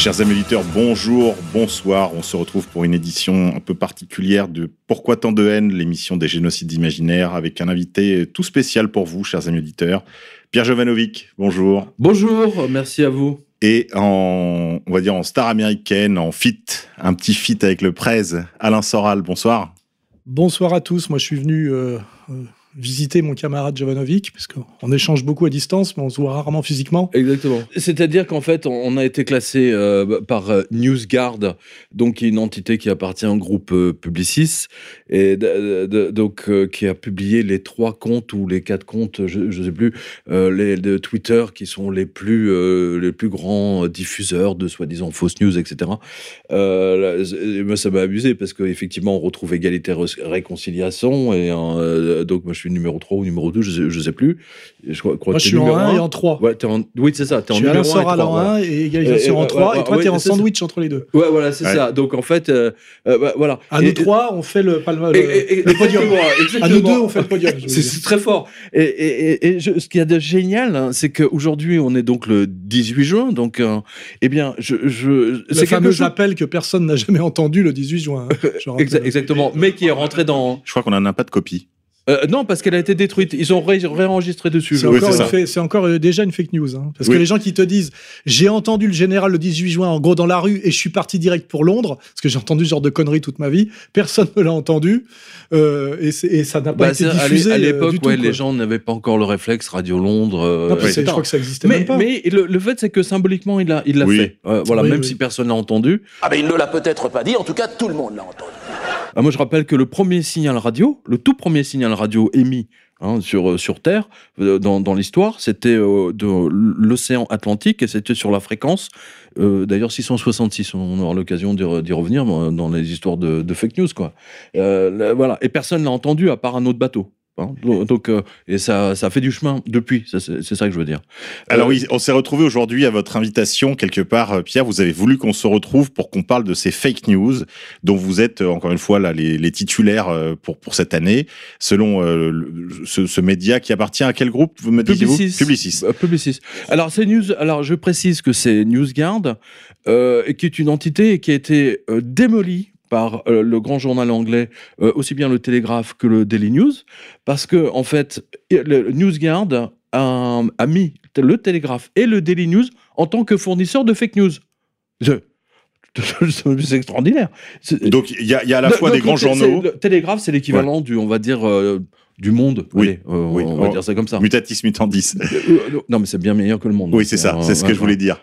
Chers amis auditeurs, bonjour, bonsoir. On se retrouve pour une édition un peu particulière de Pourquoi tant de haine, l'émission des génocides imaginaires, avec un invité tout spécial pour vous, chers amis auditeurs. Pierre Jovanovic, bonjour. Bonjour, merci à vous. Et en, on va dire en star américaine, en fit, un petit fit avec le prez, Alain Soral, bonsoir. Bonsoir à tous. Moi, je suis venu euh, euh, visiter mon camarade Jovanovic, parce qu'on échange beaucoup à distance, mais on se voit rarement physiquement. Exactement. C'est-à-dire qu'en fait, on a été classé euh, par euh, NewsGuard, donc qui est une entité qui appartient au groupe euh, Publicis, et de- de- donc euh, qui a publié les trois comptes ou les quatre comptes, je ne sais plus, euh, les, de Twitter qui sont les plus euh, les plus grands diffuseurs de soi-disant fausses news, etc. Euh, là, moi, ça m'a amusé parce qu'effectivement, on retrouve égalité Ré- réconciliation et euh, donc moi je suis numéro 3 ou numéro 2, je sais, je sais plus. Je crois, crois Moi, que je suis en numéro 1 et en 3. Ouais, t'es en... Oui, c'est ça. T'es Je en numéro 1 et Soral 3, en voilà. 1 et égalisation Et- et- en 3. ouais, et toi, ouais, t'es en sandwich entre les deux. Ouais, voilà, c'est Ouais. ça. Donc en fait, euh, euh, bah, voilà. À Et- nous trois, on fait le, palme, le, et- et- et- le podium. exactement, À nous deux, on fait le podium. C'est dire. c'est très fort. Et, et- et- et je- ce qu'il y a de génial, hein, c'est qu'aujourd'hui, on est donc le 18 juin. Donc, euh, eh bien, je, je, Le c'est quelque fameux chose. appel que personne n'a jamais entendu le 18 juin. hein. Exactement. Mais qui est rentré dans. Je crois qu'on en a pas de copie. Euh, non, parce qu'elle a été détruite. Ils ont ré- réenregistré dessus. C'est Oui, encore, une euh, déjà une fake news. hein. Parce Oui. que les gens qui te disent j'ai entendu le général le 18 juin en gros dans la rue et je suis parti direct pour Londres, parce que j'ai entendu ce genre de conneries toute ma vie, personne ne l'a entendu euh, et, ça n'a pas Bah, été diffusé à l'époque, ouais, les gens n'avaient pas encore le réflexe Radio Londres. euh, Non, je crois que ça existait mais, même pas. mais le, le fait, c'est que symboliquement, il l'a il Oui. fait. Euh, voilà, Oui, même oui. si personne n'a entendu. Ah ben il ne l'a peut-être pas dit, en tout cas tout le monde l'a entendu. Ah, moi, je rappelle que le premier signal radio, le tout premier signal radio émis hein, sur, euh, sur Terre, euh, dans, dans l'histoire, c'était euh, de l'océan Atlantique et c'était sur la fréquence, d'ailleurs 666. On aura l'occasion d'y re- d'y revenir dans, les histoires de, fake news, quoi. Là, voilà. Et personne l'a entendu à part un autre bateau. Hein. Donc, euh, et ça, ça fait du chemin depuis, c'est ça que je veux dire. Alors Euh, oui, on s'est retrouvé aujourd'hui à votre invitation quelque part, euh, Pierre. Vous avez voulu qu'on se retrouve pour qu'on parle de ces fake news dont vous êtes encore une fois là les, les titulaires pour pour cette année, selon euh, le- ce, ce média qui appartient à quel groupe Vous me Publicis. Publicis. Publicis. Alors, c'est news. Alors, je précise que c'est NewsGuard, qui est une entité qui a été démolie par euh, le grand journal anglais, euh, aussi bien le Télégraphe que le Daily News, parce que en fait, le NewsGuard a, a mis le Télégraphe et le Daily News en tant que fournisseurs de fake news. C'est extraordinaire. Donc il y a, il y a à la fois des grands journaux, Le Télégraphe, c'est l'équivalent du, on va dire, euh, du monde. Oui. Allez, euh, Oui. On va Oh. dire ça comme ça. mutatis mutandis. Euh, euh, non, mais c'est bien meilleur que le monde. Oui, c'est ça, c'est ce que je voulais dire.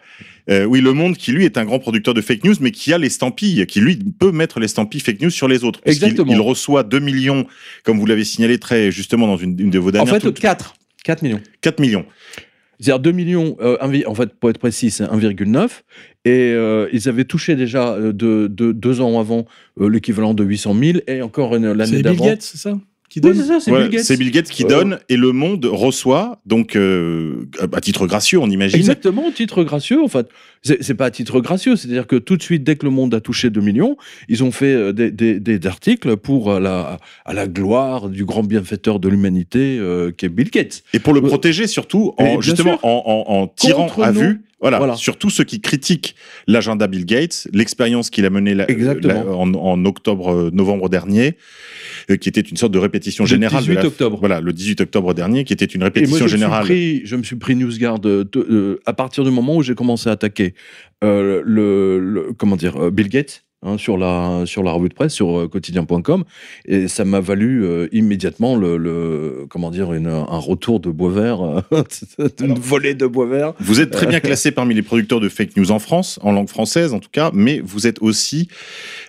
Euh, oui, Le Monde, qui lui est un grand producteur de fake news, mais qui a l'estampille, qui lui peut mettre l'estampille fake news sur les autres. Exactement. Il, reçoit 2 millions, comme vous l'avez signalé très justement dans une, une de vos En dernières. fait, toutes- 4. 4 millions. 4 millions. C'est-à-dire 2 millions, euh, en fait, pour être précis, c'est 1,9. Et euh, ils avaient touché déjà de, de- deux ans avant euh, l'équivalent de 800 000 et encore l'année C'est Bill d'avant. Gates, c'est ça? Qui Oui, donne c'est ça, c'est Ouais, Bill Gates. C'est Bill Gates qui Euh, donne et Le Monde reçoit, donc euh, à titre gracieux, on imagine. Exactement, titre gracieux, en fait. C'est c'est pas à titre gracieux, c'est-à-dire que tout de suite, dès que le monde a touché 2 millions, ils ont fait euh, des, des- des articles pour euh, la, à la gloire du grand bienfaiteur de l'humanité euh, qui est Bill Gates. Et pour le Euh, protéger surtout, en, justement, sûr. en, en- en tirant Contre à nous. vue, voilà, Voilà. surtout ceux qui critiquent l'agenda Bill Gates, l'expérience qu'il a menée la- la- en, en octobre, euh, novembre dernier, euh, qui était une sorte de répétition Le générale. de 18 la- octobre. Voilà, le 18 octobre dernier, qui était une Et moi, répétition je me, générale. pris, je me suis pris NewsGuard euh, de- à partir du moment où j'ai commencé à attaquer euh, le, le- comment dire, Bill Gates hein, sur, la, sur la revue de presse, sur euh, quotidien.com. Et ça m'a valu euh, immédiatement le, le- comment dire, une- un retour de bois vert, euh, une volée de bois vert. Vous êtes très bien classé parmi les producteurs de fake news en France, en langue française en tout cas, mais vous êtes aussi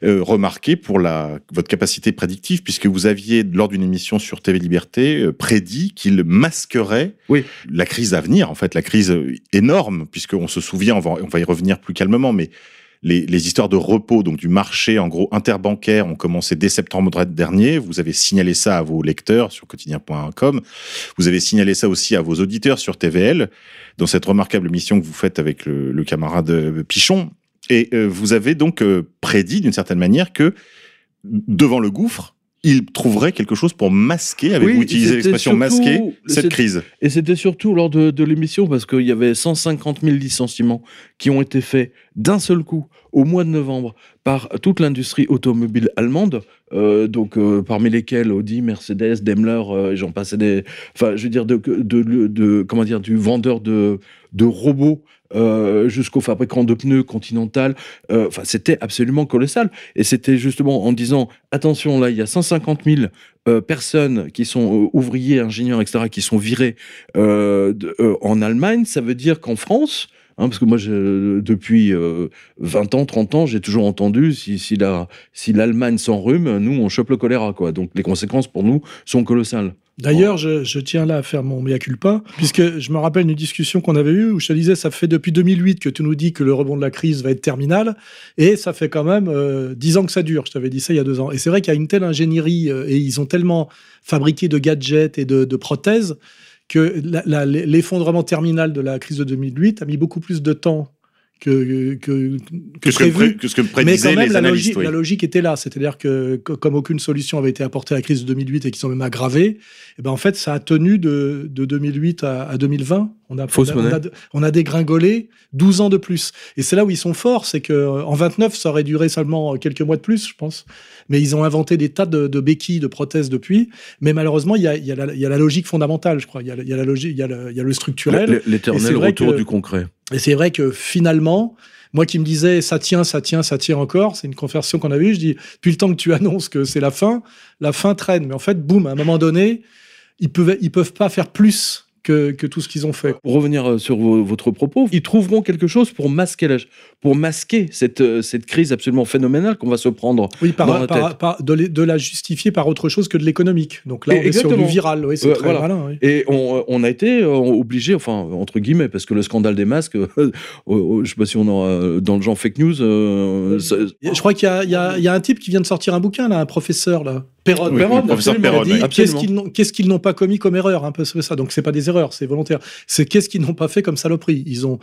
euh, remarqué pour la, votre capacité prédictive, puisque vous aviez, lors d'une émission sur TV Liberté, euh, prédit qu'il masquerait Oui. la crise à venir, en fait, la crise énorme, puisqu'on se souvient, on va, on va y revenir plus calmement, mais les, les histoires de repos, donc du marché en gros interbancaire, ont commencé dès septembre dernier. Vous avez signalé ça à vos lecteurs sur quotidien.com. Vous avez signalé ça aussi à vos auditeurs sur TVL, dans cette remarquable mission que vous faites avec le, le camarade euh, Pichon. Et euh, vous avez donc euh, prédit d'une certaine manière que devant le gouffre, il trouverait quelque chose pour masquer, avez-vous Oui, utilisé c'était l'expression masquer, cette crise? Et c'était surtout lors de, de l'émission parce qu'il y avait 150 000 licenciements qui ont été faits d'un seul coup au mois de novembre par toute l'industrie automobile allemande, euh, donc euh, parmi lesquels Audi, Mercedes, Daimler, euh, j'en passais des, enfin je veux dire de, de, de- comment dire du vendeur de de robots jusqu'au fabricant de pneus Continental. Enfin, c'était absolument colossal. Et c'était justement en disant attention, là, il y a 150 000 euh, personnes qui sont ouvriers, ingénieurs, etc., qui sont virés en Allemagne. Ça veut dire qu'en France, hein, parce que moi, depuis euh, 20 ans, 30 ans, j'ai toujours entendu si, si la- si l'Allemagne s'enrhume, nous, on chope le choléra. Quoi. Donc, les conséquences pour nous sont colossales. D'ailleurs, je, tiens là à faire mon mea culpa, puisque je me rappelle une discussion qu'on avait eue où je te disais, ça fait depuis 2008 que tu nous dis que le rebond de la crise va être terminal, et ça fait quand même euh, 10 ans que ça dure. Je t'avais dit ça il y a deux ans. Et c'est vrai qu'il y a une telle ingénierie, euh, et ils ont tellement fabriqué de gadgets et de prothèses, que l'effondrement terminal de la crise de 2008 a mis beaucoup plus de temps que, que, que que ce que, prévu. pré- que ce que Mais quand même, les la analystes. logique, oui. la logique était là. C'est-à-dire que, co- comme aucune solution avait été apportée à la crise de 2008 et qu'ils ont même aggravé, et ben en fait, ça a tenu de, de 2008 à, à 2020. On a, Fausse on a, on a, on a dégringolé 12 ans de plus. Et c'est là où ils sont forts, c'est que euh, en 29, ça aurait duré seulement quelques mois de plus, je pense. Mais ils ont inventé des tas de, de béquilles, de prothèses depuis. Mais malheureusement, il y a, il y a, la, il y a la logique fondamentale, je crois. Il y a, y a la logique, il y a le, il y a le structurel. L'éternel retour que- du concret. Et c'est vrai que finalement, moi qui me disais ça tient, ça tient, ça tient encore, c'est une conversation qu'on a eue. Je dis, depuis le temps que tu annonces que c'est la fin, la fin traîne. Mais en fait, boum, à un moment donné, ils peuvent, ils peuvent pas faire plus que, que tout ce qu'ils ont fait. Pour revenir euh, sur votre propos, ils trouveront quelque chose pour masquer, la, pour masquer cette, euh, cette crise absolument phénoménale qu'on va se prendre. Oui, par, Dans la par- tête. par- de, les- de la justifier par autre chose que de l'économique. Donc là, on est sur exactement. du viral. Oui, c'est Ouais, très voilà. malin. oui. Et on, on a été euh, obligé, enfin, entre guillemets, parce que le scandale des masques, euh, euh, je sais pas si on aura, euh, dans le genre fake news, euh, Je crois qu'il y y a un type qui vient de sortir un bouquin, là, un professeur, là. Perron. Oui, Perron, le professeur absolument. Perron, Il dit, oui. qu'est-ce qu'ils n'ont qu'est-ce qu'ils n'ont pas commis comme erreur un peu ça donc c'est pas des erreurs c'est volontaire c'est qu'est-ce qu'ils n'ont pas fait comme saloperie ils ont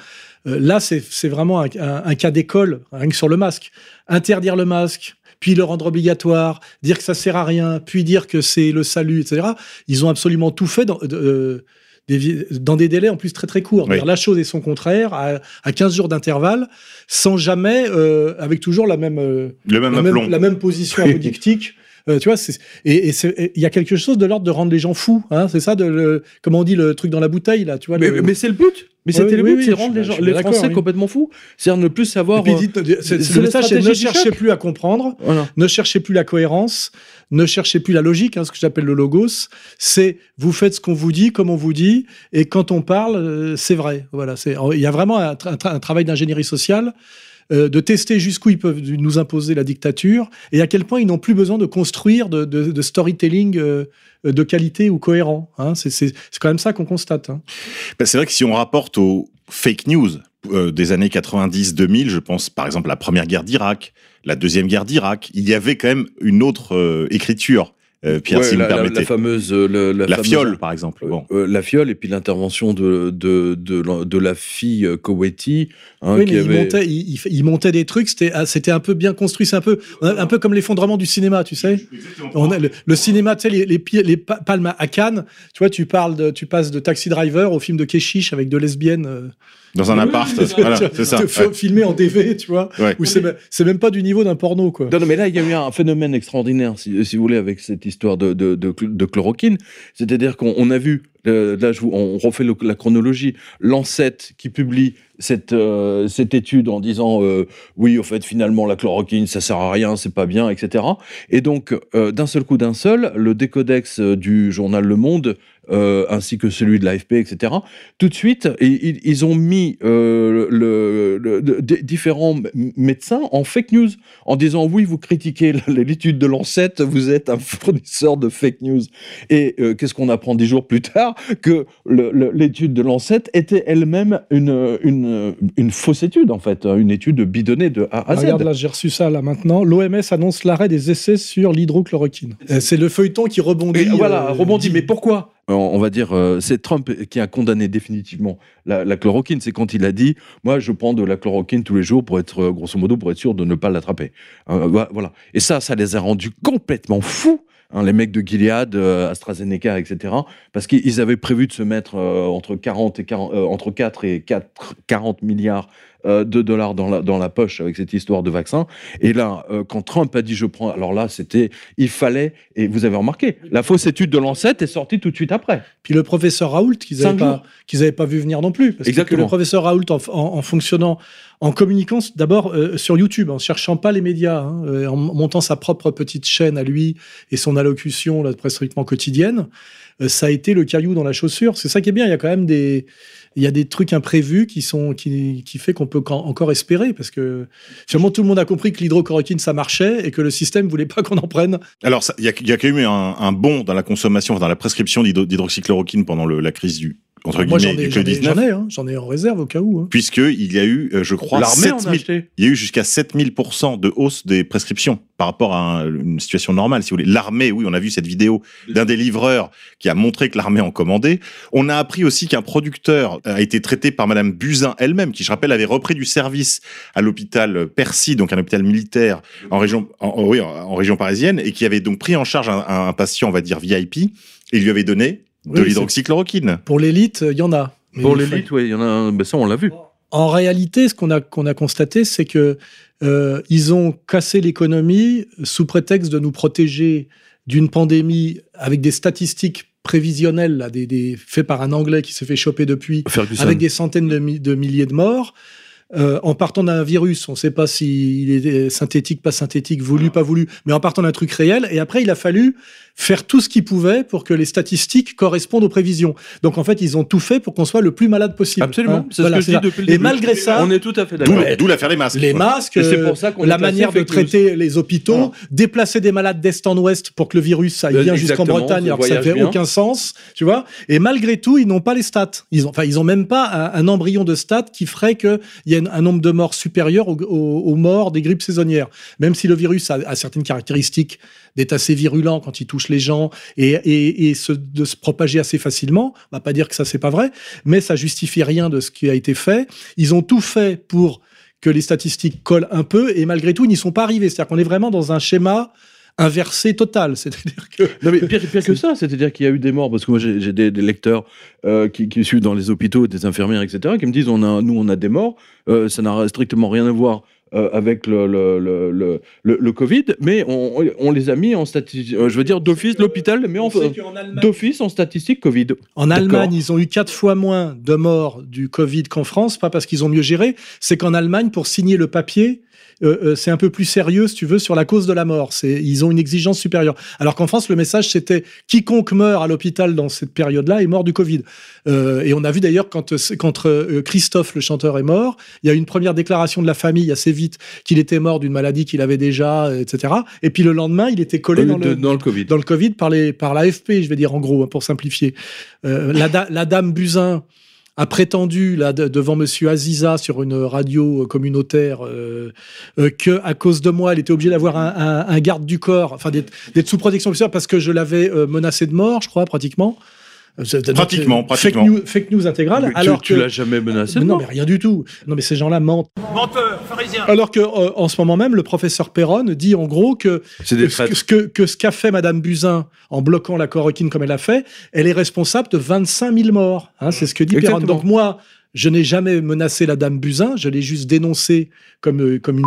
euh, là c'est c'est vraiment un, un- un cas d'école rien que sur le masque interdire le masque puis le rendre obligatoire dire que ça sert à rien puis dire que c'est le salut etc ils ont absolument tout fait dans euh, des, dans des délais en plus très très courts. Oui. La chose et son contraire à, à 15 jours d'intervalle, sans jamais, euh, avec toujours la même, euh, Le même la aplomb. même, la même position apodictique. Euh, tu vois, c'est- et il y a quelque chose de l'ordre de rendre les gens fous. Hein, c'est ça, de le, comment on dit le truc dans la bouteille là, tu vois. Mais, le- mais c'est le but. Mais c'était le oui, but, oui, c'est rendre les, gens, les Français oui. complètement fous. C'est-à-dire ne plus savoir. Euh, dites- c'est- c'est c'est- le message, c'est ne cherchez plus à comprendre, voilà. ne cherchez plus la cohérence, ne cherchez plus la logique, hein, ce que j'appelle le logos. C'est vous faites ce qu'on vous dit, comme on vous dit, et quand on parle, euh, c'est vrai. Voilà, c'est il y a vraiment un, tra- un tra- un travail d'ingénierie sociale. Euh, de tester jusqu'où ils peuvent nous imposer la dictature et à quel point ils n'ont plus besoin de construire de, storytelling euh, de qualité ou cohérent. hein. C'est quand même ça qu'on constate. hein. Bah, c'est vrai que si on rapporte aux fake news euh, des années 90-2000, je pense par exemple à la première guerre d'Irak, la deuxième guerre d'Irak, il y avait quand même une autre euh, écriture. Euh, Pierre, Ouais, si vous la, me la- permettez. la fameuse. euh, la, La fameuse- fiole, par exemple. Bon. Euh, la fiole et puis l'intervention de, de, de, la- de la fille Koweti. hein, oui, qui mais il avait- montait, il, montait des trucs, c'était ah, c'était un peu bien construit, c'est un peu, un peu comme l'effondrement du cinéma, tu sais. On a le, le cinéma, tu sais, les, les, les pa- palmes à Cannes, tu vois, tu parles de, tu passes de Taxi Driver au film de Keshish avec de lesbiennes. euh, Dans un appart. voilà, c'est ça. ouais. Filmé en DV, tu vois. Ouais. Où c'est même- c'est même pas du niveau d'un porno, quoi. Non, non, mais là, il y a eu un phénomène extraordinaire, si, si vous voulez, avec cette histoire de, de, de, de chloroquine. C'est-à-dire qu'on on a vu, euh, là je vous- on refait le- la chronologie, Lancet qui publie cette, euh, cette étude en disant euh, oui, au fait, finalement, la chloroquine, ça sert à rien, c'est pas bien, etc. Et donc, euh, d'un seul coup, d'un seul, le décodex du journal Le Monde, euh, ainsi que celui de l'AFP, etc., tout de suite, ils ont mis euh, le, le- différents médecins en fake news, en disant oui, vous critiquez l'étude de Lancet, vous êtes un fournisseur de fake news. Et euh, qu'est-ce qu'on apprend dix jours plus tard? Que l'étude de Lancet était elle-même une, une, une fausse étude, en fait, une étude bidonnée de A à Z. Regarde, là, j'ai reçu ça là maintenant. L'OMS annonce l'arrêt des essais sur l'hydrochloroquine. C'est le feuilleton qui rebondit. Et voilà, euh, rebondit. dit- Mais pourquoi? On, on va dire, euh, c'est Trump qui a condamné définitivement la, chloroquine. C'est quand il a dit, moi, je prends de la chloroquine tous les jours pour être, euh, grosso modo, pour être sûr de ne pas l'attraper. Euh, vo- voilà. Et ça, ça les a rendus complètement fous. Hein, les mecs de Gilead, euh, AstraZeneca, etc., parce qu'ils avaient prévu de se mettre euh, entre 40 et 40, euh, entre 4 et 4, 40 milliards de dollars dans la, dans la poche avec cette histoire de vaccin. Et là, euh, quand Trump a dit je prends, alors là, c'était, il fallait, et vous avez remarqué, la fausse étude de Lancet est sortie tout de suite après. Puis le professeur Raoult, qu'ils n'avaient pas, qu'ils vu venir non plus. Parce que Exactement. le professeur Raoult, en, en- en fonctionnant, en communiquant d'abord euh, sur YouTube, en cherchant pas les médias, hein, euh, en montant sa propre petite chaîne à lui et son allocution là, strictement quotidienne, euh, ça a été le caillou dans la chaussure. C'est ça qui est bien. Il y a quand même des, il y a des trucs imprévus qui sont, qui, qui fait qu'on peut encore espérer parce que finalement tout le monde a compris que l'hydrochloroquine ça marchait et que le système voulait pas qu'on en prenne. Alors, il y a, quand même eu un, un bond dans la consommation, dans la prescription d'hydro- d'hydroxychloroquine pendant la crise du, entre Moi j'en guillemets, ai, j'en ai, j'en Covid-19, ai, hein. j'en ai en réserve au cas où. hein. puisqu'il y a eu, euh, je crois, L'armée en a 7000 acheté. il y a eu jusqu'à 7000% de hausse des prescriptions par rapport à un- une situation normale, si vous voulez. L'armée, oui, on a vu cette vidéo d'un des livreurs qui a montré que l'armée en commandait. On a appris aussi qu'un producteur a été traité par Madame Buzyn elle-même, qui, je rappelle, avait repris du service à l'hôpital Percy, donc un hôpital militaire en région, en, oui, en, en région parisienne, et qui avait donc pris en charge un, un patient, on va dire VIP, et lui avait donné de Oui, l'hydroxychloroquine. Pour l'élite, il y en a. Mais Pour l'élite, oui, il y en a ben ça, on l'a vu. En réalité, ce qu'on a, qu'on a constaté, c'est que euh, ils ont cassé l'économie sous prétexte de nous protéger d'une pandémie avec des statistiques prévisionnelles, là, des, des, faits par un Anglais qui s'est fait choper depuis, Ferguson. avec des centaines de, mi- de milliers de morts. Euh, en partant d'un virus, on ne sait pas s'il est synthétique, pas synthétique, voulu, pas voulu, mais en partant d'un truc réel. Et après, il a fallu faire tout ce qu'ils pouvaient pour que les statistiques correspondent aux prévisions. Donc en fait, ils ont tout fait pour qu'on soit le plus malade possible. Absolument. Hein c'est Voilà, ce que je c'est dis ça. depuis le Et malgré ça, on est tout à fait D'où d'accord. d'où l'affaire des masques. les quoi. masques, euh, pour ça qu'on la manière de traiter les hôpitaux, Voilà. déplacer des malades d'est en ouest pour que le virus aille Euh, bien jusqu'en Bretagne, ça alors que ça bien. aucun sens, tu vois. Et malgré tout, ils n'ont pas les stats. Ils ont, enfin, ils ont même pas un, un embryon de stats qui ferait qu'il y un, nombre de morts supérieur aux, morts des grippes saisonnières. Même si le virus a, certaines caractéristiques d'être assez virulent quand il touche les gens et se- de se propager assez facilement. On va pas dire que ça c'est pas vrai, mais ça justifie rien de ce qui a été fait. Ils ont tout fait pour que les statistiques collent un peu et malgré tout ils n'y sont pas arrivés. C'est-à-dire qu'on est vraiment dans un schéma inversé total. C'est-à-dire que Non, mais pire, pire que ça, c'est-à-dire qu'il y a eu des morts, parce que moi j'ai des, des lecteurs euh, qui, qui suivent dans les hôpitaux, des infirmières, etc., qui me disent on a, nous on a des morts, euh, ça n'a strictement rien à voir euh, avec le, le, le, le, Covid, mais on, on les a mis en statistique, je veux dire d'office, l'hôpital, mais d'office en statistique Covid. En. Allemagne, ils ont eu quatre fois moins de morts du Covid qu'en France, pas parce qu'ils ont mieux géré, c'est qu'en Allemagne, pour signer le papier, euh, euh, c'est un peu plus sérieux, si tu veux, sur la cause de la mort. C'est, ils ont une exigence supérieure. Alors qu'en France, le message, c'était quiconque meurt à l'hôpital dans cette période-là est mort du Covid. Euh, et on a vu d'ailleurs quand, quand euh, Christophe, le chanteur, est mort, il y a eu une première déclaration de la famille assez vite qu'il était mort d'une maladie qu'il avait déjà, etc. Et puis le lendemain, il était collé dans de- le, dans le Covid. dans le Covid par, les, par l'AFP, je vais dire en gros, hein, pour simplifier. La, da- la dame Buzyn a prétendu là, de- devant Monsieur Aziza sur une radio euh, communautaire euh, euh, que à cause de moi, elle était obligée d'avoir un, garde du corps, enfin d'être sous protection parce que je l'avais euh, menacé de mort, je crois, pratiquement. Pratiquement, pratiquement. Fake news, fake news intégrale. Mais tu- alors tu que l'as jamais menacé Mais non, mais rien du tout. Non, mais ces gens-là mentent. Menteur, pharisien. Alors que euh, en ce moment même, le professeur Perron dit en gros que C'est des que ce, que, ce que, que ce qu'a fait Madame Buzyn en bloquant la chloroquine comme elle a fait, elle est responsable de 25 000 morts. Hein, c'est ce que dit Perron. Donc moi, je n'ai jamais menacé la Dame Buzyn, je l'ai juste dénoncée comme, euh, comme une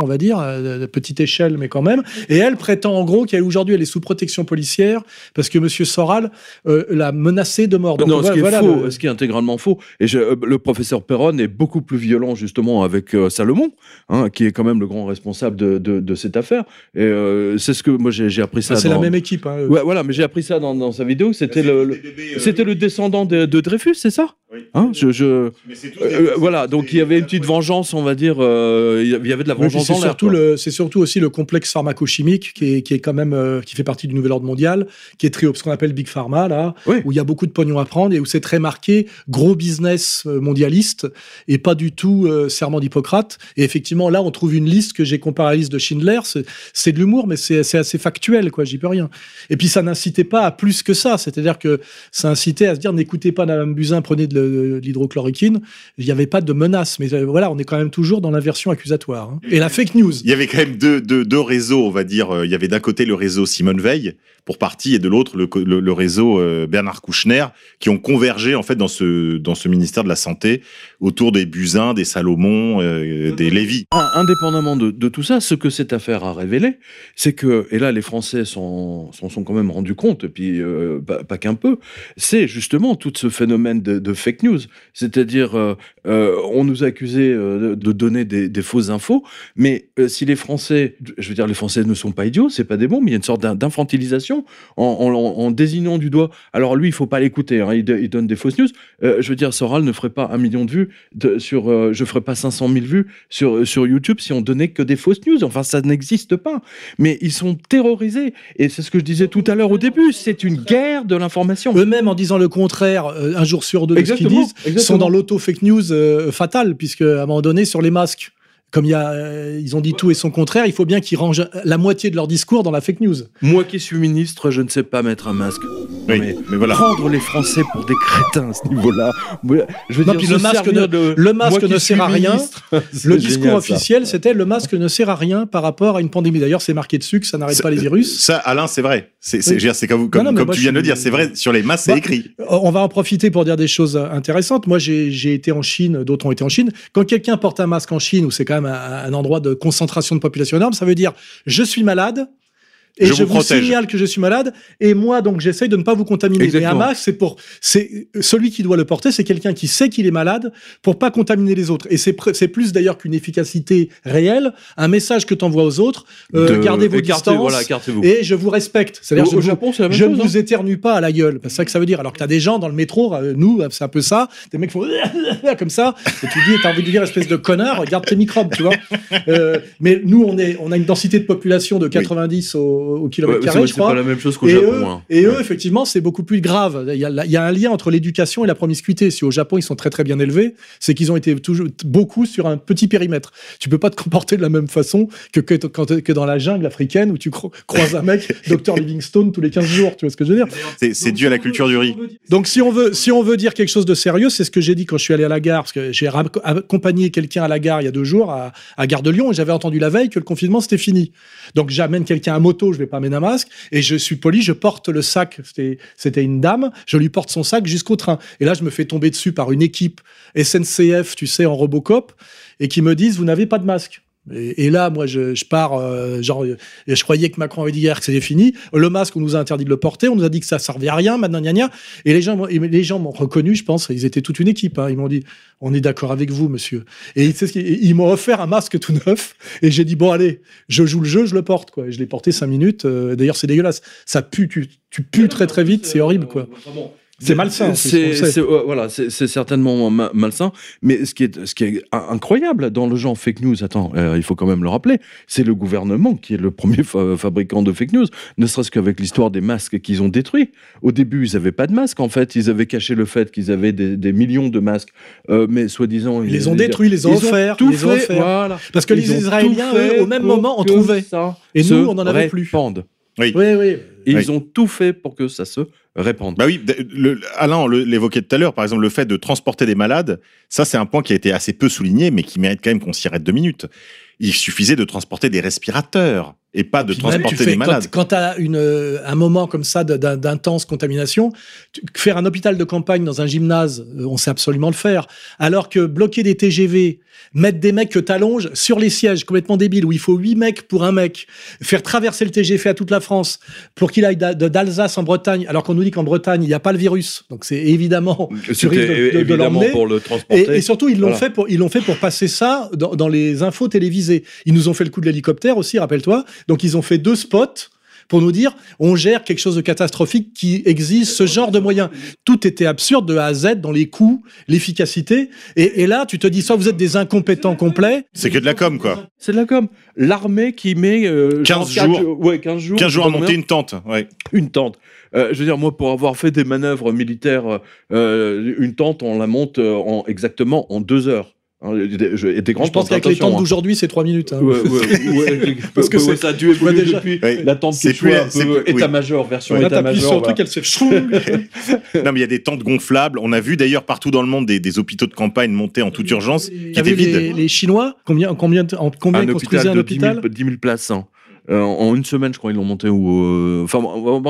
on va dire, euh, de petite échelle, mais quand même. Et elle prétend en gros qu'aujourd'hui, elle est sous protection policière parce que Monsieur Soral euh, l'a menacée de mort. Donc, non, ce voilà- qui est voilà faux, le- ce qui est intégralement faux. Et je- euh, le professeur Perron est beaucoup plus violent justement avec euh, Salomon, hein, qui est quand même le grand responsable de, de, de cette affaire. Et euh, c'est ce que moi j'ai j'ai appris ça. c'est la même équipe. hein. Ouais, voilà, mais j'ai appris ça dans, dans sa vidéo. C'était le, le- c'était le descendant de, de Dreyfus, c'est ça? Hein, je, je- euh, voilà, donc il y avait une petite vengeance, on va dire. euh, il y avait de la Oui, vengeance c'est en l'air. surtout le, surtout aussi le complexe pharmacochimique qui est, qui est quand même euh, qui fait partie du nouvel ordre mondial, qui est très ce qu'on appelle big pharma là, Oui. où il y a beaucoup de pognon à prendre et où c'est très marqué gros business euh, mondialiste et pas du tout euh, serment d'Hippocrate. Et effectivement là, on trouve une liste que j'ai comparée à la liste de Schindler. C'est, c'est de l'humour, mais c'est, c'est assez factuel quoi. J'y peux rien. Et puis ça n'incitait pas à plus que ça. C'est-à-dire que ça incitait à se dire n'écoutez pas Madame Buzyn, prenez de, le- de l'hydrochloroquine. Il n'y avait pas de menace, mais euh, voilà, on est quand même toujours dans l'inversion accusatoire. hein. Et la fake news. Il y avait quand même deux, deux, deux réseaux, on va dire. Euh, Il y avait d'un côté le réseau Simone Veil, pour partie, et de l'autre le, le, le réseau euh, Bernard Kouchner, qui ont convergé en fait dans ce, dans ce ministère de la Santé autour des Buzyn, des Salomon, euh, des Lévy. In- Indépendamment de, de tout ça, ce que cette affaire a révélé, c'est que, et là les Français s'en sont quand même rendus compte, et puis euh, pas, pas qu'un peu, c'est justement tout ce phénomène de, de fake news. C'est-à-dire, euh, euh, on nous a accusés euh, de, donner des, des fausses infos, mais si les Français, je veux dire, les Français ne sont pas idiots, c'est pas des bons, mais il y a une sorte d'in- d'infantilisation en, en- en désignant du doigt. Alors lui, il faut pas l'écouter, hein, il, do- il donne des fausses news. Je veux dire, Soral ne ferait pas un million de vues de- sur, je ferais pas 500 000 vues sur, sur YouTube si on donnait que des fausses news. Enfin, ça n'existe pas. Mais ils sont terrorisés. Et c'est ce que je disais tout à l'heure au début. C'est une guerre de l'information. Eux-mêmes, en disant le contraire, euh, un jour sur deux sont dans l'auto-fake news euh, fatale, puisque à un moment donné, sur les masques, comme il y a, euh, ils ont dit tout et son contraire, il faut bien qu'ils rangent la moitié de leur discours dans la fake news. Moi qui suis ministre, je ne sais pas mettre un masque. Oui, mais mais voilà. prendre les Français pour des crétins à ce niveau-là. Je veux Non, dire, le masque ne- de- le masque ne sert à rien. Le discours génial, officiel, c'était le masque ne sert à rien par rapport à une pandémie. D'ailleurs, c'est marqué dessus que ça n'arrête pas les virus. Ça, Alain, c'est vrai. C'est Oui. comme, comme, Non, non, mais comme moi, tu viens de le dire. C'est vrai, sur les masses, c'est Bah, écrit. On va en profiter pour dire des choses intéressantes. Moi, j'ai j'ai été en Chine, d'autres ont été en Chine. Quand quelqu'un porte un masque en Chine, où c'est quand même un, un endroit de concentration de population énorme, ça veut dire je suis malade. Et Je je, vous signale que je suis malade, et moi donc j'essaye de ne pas vous contaminer. Exactement. Mais un masque, c'est pour, c'est celui qui doit le porter, c'est quelqu'un qui sait qu'il est malade pour pas contaminer les autres. Et c'est c'est plus d'ailleurs qu'une efficacité réelle, un message que tu envoies aux autres. euh, De- gardez vos écartez- distances Voilà, et je vous respecte. C'est-à-dire Au- je au Japon, c'est la même je chose, ne hein. vous éternue pas à la gueule. C'est ça que ça veut dire. Alors que t'as des gens dans le métro, euh, nous, c'est un peu ça. Des mecs font comme ça. Et tu dis, t'as envie de dire, espèce de connard, regarde tes microbes, tu vois. Euh, mais nous, on, est, on a une densité de population de 90 au, au Ouais, kilomètre c'est- carré, ouais, je c'est pas crois. la même chose qu'au Japon. eux, hein. et eux, Ouais. effectivement, c'est beaucoup plus grave. Il y, a, il y a un lien entre l'éducation et la promiscuité. Si au Japon, ils sont très très bien élevés, c'est qu'ils ont été toujours beaucoup sur un petit périmètre. Tu peux pas te comporter de la même façon que, dans la jungle africaine où tu cro- croises un mec, Dr Livingstone, tous les 15 jours. Tu vois ce que je veux dire? C'est dû à la culture du riz. donc si on veut si on veut dire quelque chose de sérieux, c'est ce que j'ai dit quand je suis allé à la gare parce que j'ai accompagné quelqu'un à la gare il y a deux jours à, à Gare de Lyon et j'avais entendu la veille que le confinement c'était fini. Donc j'amène quelqu'un à moto, je vais pas amener un masque. Et je suis poli, je porte le sac, c'était une dame, je lui porte son sac jusqu'au train. Et là je me fais tomber dessus par une équipe SNCF, tu sais en Robocop et qui me disent vous n'avez pas de masque. Et, et là, moi, je, je pars, euh, genre, euh, je croyais que Macron avait dit hier que c'était fini. Le masque, on nous a interdit de le porter, on nous a dit que ça servait à rien, maintenant, gna, gna. Et les gens, m'ont- et les gens m'ont reconnu, je pense, ils étaient toute une équipe. hein. Ils m'ont dit, on est d'accord avec vous, monsieur. Et ce ils m'ont offert un masque tout neuf. Et j'ai dit, bon, allez, je joue le jeu, je le porte, quoi. Et je l'ai porté cinq minutes. Euh, D'ailleurs, c'est dégueulasse. Ça pue, tu, tu pues très, très vite, c'est horrible, quoi. C'est malsain. C'est sait. c'est- voilà, c'est certainement ma- malsain. Mais ce qui est, ce qui est in- incroyable dans le genre fake news, attends, euh, il faut quand même le rappeler, c'est le gouvernement qui est le premier fa- fabricant de fake news, ne serait-ce qu'avec l'histoire des masques qu'ils ont détruits. Au début, ils n'avaient pas de masques, en fait, ils avaient caché le fait qu'ils avaient des, des millions de masques, euh, mais soi-disant... Ils les ont détruits, ils les ont offerts, tout ils les ont fait, voilà. Parce que Ils les Israéliens, eux, au même moment, en trouvaient. ça Et nous, on en avait plus. répande. Oui, oui. Et Oui. ils ont tout fait pour que ça se répande. Bah oui, le- Alain l'évoquait tout à l'heure, par exemple, le fait de transporter des malades, ça c'est un point qui a été assez peu souligné, mais qui mérite quand même qu'on s'y arrête deux minutes. il suffisait de transporter des respirateurs et pas de Puis transporter fais- des malades. Quand, tu as une, euh, un moment comme ça d'intense contamination, tu- faire un hôpital de campagne dans un gymnase, euh, on sait absolument le faire. Alors que bloquer des TGV, mettre des mecs que t'allonges sur les sièges, complètement débile, où il faut 8 mecs pour un mec, faire traverser le TGV à toute la France pour qu'il aille d'Alsace en Bretagne, alors qu'on nous dit qu'en Bretagne, il n'y a pas le virus. Donc c'est évidemment, C'était de, de- évidemment pour le transporter. Et, et surtout, ils l'ont Voilà. fait pour ils l'ont fait pour passer ça dans, dans les infos télévisées. Ils nous ont fait le coup de l'hélicoptère aussi, rappelle-toi. Donc ils ont fait deux spots pour nous dire on gère quelque chose de catastrophique qui exige ce genre de moyens. Tout était absurde de A à Z dans les coûts, l'efficacité. Et, et là, tu te dis soit vous êtes des incompétents complets. C'est que de la com, quoi. C'est de la com. L'armée qui met euh, 15 genre quatre- jours. ouais, 15 jours. 15 je sais jours à monter une tente. Ouais. une tente. Euh, je veux dire, moi, pour avoir fait des manœuvres militaires, euh, une tente, on la monte euh, en, exactement en deux heures. Hein, des, je- et des grandes Je pense qu'avec les tentes hein. d'aujourd'hui, c'est trois minutes. hein. Ouais, ouais, ouais, Parce que ça a dû évoluer déjà- depuis. Ouais. La tente C'est plus- un c'est peu oui. état-major, version Là, t'appuies état-major. sur le voilà. truc, elle se. Non, mais il y a des tentes gonflables. On a vu d'ailleurs partout dans le monde des, des hôpitaux de campagne monter en toute urgence qui étaient vu les, vides. les Chinois Combien, combien, en combien un ils construisaient hôpital un de 10 000, hôpital 10 000 places. hein. Euh, en une semaine, je crois, ils l'ont monté. Ou euh, enfin,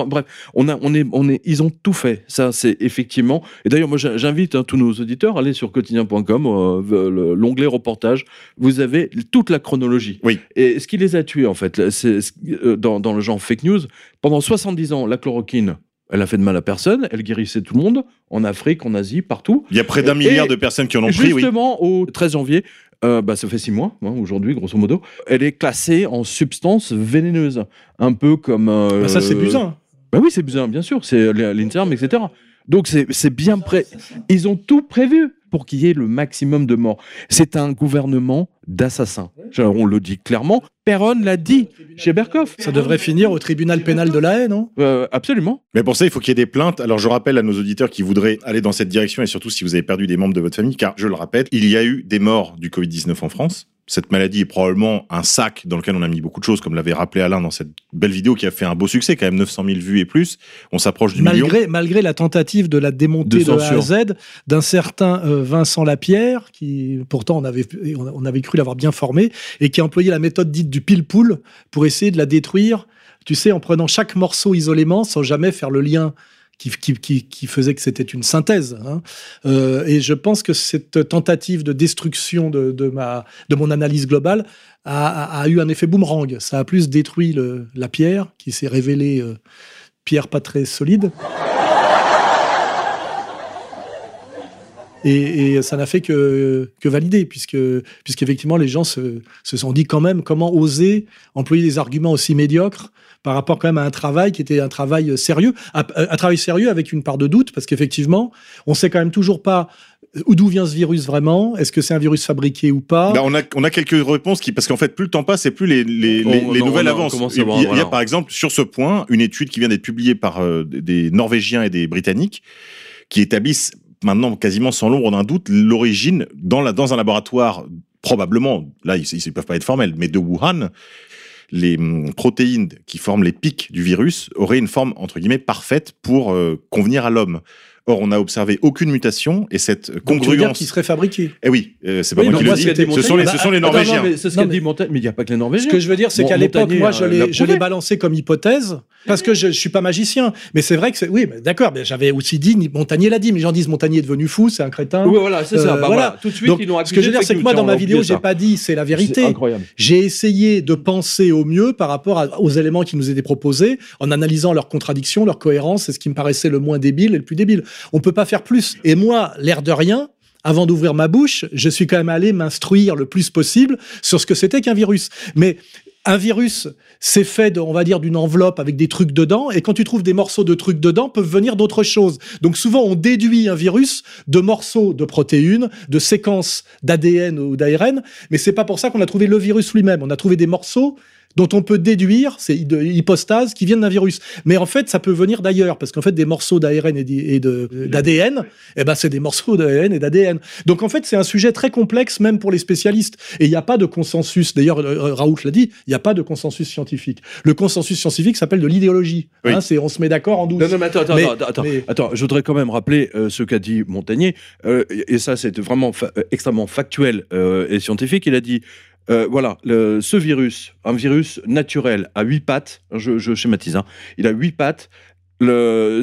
bref, on a, on est, on est, ils ont tout fait. Ça, c'est effectivement. Et d'ailleurs, moi, j'in- j'invite hein, tous nos auditeurs à aller sur quotidien.com, euh, le- l'onglet reportage. Vous avez toute la chronologie. Oui. Et ce qui les a tués, en fait, c'est dans, dans le genre fake news. Pendant 70 ans, la chloroquine. Elle a fait de mal à personne, elle guérissait tout le monde, en Afrique, en Asie, partout. Il y a près d'un milliard de personnes qui en ont pris, oui. Justement, au 13 janvier, euh, bah, ça fait six mois, hein, aujourd'hui, grosso modo, elle est classée en substance vénéneuse. Un peu comme. euh, Bah, Ça, c'est Buzyn. Bah oui, c'est Buzyn, bien sûr, c'est l'Interm, etc. Donc c'est c'est bien prêt. Ils ont tout prévu pour qu'il y ait le maximum de morts. C'est un gouvernement d'assassins. On le dit clairement. Perron l'a dit chez Berkoff. Ça devrait finir au tribunal pénal de la haie, non? Euh, absolument. Mais pour ça, il faut qu'il y ait des plaintes. Alors, je rappelle à nos auditeurs qui voudraient aller dans cette direction et surtout si vous avez perdu des membres de votre famille, car je le répète, il y a eu des morts du Covid-19 en France. Cette maladie est probablement un sac dans lequel on a mis beaucoup de choses, comme l'avait rappelé Alain dans cette belle vidéo qui a fait un beau succès, quand même 900 000 vues et plus. On s'approche du million. malgré, malgré la tentative de la démonter De de, A à. Z d'un certain euh, Vincent Lapierre, qui pourtant on avait, on on avait cru l'avoir bien formé, et qui a employé la méthode dite du pile-poule pour essayer de la détruire, tu sais, en prenant chaque morceau isolément sans jamais faire le lien. Qui, faisait que c'était une synthèse. hein. Euh, et je pense que cette tentative de destruction de, ma, de mon analyse globale a, eu un effet boomerang. Ça a plus détruit la pierre, qui s'est révélée euh, pierre pas très solide. Et, et ça n'a fait que, que valider, puisque, puisqu'effectivement, les gens se, se sont dit quand même comment oser employer des arguments aussi médiocres par rapport quand même à un travail qui était un travail sérieux, un, un travail sérieux avec une part de doute, parce qu'effectivement, on sait quand même toujours pas d'où vient ce virus vraiment, est-ce que c'est un virus fabriqué ou pas Bah, on, a, on a quelques réponses qui, parce qu'en fait, plus le temps passe et plus les, les, les- On- les on- nouvelles avancent. Il y, a- il y a voilà. par exemple sur ce point une étude qui vient d'être publiée par euh, des- des Norvégiens et des Britanniques qui établissent maintenant quasiment sans l'ombre d'un doute l'origine dans, la, dans un laboratoire probablement, là ils ne peuvent pas être formels, mais de Wuhan, les hum, protéines qui forment les pics du virus auraient une forme entre guillemets parfaite pour euh, convenir à l'homme. Or, on n'a observé aucune mutation et cette congruence. qu'il serait fabriqué? Eh oui, euh, c'est pas Oui, moi qui moi, le ce dis. Ce sont les, ce sont les Bah, attends, Norvégiens. Non, mais c'est ce qu'a dit Montaigne, mais il n'y a pas que les Norvégiens. Ce que je veux dire, c'est Bon, qu'à l'époque, Montagnier, moi, euh, je l'a l'ai, je l'ai prouvé. balancé comme hypothèse, parce que je, je suis pas magicien. Mais c'est vrai que c'est, oui, d'accord, mais j'avais aussi dit, Montagnier l'a dit, mais les gens disent Montagnier est devenu fou, c'est un crétin. Oui, voilà, c'est Euh, ça. Bah, voilà. voilà. Tout de suite, Donc, ils l'ont ce que je veux dire, c'est que moi, dans ma vidéo, j'ai pas dit c'est la C'est vérité. incroyable. J'ai essayé de penser au mieux par rapport à- aux éléments qui nous étaient proposés, en analysant leurs contradictions, leur cohérence, c'est ce qui me paraissait le moins débile et le plus débile. On peut pas faire plus. Et moi, l'air de rien, avant d'ouvrir ma bouche, je suis quand même allé m'instruire le plus possible sur ce que c'était qu'un virus. Mais un virus, c'est fait, de, on va dire, d'une enveloppe avec des trucs dedans, et quand tu trouves des morceaux de trucs dedans, peuvent venir d'autres choses. Donc souvent, on déduit un virus de morceaux de protéines, de séquences d'ADN ou d'ARN, mais c'est pas pour ça qu'on a trouvé le virus lui-même. On a trouvé des morceaux dont on peut déduire, c'est de hypostases qui viennent d'un virus. Mais en fait, ça peut venir d'ailleurs, parce qu'en fait, des morceaux d'ARN et d'ADN, eh ben, c'est des morceaux d'ARN et d'ADN. Donc en fait, c'est un sujet très complexe, même pour les spécialistes. Et il n'y a pas de consensus. D'ailleurs, euh, Raoult l'a dit, il n'y a pas de consensus scientifique. Le consensus scientifique s'appelle de l'idéologie. Oui. Hein, c'est on se met d'accord en douce. Non, non, mais attends, attends, Mais- attends, attends, mais- attends, je voudrais quand même rappeler euh, ce qu'a dit Montagnier, euh, et ça c'est vraiment fa- euh, extrêmement factuel euh, et scientifique. Il a dit euh, voilà, le- ce virus, un virus naturel à huit pattes, je, je schématise, hein, il a huit pattes.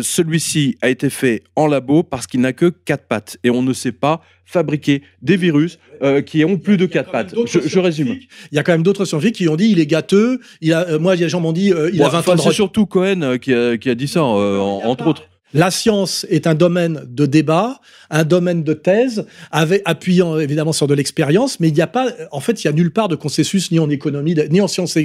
Celui-ci a été fait en labo parce qu'il n'a que quatre pattes et on ne sait pas fabriquer des virus euh, qui ont plus de quatre pattes. Je, je résume. Il y a quand même d'autres scientifiques qui ont dit il est gâteux. Il a, euh, moi, des gens m'ont dit il Bon, a 20 enfin, ans c'est surtout Cohen qui a, qui a dit ça, en- entre autres. La science est un domaine de débat, un domaine de thèse, appuyant évidemment sur de l'expérience, mais il n'y a pas, en fait, il y a nulle part de consensus ni en économie, ni en sciences.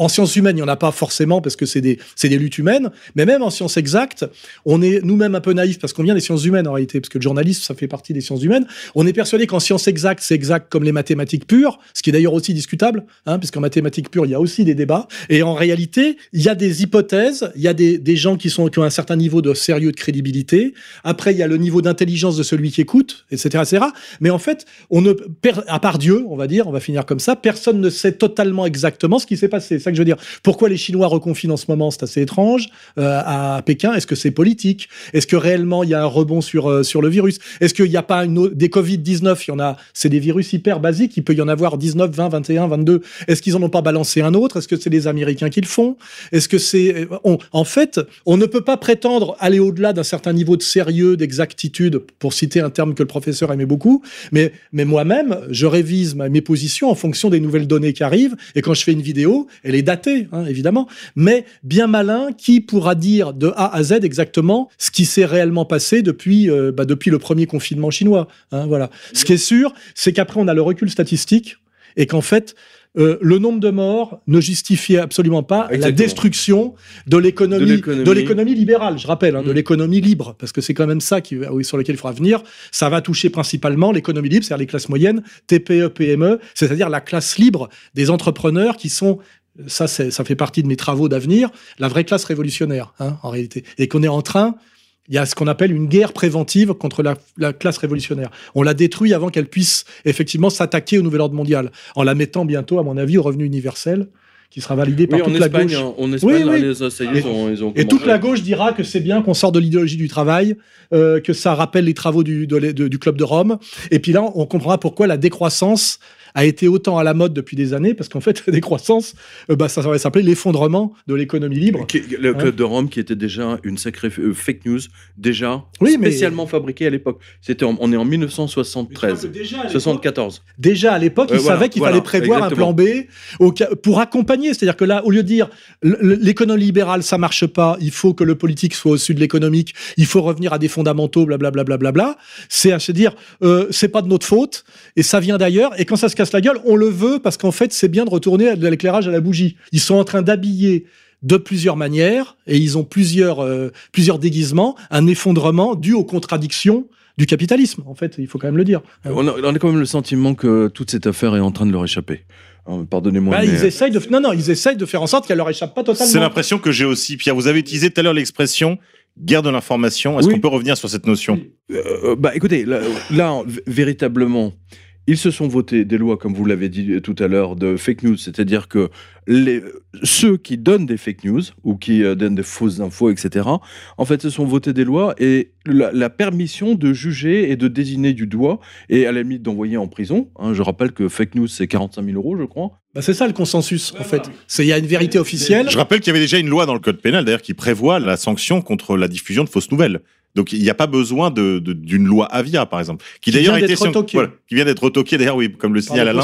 En sciences humaines, il n'y en a pas forcément parce que c'est des, des luttes humaines, mais même en sciences exactes, on est nous-mêmes un peu naïfs parce qu'on vient des sciences humaines en réalité, parce que le journalisme, ça fait partie des sciences humaines. On est persuadé qu'en sciences exactes, c'est exact comme les mathématiques pures, ce qui est d'ailleurs aussi discutable, hein, puisqu'en mathématiques pures, il y a aussi des débats. Et en réalité, il y a des hypothèses, il y a des, des gens qui, sont, qui ont un certain niveau de sérieux, de crédibilité. Après, il y a le niveau d'intelligence de celui qui écoute, etc., etc. Mais en fait, on ne, à part Dieu, on va dire, on va finir comme ça, personne ne sait totalement exactement ce qui s'est passé. Je veux dire. Pourquoi les Chinois reconfinent en ce moment C'est assez étrange. Euh, à Pékin, est-ce que c'est politique? Est-ce que réellement il y a un rebond sur, euh, sur le virus? Est-ce qu'il n'y a pas des Covid-19 Il y en a, c'est des virus hyper basiques. Il peut y en avoir 19, 20, 21, 22. Est-ce qu'ils en ont pas balancé un autre? Est-ce que c'est les Américains qui le font? Est-ce que c'est. on- En fait, on ne peut pas prétendre aller au-delà d'un certain niveau de sérieux, d'exactitude, pour citer un terme que le professeur aimait beaucoup. Mais, mais moi-même, je révise mes positions en fonction des nouvelles données qui arrivent. Et quand je fais une vidéo, elle est datée, hein, évidemment. Mais bien malin, qui pourra dire de A à Z exactement ce qui s'est réellement passé depuis, euh, bah, depuis le premier confinement chinois. hein, voilà. Ce qui est sûr, c'est qu'après, on a le recul statistique et qu'en fait, euh, le nombre de morts ne justifie absolument pas la destruction de l'économie De l'économie. libérale, je rappelle, hein, de Mm. l'économie libre, parce que c'est quand même ça qui, oui, sur lequel il faudra venir. Ça va toucher principalement l'économie libre, c'est-à-dire les classes moyennes, TPE, PME, c'est-à-dire la classe libre des entrepreneurs qui sont ça, ça fait partie de mes travaux d'avenir, la vraie classe révolutionnaire, hein, en réalité. Et qu'on est en train, il y a ce qu'on appelle une guerre préventive contre la, la classe révolutionnaire. On la détruit avant qu'elle puisse effectivement s'attaquer au nouvel ordre mondial, en la mettant bientôt, à mon avis, au revenu universel, qui sera validé par Oui, toute la gauche. hein, en Espagne, Oui, là, oui. les ont, ils ont Et toute la gauche dira que c'est bien qu'on sort de l'idéologie du travail, euh, que ça rappelle les travaux du, de l'é- de- du Club de Rome. Et puis là, on comprendra pourquoi la décroissance a été autant à la mode depuis des années, parce qu'en fait, la décroissance, euh, bah, ça va s'appeler l'effondrement de l'économie libre. Qui- Le Hein Club de Rome, qui était déjà une sacrée euh, fake news, déjà Oui, mais- spécialement fabriquée à l'époque. C'était on est en 1973, 74. Déjà à l'époque, Euh, ils voilà, savaient qu'il voilà, fallait prévoir exactement. un plan B au pour accompagner. C'est-à-dire que là, au lieu de dire l'économie libérale, ça marche pas, il faut que le politique soit au-dessus de l'économique, il faut revenir à des fondamentaux, blablabla, blablabla, c'est à se dire, euh, c'est pas de notre faute et ça vient d'ailleurs. Et quand ça se casse la gueule, on le veut parce qu'en fait, c'est bien de retourner à de l'éclairage à la bougie. Ils sont en train d'habiller de plusieurs manières et ils ont plusieurs, euh, plusieurs déguisements, un effondrement dû aux contradictions du capitalisme. En fait, il faut quand même le dire. On a, on a quand même le sentiment que toute cette affaire est en train de leur échapper. Hein, Pardonnez-moi. Bah, mais- ils essayent de non non ils essayent de faire en sorte qu'elle leur échappe pas totalement. C'est l'impression que j'ai aussi. Pierre, vous avez utilisé tout à l'heure l'expression guerre de l'information. Est-ce Oui. qu'on peut revenir sur cette notion? Euh, bah écoutez, là, véritablement, ils se sont votés des lois, comme vous l'avez dit tout à l'heure, de fake news, c'est-à-dire que les, ceux qui donnent des fake news ou qui euh, donnent des fausses infos, etc., en fait, se sont votés des lois et la, la permission de juger et de désigner du doigt et à la limite d'envoyer en prison. hein. je rappelle que fake news, c'est 45 000 euros, je crois. Bah, c'est ça le consensus en fait. C'est il y a une vérité officielle. Je rappelle qu'il y avait déjà une loi dans le code pénal, d'ailleurs, qui prévoit la sanction contre la diffusion de fausses nouvelles. Donc il n'y a pas besoin de- de- d'une loi Avia, par exemple, qui Qui d'ailleurs vient été d'être voilà, qui vient d'être retoquée d'ailleurs, oui, comme le signale le Alain,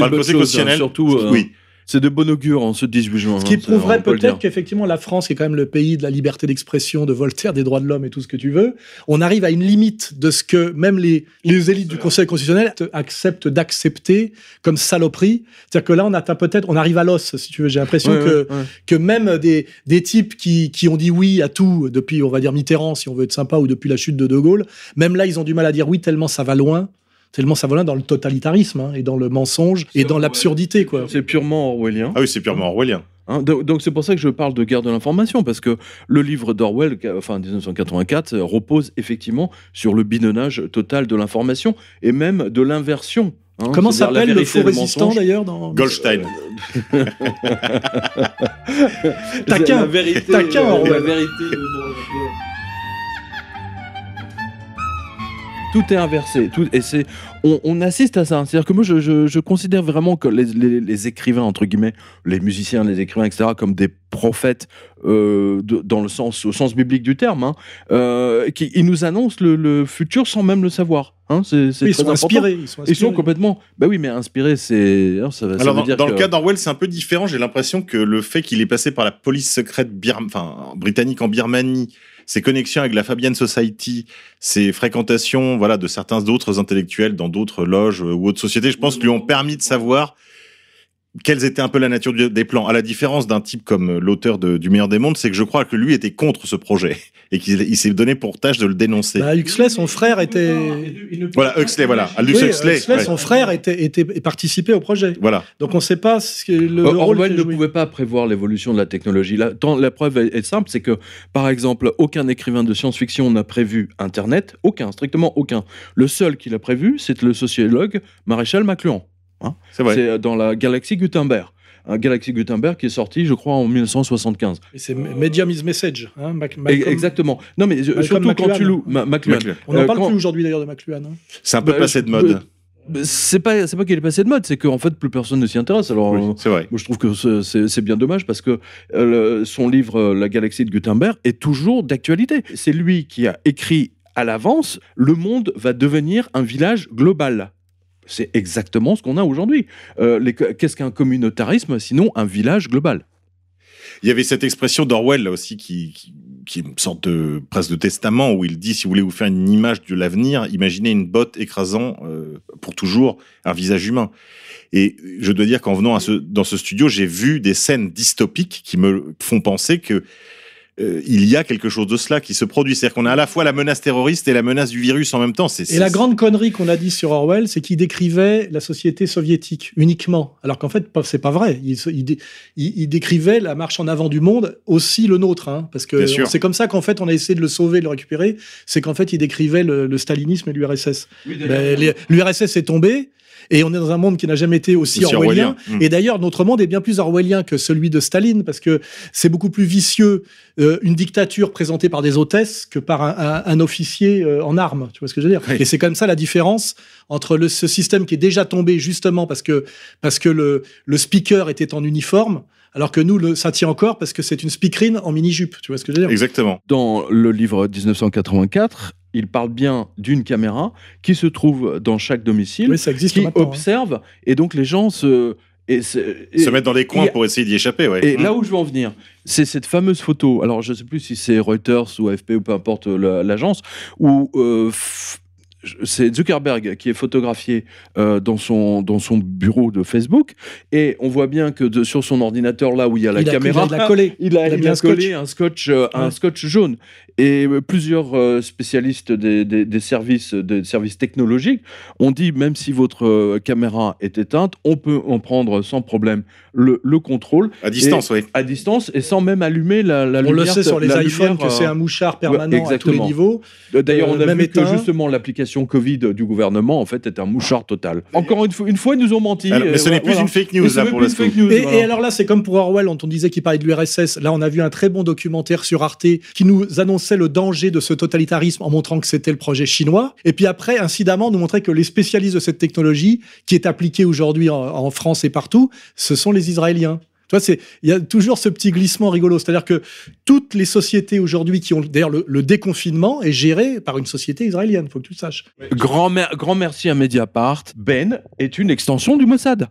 par le Conseil chose, constitutionnel. surtout, euh, oui. C'est de bon augure en ce 18 juin. Ce qui hein, prouverait peut peut-être qu'effectivement la France, qui est quand même le pays de la liberté d'expression, de Voltaire, des droits de l'homme et tout ce que tu veux, on arrive à une limite de ce que même les, les élites du Conseil constitutionnel te- acceptent d'accepter comme saloperie. C'est-à-dire que là, on atteint peut-être, on arrive à l'os, si tu veux. J'ai l'impression Ouais, que ouais, ouais. que même des, des types qui, qui ont dit oui à tout depuis, on va dire, Mitterrand, si on veut être sympa, ou depuis la chute de De Gaulle, même là, ils ont du mal à dire oui tellement ça va loin, tellement ça va loin dans le totalitarisme, hein, et dans le mensonge, et dans l'absurdité, quoi. C'est purement orwellien. Ah oui, c'est purement orwellien. Hein, donc c'est pour ça que je parle de guerre de l'information, parce que le livre d'Orwell, enfin 1984, euh, repose effectivement sur le bidonnage total de l'information et même de l'inversion. hein, Comment la s'appelle le faux le résistant d'ailleurs dans... Goldstein. Taquin. La vérité, Taquin, la Orwell. vérité. Tout est inversé. Tout, et c'est, on, on assiste à ça. C'est-à-dire que moi, je, je- je considère vraiment que les, les- les écrivains, entre guillemets, les musiciens, les écrivains, etc., comme des prophètes euh, de- dans le sens, au sens biblique du terme, hein, euh, qui ils nous annoncent le, le futur sans même le savoir. Hein, c'est c'est Oui, ils sont inspirés. Ils sont Ils sont inspirés. complètement. Bah oui, mais inspirés, c'est. hein, Ça, ça Alors, veut dans, dire dans que... le cas d'Orwell, c'est un peu différent. J'ai l'impression que le fait qu'il est passé par la police secrète Birm- enfin, britannique en Birmanie, ses connexions avec la Fabian Society, ses fréquentations voilà, de certains d'autres intellectuels dans d'autres loges euh, ou autres sociétés, je pense, lui ont permis de savoir quelles étaient un peu la nature des plans. À la différence d'un type comme euh, l'auteur de- du meilleur des mondes, c'est que je crois que lui était contre ce projet et qu'il il s'est donné pour tâche de le dénoncer. Bah, Huxley, son frère était. voilà, Huxley, voilà. Aldous Oui, Huxley. Huxley, ouais. son frère était, était et participait au projet. Voilà. Donc on ne sait pas ce que le, Or- le rôle Orwell qu'il ne pouvait pas prévoir l'évolution de la technologie. La, tant- la preuve est, est simple, c'est que, par exemple, aucun écrivain de science-fiction n'a prévu Internet, aucun, strictement aucun. Le seul qui l'a prévu, c'est le sociologue Maréchal McLuhan. C'est vrai. C'est dans la galaxie Gutenberg. Un Galaxy Gutenberg qui est sorti, je crois, en 1975. Et C'est Medium is Message. Hein, Mac- Malcolm- Exactement. Non, mais euh, Malcolm surtout quand McLuhan. tu loues Ma- McLuhan. McLuhan. On n'en Euh, parle quand- plus aujourd'hui d'ailleurs de McLuhan. hein. C'est un peu Bah, passé de je- mode. C'est pas, c'est pas qu'il est passé de mode, c'est qu'en fait, plus personne ne s'y intéresse. Alors, Oui, euh, c'est vrai. Moi, je trouve que c'est- bien dommage parce que euh, le- son livre La galaxie de Gutenberg est toujours d'actualité. C'est lui qui a écrit à l'avance Le monde va devenir un village global. C'est exactement ce qu'on a aujourd'hui. Euh, Qu'est-ce qu'un communautarisme sinon un village global? Il y avait cette expression d'Orwell là aussi qui, est une sorte de presque de testament où il dit si vous voulez vous faire une image de l'avenir, imaginez une botte écrasant euh, pour toujours un visage humain. Et je dois dire qu'en venant dans ce studio, j'ai vu des scènes dystopiques qui me font penser que euh, il y a quelque chose de cela qui se produit. C'est-à-dire qu'on a à la fois la menace terroriste et la menace du virus en même temps. C'est, Et la grande connerie qu'on a dit sur Orwell, c'est qu'il décrivait la société soviétique uniquement. Alors qu'en fait, c'est pas vrai. Il, décrivait la marche en avant du monde, aussi le nôtre. hein, parce que c'est comme ça qu'en fait, on a essayé de le sauver, de le récupérer. C'est qu'en fait, il décrivait le, le stalinisme et l'URSS. Ben, L'URSS est tombé. Et on est dans un monde qui n'a jamais été aussi, Aussi orwellien. orwellien. Et d'ailleurs, notre monde est bien plus orwellien que celui de Staline, parce que c'est beaucoup plus vicieux euh, une dictature présentée par des hôtesses que par un, un- un officier euh, en armes. Tu vois ce que je veux dire? Oui. Et c'est comme ça la différence entre le, ce système qui est déjà tombé justement parce que, parce que le, le speaker était en uniforme, alors que nous, le, ça tient encore parce que c'est une speakerine en mini-jupe. Tu vois ce que je veux dire? Exactement. Dans le livre 1984, il parle bien d'une caméra qui se trouve dans chaque domicile, Oui, ça existe qui hein. observe, et donc les gens se... Et c'est- et- Se mettre dans des coins et- pour essayer d'y échapper, ouais. Et Mm. là où je veux en venir, c'est cette fameuse photo. Alors, je ne sais plus si c'est Reuters ou AFP ou peu importe la- l'agence, où euh, c'est Zuckerberg qui est photographié euh, dans, son, dans son bureau de Facebook. Et on voit bien que de- sur son ordinateur, là où il y a la Il a- caméra, il a collé. il a, Il a il mis a un scotch. collé un scotch, euh, un Ouais. scotch jaune. Et euh, plusieurs euh, spécialistes des, des- des services, des services technologiques ont dit même si votre euh, caméra est éteinte, on peut en prendre sans problème le, le contrôle À distance, oui. à distance et sans même allumer la, la On lumière. le sait sur les iPhones lumière, que c'est euh, un mouchard permanent à tous les exactement. niveaux. D'ailleurs, on euh, a même vu que éteint. justement l'application Covid du gouvernement en fait est un mouchard total. Encore une fois, une fois ils nous ont menti. Alors, mais ce n'est voilà. plus une fake news là pour le fake news, Et, voilà. et alors là, c'est comme pour Orwell, dont on disait qu'il parlait de l'URSS. Là, on a vu un très bon documentaire sur Arte qui nous annonçait le danger de ce totalitarisme en montrant que c'était le projet chinois. Et puis après, incidemment, nous montrait que les spécialistes de cette technologie, qui est appliquée aujourd'hui en, en France et partout, ce sont les Israéliens. Tu vois, c'est, il y a toujours ce petit glissement rigolo. C'est-à-dire que toutes les sociétés aujourd'hui qui ont, d'ailleurs, le, le déconfinement est géré par une société israélienne. Faut que tu le saches. Grand, grand merci à Mediapart. Ben est une extension du Mossad.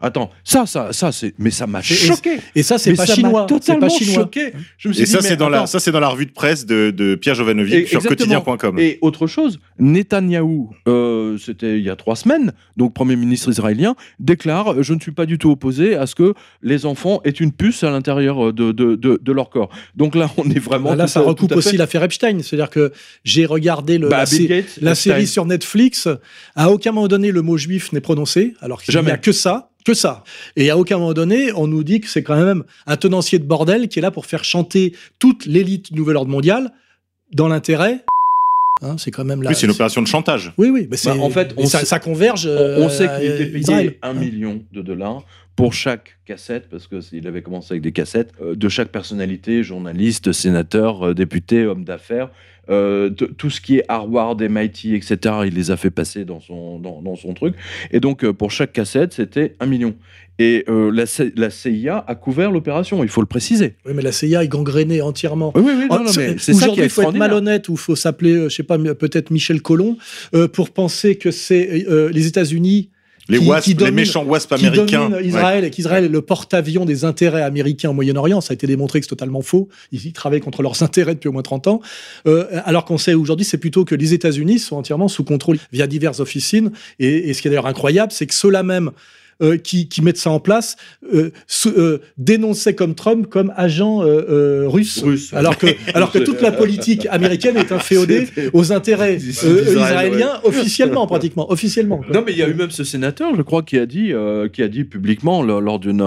Attends, ça, ça, ça, c'est. Mais ça m'a et- choqué. Et ça, c'est pas m'a chinois. C'est Totalement pas chinois. choqué. Je me suis Et dit, ça, mais c'est dans la, ça, c'est dans la revue de presse de, de Pierre Jovanovic sur quotidien.com. Et autre chose, Netanyahou, euh, c'était il y a trois semaines, donc Premier ministre israélien, déclare euh, Je ne suis pas du tout opposé à ce que les enfants aient une puce à l'intérieur euh, de, de, de, de leur corps. Donc là, on est vraiment. Bah là, tout ça à- recoupe tout à aussi l'affaire Epstein. C'est-à-dire que j'ai regardé le, Bah, la, Bill sé- Gates, la Epstein. série sur Netflix. À aucun moment donné, le mot juif n'est prononcé, alors qu'il n'y a que ça. Que ça. Et à aucun moment donné, on nous dit que c'est quand même un tenancier de bordel qui est là pour faire chanter toute l'élite du nouvel ordre mondial dans l'intérêt. Hein, c'est quand même là. Oui, c'est une opération de chantage. Oui, oui. mais c'est- Bah, en fait, on ça, sait- ça converge. On, on euh, sait qu'il était payé Israël. un million de dollars pour chaque cassette, parce qu'il avait commencé avec des cassettes, euh, de chaque personnalité, journaliste, sénateur, euh, député, homme d'affaires, euh, tout ce qui est Harvard, MIT, etc., il les a fait passer dans son, dans, dans son truc. Et donc, euh, pour chaque cassette, c'était un million. Et euh, la, CIA a couvert l'opération, il faut le préciser. Oui, mais la CIA est gangrénée entièrement. Oui, oui, oui, non, Oh, non, mais c'est ça qui est il faut être malhonnête ou il faut s'appeler, je sais pas, peut-être Michel Collomb, euh, pour penser que c'est euh, les États-Unis Les, qui- wasps, qui les méchants wasps américains. domine Israël et qu'Israël est le porte-avions des intérêts américains au Moyen-Orient. Ça a été démontré que c'est totalement faux. Ils, ils travaillent contre leurs intérêts depuis au moins 30 ans. Euh, alors qu'on sait aujourd'hui, c'est plutôt que les États-Unis sont entièrement sous contrôle via diverses officines. Et, et ce qui est d'ailleurs incroyable, c'est que ceux-là même euh, qui, qui mettent ça en place euh, se- euh, dénonçaient comme Trump comme agent euh, euh, russe. Russe. Alors que, alors que toute la politique américaine est inféodée aux intérêts euh, israéliens officiellement, pratiquement, officiellement. Non, mais il y a eu même ce sénateur, je crois, qui a dit, euh, qui a dit publiquement lors, lors d'une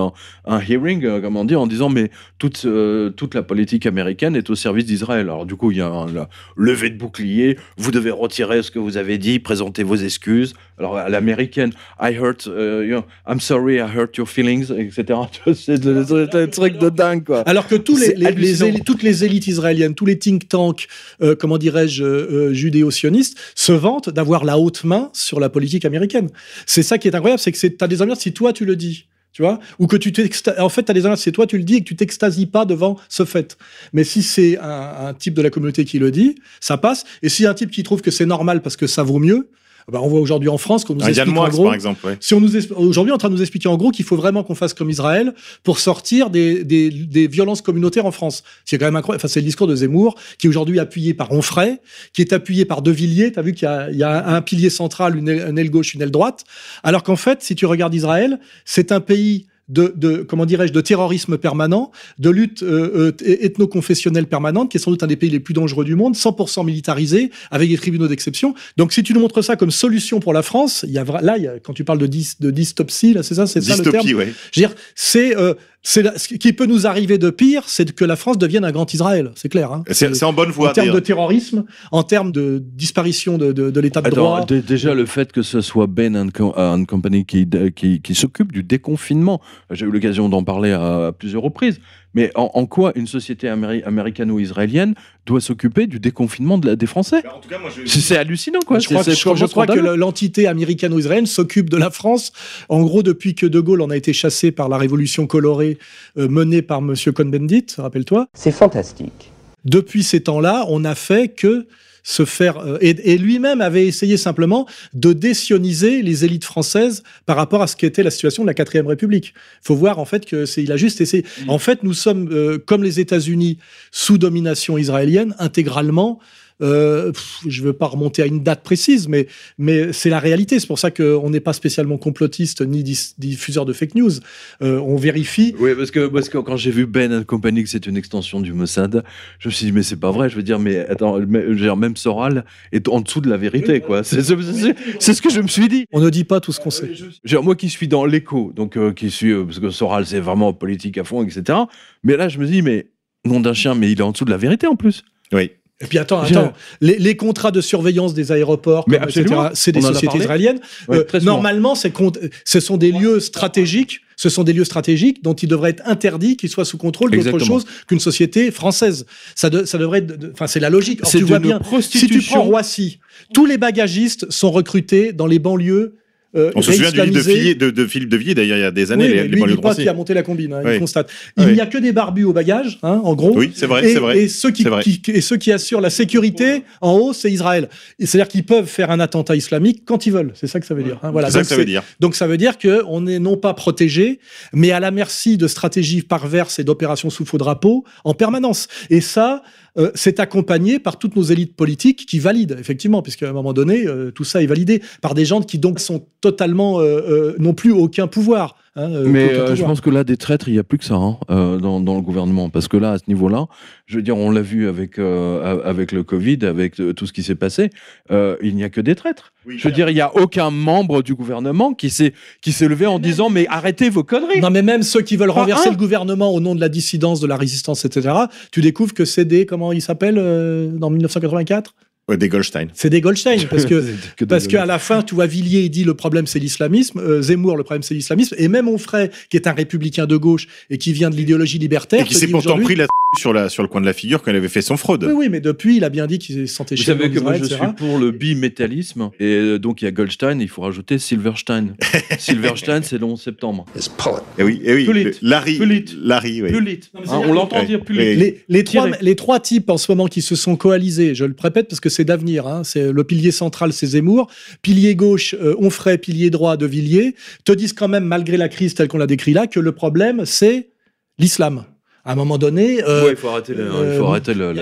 un, hearing, euh, comment dire, en disant mais toute euh, toute la politique américaine est au service d'Israël. Alors du coup, il y a un levée de bouclier. Vous devez retirer ce que vous avez dit, présenter vos excuses. Alors à l'américaine, I hurt, euh, you know, I'm sorry, I hurt your feelings, etc. C'est des trucs de dingue, quoi. Alors que tous les, C'est toutes les élites israéliennes, tous les think tanks, euh, comment dirais-je, euh, euh, judéo-sionistes, se vantent d'avoir la haute main sur la politique américaine. C'est ça qui est incroyable, c'est que tu as des emmerdeurs si toi tu le dis. Tu vois Ou que tu En fait, tu as des si toi tu le dis et que tu t'extasies pas devant ce fait. Mais si c'est un, un type de la communauté qui le dit, ça passe. Et si un type qui trouve que c'est normal parce que ça vaut mieux, bah, on voit aujourd'hui en France qu'on nous Yann explique en gros. par exemple. ouais. Si on nous aujourd'hui en train de nous expliquer en gros qu'il faut vraiment qu'on fasse comme Israël pour sortir des, des, des violences communautaires en France. C'est quand même incroyable. Enfin, c'est le discours de Zemmour qui est aujourd'hui appuyé par Onfray, qui est appuyé par De Villiers. T'as vu qu'il y a, il y a un pilier central, une aile, une aile gauche, une aile droite. Alors qu'en fait, si tu regardes Israël, c'est un pays de, de comment dirais-je de terrorisme permanent, de lutte euh, euh, ethno-confessionnelle permanente, qui est sans doute un des pays les plus dangereux du monde, 100% militarisé, avec des tribunaux d'exception. Donc, si tu nous montres ça comme solution pour la France, il y a là, il y a, quand tu parles de, dys, de dystopsie, là, c'est ça, c'est ça le terme? Dystopie, ouais. Je veux dire, c'est euh, la- ce qui peut nous arriver de pire, c'est que la France devienne un grand Israël. C'est clair. Hein C'est c'est en bonne en voie, termes de terrorisme, en termes de disparition de, de, de l'état de droit. Déjà le fait que ce soit Ben and, Co- and Company qui, qui, qui s'occupe du déconfinement, j'ai eu l'occasion d'en parler à, à plusieurs reprises, mais en, en quoi une société améri- américano-israélienne doit s'occuper du déconfinement de la- des Français? Je- C'est hallucinant, quoi. je crois, que, je, crois- je vraiment crois que l'entité américano-israélienne s'occupe de la France. En gros, depuis que De Gaulle en a été chassé par la révolution colorée euh, menée par Monsieur Cohn-Bendit, rappelle-toi. C'est fantastique. Depuis ces temps-là, on n'a fait que se faire euh, et, et lui-même avait essayé simplement de désioniser les élites françaises par rapport à ce qu'était la situation de la quatrième République. faut voir en fait que c'est il a juste essayé. En fait, nous sommes euh, comme les États-Unis sous domination israélienne intégralement. Euh, pff, je veux pas remonter à une date précise, mais mais c'est la réalité. C'est pour ça qu'on n'est pas spécialement complotiste ni diffuseur de fake news. Euh, on vérifie. Oui, parce que, parce que quand j'ai vu Ben and Company que c'est une extension du Mossad, je me suis dit, mais c'est pas vrai. Je veux dire, mais attends, même Soral est en dessous de la vérité, quoi. C'est ce que je me suis dit. On ne dit pas tout ce qu'on sait. Je veux dire, moi qui suis dans l'écho, donc euh, qui suis, euh, parce que Soral c'est vraiment politique à fond, etc. Mais là, je me dis, mais nom d'un chien, mais il est en dessous de la vérité en plus. Oui. Et puis attends, attends, les, les contrats de surveillance des aéroports, comme, etc., c'est des sociétés israéliennes. Ouais, Euh, normalement, ce sont des lieux stratégiques. Ce sont des lieux stratégiques dont il devrait être interdit qu'ils soient sous contrôle d'autre chose qu'une société française. Ça, de- ça devrait, être- de- enfin, c'est la logique. Or, C'est tu vois bien. Si tu prends Roissy, tous les bagagistes sont recrutés dans les banlieues. Euh, On se souvient du livre de, de, de Philippe de Villiers, d'ailleurs, il y a des années, Oui, les, les lui, de dis pas qui a monté la combine, hein, Oui. il constate. Il Oui. n'y a que des barbus au bagage, hein, en gros. Oui, c'est vrai, et, c'est vrai. et ceux qui, C'est vrai. qui- et ceux qui assurent la sécurité en haut, c'est Israël. Et C'est-à-dire qu'ils peuvent faire un attentat islamique quand ils veulent. C'est ça que ça veut dire. hein. Voilà. C'est ça Donc que ça veut dire. Donc ça veut dire que on n'est non pas protégé, mais à la merci de stratégies perverses et d'opérations sous faux drapeau en permanence. Et ça, euh, c'est accompagné par toutes nos élites politiques qui valident, effectivement, puisqu'à un moment donné, euh, tout ça est validé par des gens qui donc sont totalement, euh, euh, n'ont plus aucun pouvoir. Hein, euh, Mais euh, je pense que là, des traîtres, il n'y a plus que ça hein, euh, dans, dans le gouvernement. Parce que là, à ce niveau-là, je veux dire, on l'a vu avec, euh, avec le Covid, avec euh, tout ce qui s'est passé, euh, il n'y a que des traîtres. je veux dire, il n'y a aucun membre du gouvernement qui s'est qui s'est levé en disant Mais arrêtez vos conneries Non, mais même ceux qui veulent renverser le gouvernement au nom de la dissidence, de la résistance, etc., tu découvres que c'est des, comment ils s'appellent, euh, dans 1984 Ouais, des Goldstein. C'est des Goldstein, parce que Que Parce qu'à la fin, tu vois, Villiers, il dit le problème c'est l'islamisme, euh, Zemmour, le problème c'est l'islamisme, et même Onfray, qui est un républicain de gauche et qui vient de l'idéologie libertaire. Et qui s'est pourtant pris la sur, la, sur le coin de la figure quand il avait fait son fraude. Oui, oui, mais depuis, il a bien dit qu'il se sentait Vous savez que moi je suis pour le bimétallisme et euh, donc il y a Goldstein, il faut rajouter Silverstein. Silverstein c'est le 11 septembre. Et oui, et oui. Pulit. Larry. Pulit. Larry, oui. Pulit. Non, Hein, on l'entend dire. Pulit. Les, les, trois, les trois types en ce moment qui se sont coalisés, je le répète parce que c'est d'avenir, hein, c'est le pilier central, c'est Zemmour, pilier gauche, euh, Onfray, pilier droit de Villiers, te disent quand même, malgré la crise telle qu'on l'a décrit là, que le problème, c'est l'islam. À un moment donné, euh, Ouais, il faut arrêter. le- il euh, faut arrêter le-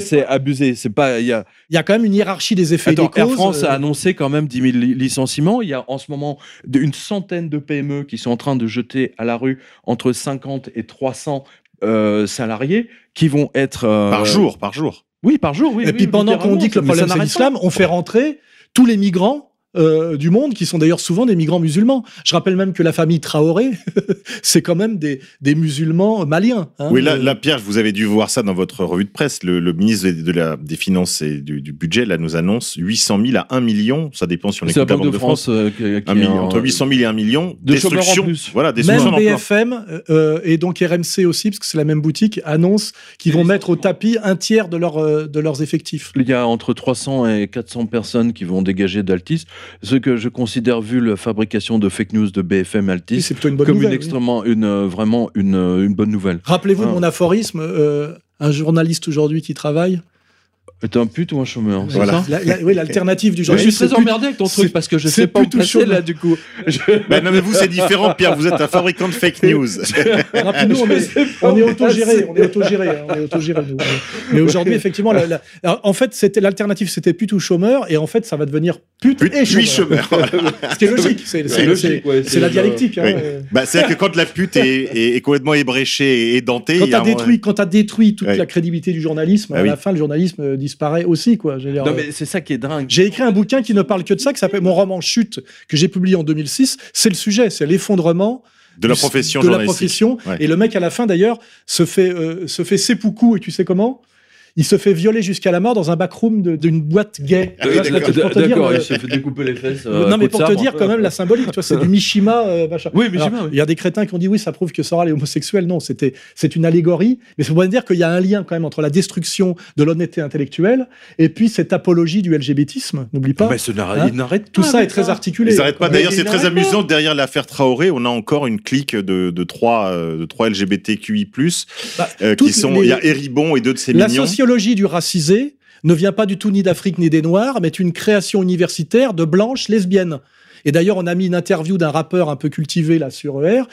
c'est abusé. C'est pas. Il y a. il y a quand même une hiérarchie des effets Attends, et des Air causes. France a euh, annoncé quand même 10 000 li- licenciements. Il y a en ce moment une centaine de PME qui sont en train de jeter à la rue entre 50 et 300 euh, salariés qui vont être euh, Par jour, par jour. Oui, par jour. Oui. Et oui, puis pendant qu'on dit que le problème c'est l'islam, on fait rentrer tous les migrants euh, du monde, qui sont d'ailleurs souvent des migrants musulmans. Je rappelle même que la famille Traoré, c'est quand même des, des musulmans maliens. hein. Oui, là, Euh, là, Pierre, vous avez dû voir ça dans votre revue de presse. Le, le ministre de la, des Finances et du, du budget là, nous annonce 800 000 à 1 million. Ça dépend si on écoute C'est la la Banque de France, euh, qui, qui million, en- entre 800 000 et 1 million. de chômeurs en Destruction. plus. Voilà, destruction Même. BFM euh, et donc RMC aussi, parce que c'est la même boutique, annonce qu'ils vont mettre au tapis un tiers de, leur, euh, de leurs effectifs. Il y a entre 300 et 400 personnes qui vont dégager d'Altis. Ce que je considère, vu la fabrication de fake news de BFM Oui, Altis, c'est plutôt une comme nouvelle. une oui. euh, vraiment une, euh, une bonne nouvelle. Rappelez-vous de Ah. mon aphorisme, euh, un journaliste aujourd'hui qui travaille. T'es un pute ou un chômeur Voilà. ça La- la- oui, l'alternative du je suis très emmerdé avec ton truc parce que je sais pas où plutôt placer là du coup. Je- Ben non, mais vous, c'est différent, Pierre. Vous êtes un fabricant de fake news. Non, puis nous, on est, on est autogéré, on est autogéré, hein, on est autogéré, nous. Mais aujourd'hui, effectivement, la- la- alors, en fait, c'était l'alternative, c'était pute ou chômeur, et en fait, ça va devenir pute, Pute, et puis chômeur. chômeur. Voilà. Ce qui est logique, c'est ouais, la le- dialectique. hein, euh. Bah, C'est-à-dire que quand la pute est, est- est complètement ébréchée et édentée, Quand t'as détruit, quand détruit toute la crédibilité du journalisme, Ah à la fin, le journalisme euh, disparaît aussi, quoi. Dire, Non euh, mais c'est ça qui est dingue. J'ai écrit un bouquin qui ne parle que de ça, qui s'appelle Mon roman Chute, que j'ai publié en 2006. C'est le sujet, c'est l'effondrement de la profession de la profession. Ouais. Et le mec, à la fin, d'ailleurs, se fait, euh, se fait seppuku, et tu sais comment? Il se fait violer jusqu'à la mort dans un backroom d'une boîte gay. D'accord, euh, il se fait découper les fesses. euh, non, mais pour te dire quand même la symbolique, tu vois, c'est du Mishima, euh, machin. Oui, Mishima, oui. Il y a des crétins qui ont dit oui, ça prouve que Sora est homosexuel. Non, c'était c'est une allégorie, mais c'est pour dire qu'il y a un lien quand même entre la destruction de l'honnêteté intellectuelle et puis cette apologie du LGBTisme. N'oublie pas. Mais ce n'arrête- Hein n'arrête Tout ça est très articulé. Ils n'arrêtent pas. D'ailleurs, c'est très amusant. Derrière l'affaire Traoré, on a encore une clique de, de trois, euh, de trois LGBTQI+, Bah, euh, qui sont. Il y a Héribon et deux de ses mignons. Sociologie du racisé ne vient pas du tout ni d'Afrique ni des Noirs, mais est une création universitaire de blanches lesbiennes. Et d'ailleurs, on a mis une interview d'un rappeur un peu cultivé là sur ER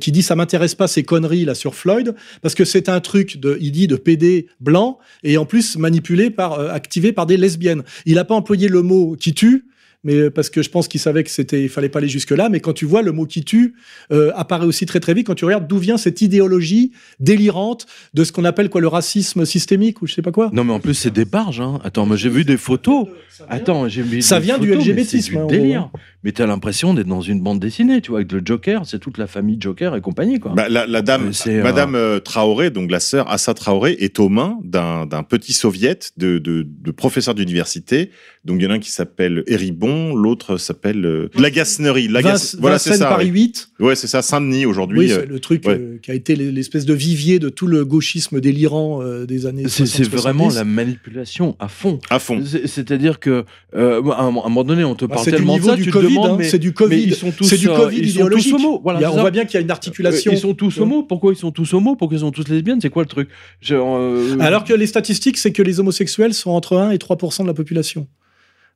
qui dit ça m'intéresse pas ces conneries là sur Floyd parce que c'est un truc de il dit de PD blanc et en plus manipulé par euh, activé par des lesbiennes. Il a pas employé le mot qui tue mais euh, parce que je pense qu'il savait que c'était il fallait pas aller jusque là mais quand tu vois le mot qui tue euh, apparaît aussi très très vite quand tu regardes d'où vient cette idéologie délirante de ce qu'on appelle quoi le racisme systémique ou je sais pas quoi Non, mais en plus, c'est des barges. Hein. Attends, moi j'ai vu des photos. Attends, j'ai vu Ça des vient photos, mais LGBTisme, C'est du hein, en délire. gros. Mais t'as l'impression d'être dans une bande dessinée, tu vois, avec le Joker, c'est toute la famille Joker et compagnie, quoi. Bah, la, la dame, Euh, Madame euh, Traoré, donc la sœur Assa Traoré, est aux mains d'un petit soviet de, de, de professeurs d'université. Donc il y en a un qui s'appelle Héribon, l'autre s'appelle euh, Lagasnerie. Lagas... Vince- Voilà, c'est ça. Paris ouais. 8 Ouais, c'est ça. Saint-Denis aujourd'hui. oui euh, c'est le truc ouais. euh, qui a été l'espèce de vivier de tout le gauchisme délirant euh, des années C'est 60, c'est vraiment 70. la manipulation à fond. à fond. C'est- C'est-à-dire que, euh, à, un, à un moment donné, on te Bah, parle tellement de ça, du tu te Covid, demandes, hein, c'est du mais Covid, ils sont tous, c'est du euh, Covid ils sont tous homo. Voilà, Il a- on voit bien qu'il y a une articulation. Ils sont tous homo. Pourquoi ils sont tous homo Pourquoi ils sont tous lesbiennes? C'est quoi le truc? Euh, Alors que les statistiques, c'est que les homosexuels sont entre 1 et 3% de la population.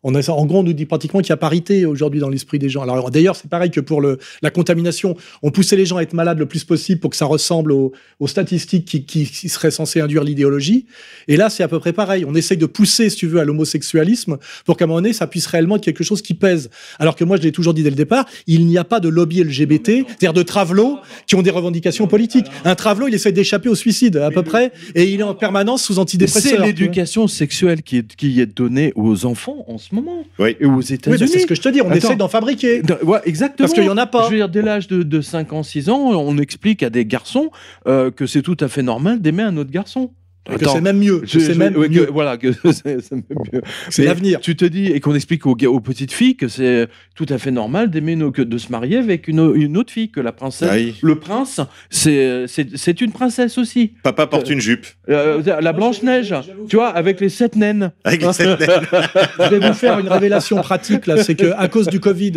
On a en gros, on nous dit pratiquement qu'il y a parité aujourd'hui dans l'esprit des gens. Alors d'ailleurs, c'est pareil que pour le, la contamination. On poussait les gens à être malades le plus possible pour que ça ressemble aux, aux statistiques qui, qui, qui seraient censées induire l'idéologie. Et là, c'est à peu près pareil. On essaye de pousser, si tu veux, à l'homosexualisme pour qu'à un moment donné, ça puisse réellement être quelque chose qui pèse. Alors que moi, je l'ai toujours dit dès le départ, il n'y a pas de lobby LGBT, c'est-à-dire de travelots qui ont des revendications politiques. Un travelot, il essaie d'échapper au suicide à peu près, et il est en permanence sous antidépresseurs. C'est l'éducation sexuelle qui est, qui est donnée aux enfants en ce moment. Oui. Et aux Oui, États-Unis. c'est ce que je te dis, on Attends. essaie d'en fabriquer. Ouais, exactement. Parce qu'il y en a pas. Je veux dire, dès l'âge de, de 5 ans, 6 ans, on explique à des garçons euh, que c'est tout à fait normal d'aimer un autre garçon. Et que c'est même mieux. c'est je- même ouais, que- mieux. voilà, que c'est c'est même mieux. C'est Mais l'avenir. Tu te dis, et qu'on explique aux, aux petites filles que c'est tout à fait normal d'aimer une- que de se marier avec une, une autre fille, que la princesse, oui. le prince, c'est c'est- c'est une princesse aussi. Papa porte une jupe. Euh, la Blanche-Neige, tu vois, avec les sept naines. Avec cette Je vais vous faire une révélation pratique là, c'est que à cause du Covid,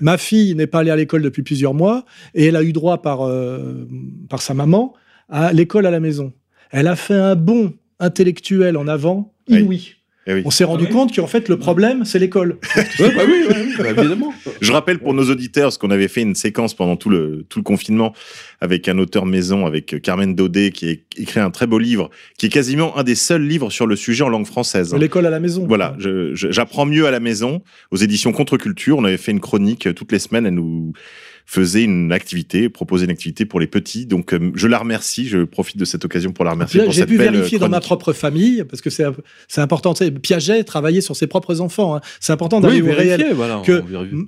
ma fille n'est pas allée à l'école depuis plusieurs mois et elle a eu droit par euh, par sa maman à l'école à la maison. Elle a fait un bond intellectuel en avant Oui. inouï. Eh oui. On s'est rendu compte qu'en fait le problème c'est l'école. Ouais, bah oui, ouais, oui, bah évidemment. Je rappelle pour nos auditeurs, parce qu'on avait fait une séquence pendant tout le, tout le confinement avec un auteur maison, avec Carmen Daudet, qui a écrit un très beau livre, qui est quasiment un des seuls livres sur le sujet en langue française. L'école à la maison. Voilà, j'apprends mieux à la maison, aux éditions Contre-Culture. On avait fait une chronique toutes les semaines. Elle nous faisait une activité, proposait une activité pour les petits. Donc, euh, je la remercie. Je profite de cette occasion pour la remercier J'ai pu belle vérifier dans ma propre famille, parce que c'est c'est important. Piaget travaillait sur ses propres enfants. hein. C'est important d'aller Oui, au réel. voilà. Que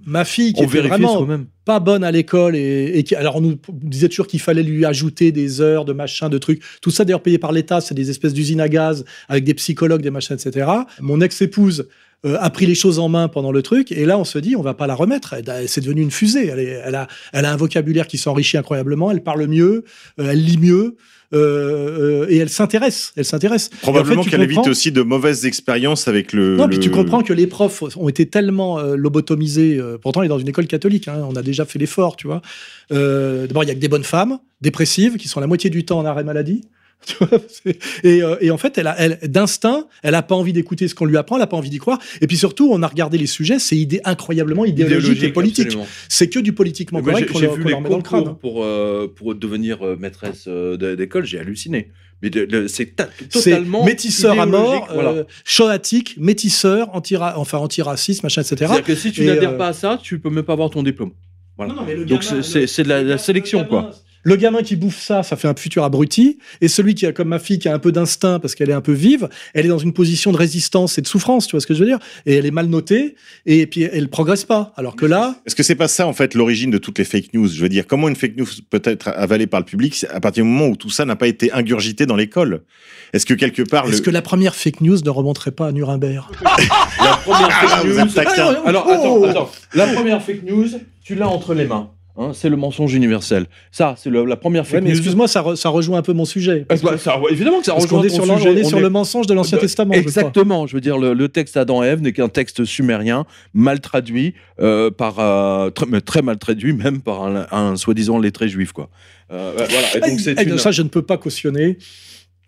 ma fille, qui on était vraiment pas bonne à l'école et, et qui, alors on nous disait toujours qu'il fallait lui ajouter des heures de machin, de trucs. Tout ça d'ailleurs payé par l'État, c'est des espèces d'usines à gaz avec des psychologues, des machins, etc. Mon ex-épouse euh, a pris les choses en main pendant le truc et là on se dit on va pas la remettre. C'est devenu une fusée. Elle, est- elle a, elle a un vocabulaire qui s'enrichit incroyablement. Elle parle mieux, euh, elle lit mieux. euh, et elle s'intéresse, elle s'intéresse. En Probablement fait, qu'elle évite aussi de mauvaises expériences avec le. non, le- puis tu comprends que les profs ont été tellement lobotomisés. pourtant, elle est dans une école catholique. hein, on a déjà fait l'effort, tu vois. D'abord, il y a que des bonnes femmes dépressives qui sont la moitié du temps en arrêt maladie. Et, euh, et en fait, elle, a, elle d'instinct, elle a pas envie d'écouter ce qu'on lui apprend, elle a pas envie d'y croire. Et puis surtout, on a regardé les sujets, c'est idée incroyablement idéologique, et politique. C'est que du politiquement correct j'ai qu'on leur, les leur met dans le crâne. pour, euh, pour devenir euh, maîtresse d'école, j'ai halluciné. Mais c'est ta- C'est totalement métisseur à mort, voilà. euh, choatique, métisseur, anti enfin antiraciste, machin, etc. C'est-à-dire que si tu n'adhères pas à ça, tu peux même pas avoir ton diplôme. Voilà. Non, non, mais le Donc c'est- de la, la sélection, le quoi. Le gamin qui bouffe ça, ça fait un futur abruti. Et celui qui a, comme ma fille, qui a un peu d'instinct parce qu'elle est un peu vive, elle est dans une position de résistance et de souffrance, tu vois ce que je veux dire? Et elle est mal notée, et puis elle progresse pas. Alors que là, Est-ce que c'est pas ça en fait l'origine de toutes les fake news? Je veux dire, comment une fake news peut être avalée par le public c'est à partir du moment où tout ça n'a pas été ingurgité dans l'école? Est-ce que quelque part est-ce le... que la première fake news ne remonterait pas à Nuremberg? La première Ah, fake news. Alors Oh attends, attends. La première fake news, tu l'as entre les mains. Hein, c'est le mensonge universel. Ça, c'est la première Ouais, fake mais news. excuse-moi, ça, re- ça rejoint un peu mon sujet. Parce bah, que- ça- évidemment que ça parce rejoint qu'on est ton sur, sujet. on est sur on le mensonge de l'Ancien Euh, Testament. je crois. Exactement. Je veux dire, le, le texte Adam et Ève n'est qu'un texte sumérien, mal traduit, euh, par, euh, très, mais très mal traduit même par un, un soi-disant lettré juif. Quoi. Euh, voilà. Et donc, c'est Eh, une- Ça, je ne peux pas cautionner.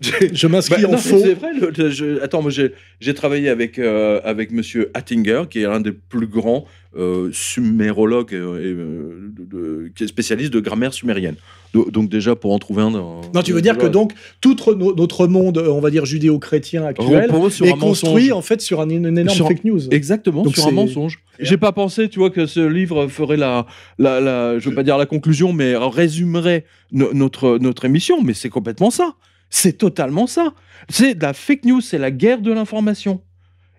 Je m'inscris Bah, en non, faux. C'est vrai. le- le- je- attends, moi j'ai travaillé avec euh, avec Monsieur Hattinger, qui est l'un des plus grands euh, sumérologues euh, et, euh, de- de- qui est spécialiste de grammaire sumérienne. Do- Donc déjà pour en trouver un. dans- Non, tu veux dire que donc tout no- notre monde, euh, on va dire judéo-chrétien actuel, est construit en fait sur un, une énorme Sur- fake news. Exactement, Donc sur un mensonge. J'ai pas pensé, tu vois, que ce livre ferait la, la, la je veux pas dire la conclusion, mais résumerait no- notre, notre émission, mais c'est complètement ça. C'est totalement ça. C'est de la fake news, c'est la guerre de l'information.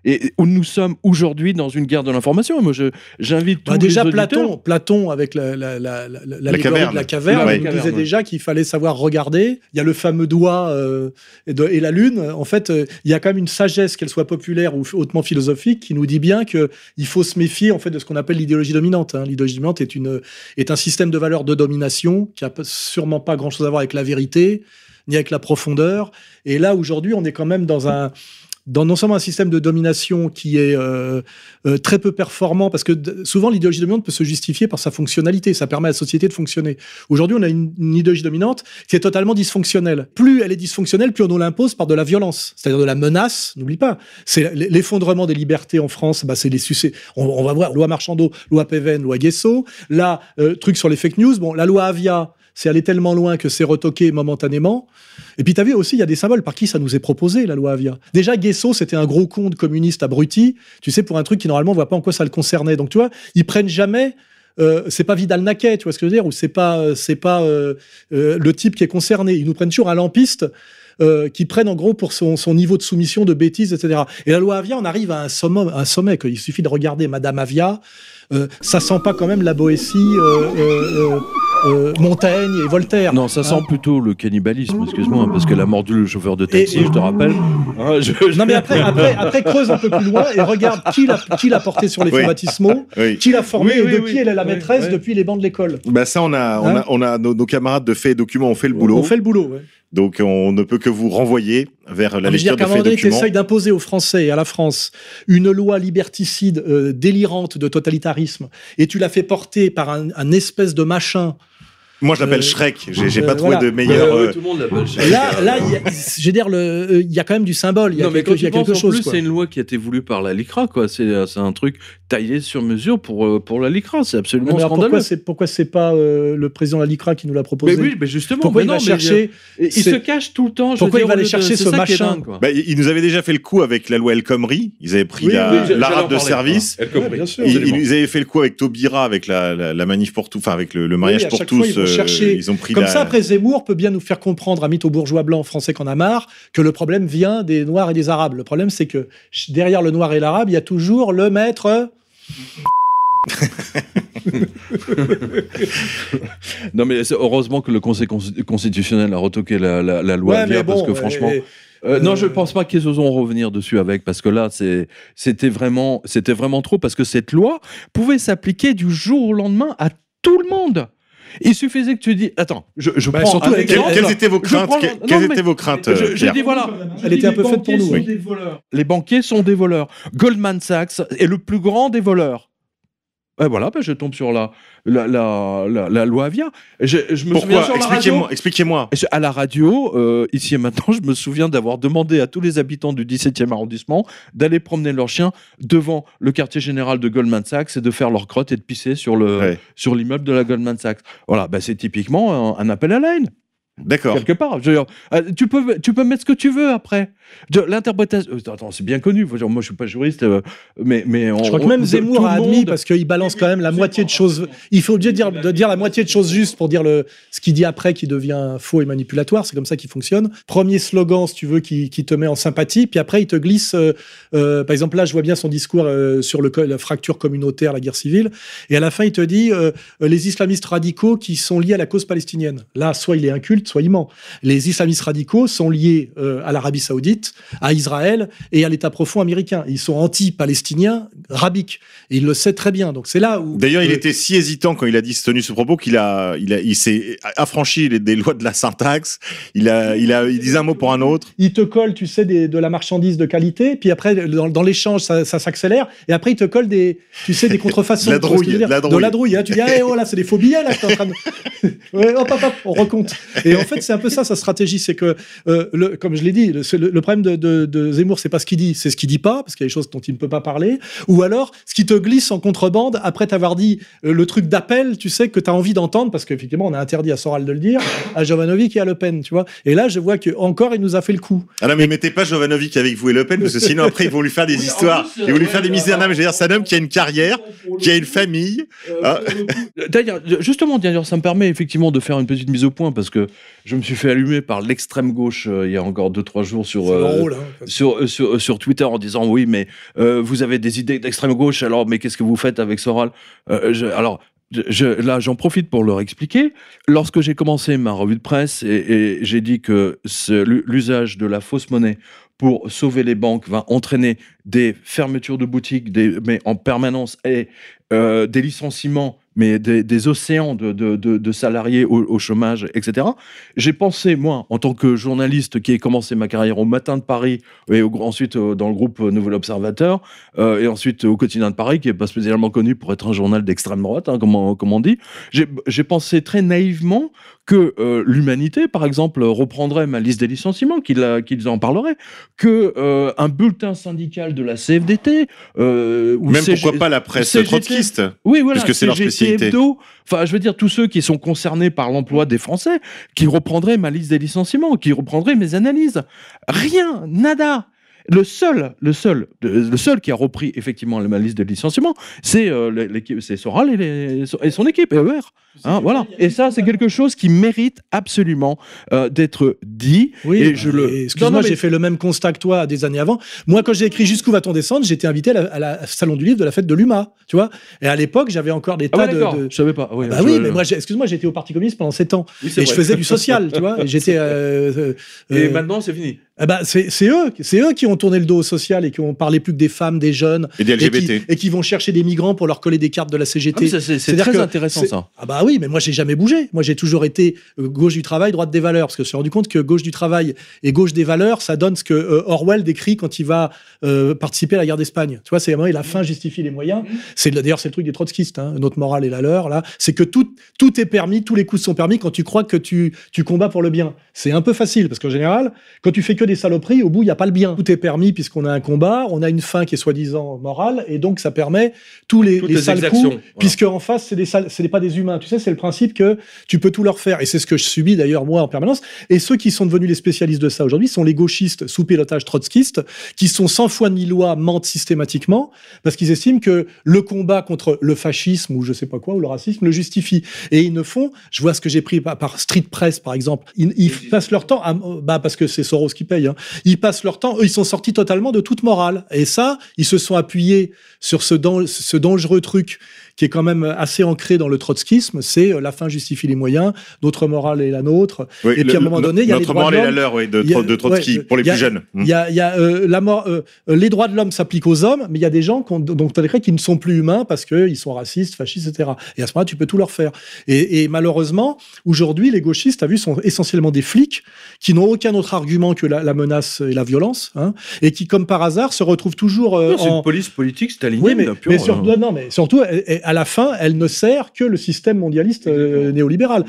Et où nous sommes aujourd'hui dans une guerre de l'information. Moi, je- j'invite Bah, tous déjà les auditeurs- Platon, Platon avec la, la, la, la, la- l'allégorie caverne. de la caverne, Caverne, disait déjà qu'il fallait savoir regarder. Il y a le fameux doigt euh, et, de- et la lune. En fait, euh, il y a quand même une sagesse, qu'elle soit populaire ou hautement philosophique, qui nous dit bien que il faut se méfier en fait de ce qu'on appelle l'idéologie dominante. hein. L'idéologie dominante est une est un système de valeurs de domination qui a sûrement pas grand chose à voir avec la vérité ni avec la profondeur. Et là aujourd'hui, on est quand même dans un dans non seulement un système de domination qui est euh, euh, très peu performant, parce que souvent l'idéologie dominante peut se justifier par sa fonctionnalité, ça permet à la société de fonctionner. Aujourd'hui, on a une, une idéologie dominante qui est totalement dysfonctionnelle. Plus elle est dysfonctionnelle, plus on nous l'impose par de la violence, c'est-à-dire de la menace. N'oublie pas, c'est l'effondrement des libertés en France. Bah, c'est les succès. On, va voir loi Marchandeau, loi Péven, loi Guesso. Là, euh, truc sur les fake news. Bon, la loi Avia. C'est allé tellement loin que c'est retoqué momentanément. Et puis, tu as vu aussi, il y a des symboles par qui ça nous est proposé, la loi Avia. Déjà, Guesso, c'était un gros con de communiste abruti, tu sais, pour un truc qui, normalement, on voit pas en quoi ça le concernait. Donc, tu vois, ils prennent jamais. euh, c'est pas Vidal Naquet, tu vois ce que je veux dire, ou c'est pas, euh, c'est pas euh, le type qui est concerné. Ils nous prennent toujours un lampiste euh, qui prennent en gros pour son, son niveau de soumission, de bêtises, etc. Et la loi Avia, on arrive à un sommet, un sommet que il suffit de regarder Madame Avia. Ça sent pas quand même la Boétie euh, Montaigne et Voltaire. Non, ça sent Hein plutôt le cannibalisme, excuse-moi, parce qu'elle a mordu le chauffeur de taxi, Et- je te rappelle. Hein, je- Non mais après, après, après creuse un peu plus loin et regarde qui l'a porté sur les Oui. fonds baptismaux, Oui. qui l'a formé Oui, et de oui. qui elle est la maîtresse depuis les bancs de l'école. Bah ça, on a, on Hein a, on a nos, nos camarades de faits et documents ont fait le boulot. On fait le boulot. Ouais. Donc on ne peut que vous renvoyer vers la Non, mais je veux lecture dire de qu'à un faits et moment donné, tu documents. essayes d'imposer aux Français et à la France une loi liberticide euh, délirante de totalitarisme et tu la fais porter par un, un espèce de machin. Moi, je l'appelle Euh, Shrek. J'ai euh, pas trouvé voilà. de meilleur. Ouais, ouais, euh, tout le monde l'appelle Shrek. Là, là, il y a- je veux dire, euh, il y a quand même du symbole, il y a non, mais quelque, quand il y a quelque en chose. plus, quoi. c'est une loi qui a été voulue par la LICRA, quoi. C'est un truc taillé sur mesure pour, pour la LICRA. C'est absolument Mais scandaleux. pourquoi c'est pourquoi c'est pas euh, le président de la LICRA qui nous l'a proposé? Mais oui, mais justement. Pourquoi mais il va non, chercher Il, il se cache tout le temps. je Pourquoi il va aller chercher ce machin? dingue, quoi. Bah, ils nous avaient déjà fait le coup avec la loi El Khomri. Ils avaient pris l'arabe en de service. Ils, nous avaient fait le coup avec Taubira, avec la, manif pour tous, enfin avec le, mariage pour tous. Ils vont chercher- ils ont pris Comme la- ça, après Zemmour peut bien nous faire comprendre, à mythe aux bourgeois blancs français qu'on a marre, que le problème vient des Noirs et des Arabes. Le problème, c'est que derrière le Noir et l'Arabe, il y a toujours le maître. Non, mais heureusement que le Conseil consti- constitutionnel a retoqué la, la, la loi Ouais, parce bon, que euh, euh, Euh, non, Euh, je pense pas qu'ils oseront revenir dessus avec, parce que là, c'était vraiment, c'était vraiment trop, parce que cette loi pouvait s'appliquer du jour au lendemain à tout le monde. Il suffisait que tu dis, attends, je, je Bah, prends surtout Quelles, quelles étaient vos craintes prends- Que- non, Quelles mais- étaient vos craintes, Je, euh, je Pierre dis voilà, Elle était un peu faite pour nous, oui. Les banquiers sont des voleurs. Goldman Sachs est le plus grand des voleurs. Et voilà, ben, je tombe sur la, la, la, la, la loi Avia. Je, je me Pourquoi. Expliquez-moi. À la radio, euh, ici et maintenant, je me souviens d'avoir demandé à tous les habitants du 17e arrondissement d'aller promener leurs chiens devant le quartier général de Goldman Sachs et de faire leur crotte et de pisser sur le Ouais. sur l'immeuble de la Goldman Sachs. Voilà, bah, c'est typiquement un, un appel à la haine D'accord. quelque part. Je veux dire, euh, tu peux tu peux mettre ce que tu veux après. L'interprétation. euh, Attends, c'est bien connu. Faut dire, Moi, je suis pas juriste, euh, mais mais on- Je crois que même Zemmour a admis monde- parce qu'il balance quand même la moitié de choses. Il faut obligé de dire, de dire la moitié de choses justes pour dire le, ce qu'il dit après qui devient faux et manipulatoire. C'est comme ça qu'il fonctionne. Premier slogan, si tu veux, qui, qui te met en sympathie. Puis après, il te glisse. euh, euh, par exemple, là, je vois bien son discours euh, sur le, la fracture communautaire, la guerre civile. Et à la fin, il te dit les islamistes radicaux qui sont liés à la cause palestinienne. Là, soit il est inculte, ment. Les islamistes radicaux sont liés euh, à l'Arabie Saoudite, à Israël et à l'État profond américain. Ils sont anti-palestiniens, rabiques. Et il le sait très bien. Donc c'est là où. D'ailleurs, il euh, était si hésitant quand il a dit tenu ce propos qu'il a, il a, il s'est affranchi des lois de la syntaxe. Il a, il a, il disait un mot pour un autre. il te colle, tu sais, des- de la marchandise de qualité, puis après, dans, dans l'échange, ça, ça s'accélère, et après, il te colle des, tu sais, des contrefaçons. De la drouille, la drouille. De la drouille, hein. Tu dis, ah, eh, oh là, c'est des faux billets, là, que en train de. ouais, hop, hop, hop, on recompte. Et en fait, c'est un peu ça, sa stratégie, c'est que, euh, le, comme je l'ai dit, le, le- le problème de, de, de Zemmour, c'est pas ce qu'il dit, c'est ce qu'il dit pas, parce qu'il y a des choses dont il ne peut pas parler, ou alors, ce qui te glisse en contrebande, après t'avoir dit euh, le truc d'appel, tu sais, que tu as envie d'entendre, parce qu'effectivement, on a interdit à Soral de le dire, à Jovanovic et à Le Pen, tu vois. Et là, je vois que encore il nous a fait le coup. Ah non, mais mettez pas Jovanovic avec vous et Le Pen, parce que sinon après ils vont lui faire des histoires. Ils vont lui faire des misères. Non, mais je veux dire, c'est un homme qui a une carrière, qui a une famille. Ah. D'ailleurs, justement, d'ailleurs, ça me permet effectivement de faire une petite mise au point parce que je me suis fait allumer par l'extrême gauche euh, il y a encore 2-3 jours sur, euh, drôle, hein. sur, euh, sur, sur Twitter en disant oui, mais euh, vous avez des idées d'extrême gauche, alors mais qu'est-ce que vous faites avec Soral? Je- Alors. je- là, j'en profite pour leur expliquer. Lorsque j'ai commencé ma revue de presse et, et j'ai dit que l'usage de la fausse monnaie pour sauver les banques va entraîner des fermetures de boutiques, des, mais en permanence, et euh, des licenciements, mais des, océans de, salariés au, chômage, etc. J'ai pensé, moi, en tant que journaliste qui ai commencé ma carrière au Matin de Paris et ensuite euh, dans le groupe euh, Nouvel Observateur, euh, et ensuite au Quotidien de Paris, qui est pas spécialement connu pour être un journal d'extrême droite, hein, comme, on, dit, j'ai pensé très naïvement que euh, l'humanité, par exemple, reprendrait ma liste des licenciements, qu'ils en parleraient, que euh, un bulletin syndical de la CFDT, euh, ou Même CG pourquoi pas la presse CGT. trotskiste. oui, voilà, Puisque c'est leur spécialité. Hebdo. Enfin, je veux dire, tous ceux qui sont concernés par l'emploi des Français, qui reprendraient ma liste des licenciements, qui reprendraient mes analyses. Rien, nada. Le seul, le seul, le seul qui a repris effectivement la liste de licenciement, c'est euh, c'est Soral et, les- et son équipe, EER. Hein, voilà. Et ça, c'est quelque chose qui mérite absolument euh, d'être dit. Oui, et bah, je le. Excuse-moi, mais- j'ai fait le même constat que toi des années avant. Moi, quand j'ai écrit Jusqu'où va-t-on descendre, j'étais invité à la, à la salon du livre de la fête de l'UMA, tu vois. Et à l'époque, j'avais encore des Ah tas ouais, de, d'accord. de- Je savais pas. Oui, Bah je- oui, mais moi, excuse-moi, j'étais au Parti communiste pendant 7 ans. Oui, c'est Et je vrai. faisais du social, tu vois. J'étais. euh, euh, Et euh, maintenant, c'est fini. Eh ben, c'est eux, c'est eux qui ont tourné le dos au social et qui ont parlé plus que des femmes, des jeunes, Et des et qui, LGBT. et qui vont chercher des migrants pour leur coller des cartes de la Ah, CGT. ça, c'est très que intéressant ça. Ah bah oui, mais moi j'ai jamais bougé. Moi j'ai toujours été euh, gauche du travail, droite des valeurs, parce que je me suis rendu compte que gauche du travail et gauche des valeurs, ça donne ce que euh, Orwell décrit quand il va euh, participer à la guerre d'Espagne. Tu vois, c'est vraiment la fin justifie les moyens. C'est le- d'ailleurs c'est le truc des trotskistes. Hein, notre morale est la leur là. C'est que tout tout est permis, tous les coups sont permis quand tu crois que tu tu combats pour le bien. C'est un peu facile parce qu'en général, quand tu fais que des saloperies, au bout il y a pas le bien. Tout est permis puisqu'on a un combat, on a une fin qui est soi-disant morale et donc ça permet tous les, les les sales coups, voilà. puisque en face c'est des sales- c'est pas des humains. Tu sais, c'est le principe que tu peux tout leur faire. Et c'est ce que je subis d'ailleurs moi en permanence. Et ceux qui sont devenus les spécialistes de ça aujourd'hui sont les gauchistes sous pilotage trotskiste, qui sont sans foi ni loi, mentent systématiquement, parce qu'ils estiment que le combat contre le fascisme ou je sais pas quoi, ou le racisme, le justifie. Et ils ne font, je vois ce que j'ai pris par, par Street Press par exemple, ils, ils passent leur temps, à, bah parce que c'est Soros qui hein. ils passent leur temps, eux ils sont sortis totalement de toute morale. Et ça, ils se sont appuyés sur ce dangereux truc qui est quand même assez ancré dans le trotskisme, c'est euh, la fin justifie les moyens, notre morale est la nôtre. Oui, Et puis, à un moment donné, il y a les notre droits de morale est la leur, oui, de, a- de Trotsky, ouais, pour les a- plus jeunes. Il y a, il y a, euh, la mort, euh, les droits de l'homme s'appliquent aux hommes, mais il y a des gens tu as décrit qui ne sont plus humains parce qu'ils sont racistes, fascistes, etc. Et à ce moment-là, tu peux tout leur faire. Et, et malheureusement, aujourd'hui, les gauchistes, tu as vu, sont essentiellement des flics qui n'ont aucun autre argument que la, la menace et la violence, hein, et qui, comme par hasard, se retrouvent toujours euh, Non, C'est en, une police politique stalinienne. oui, mais, mais sur- non, non, mais surtout, elle- elle- à la fin, elle ne sert que le système mondialiste euh, néolibéral.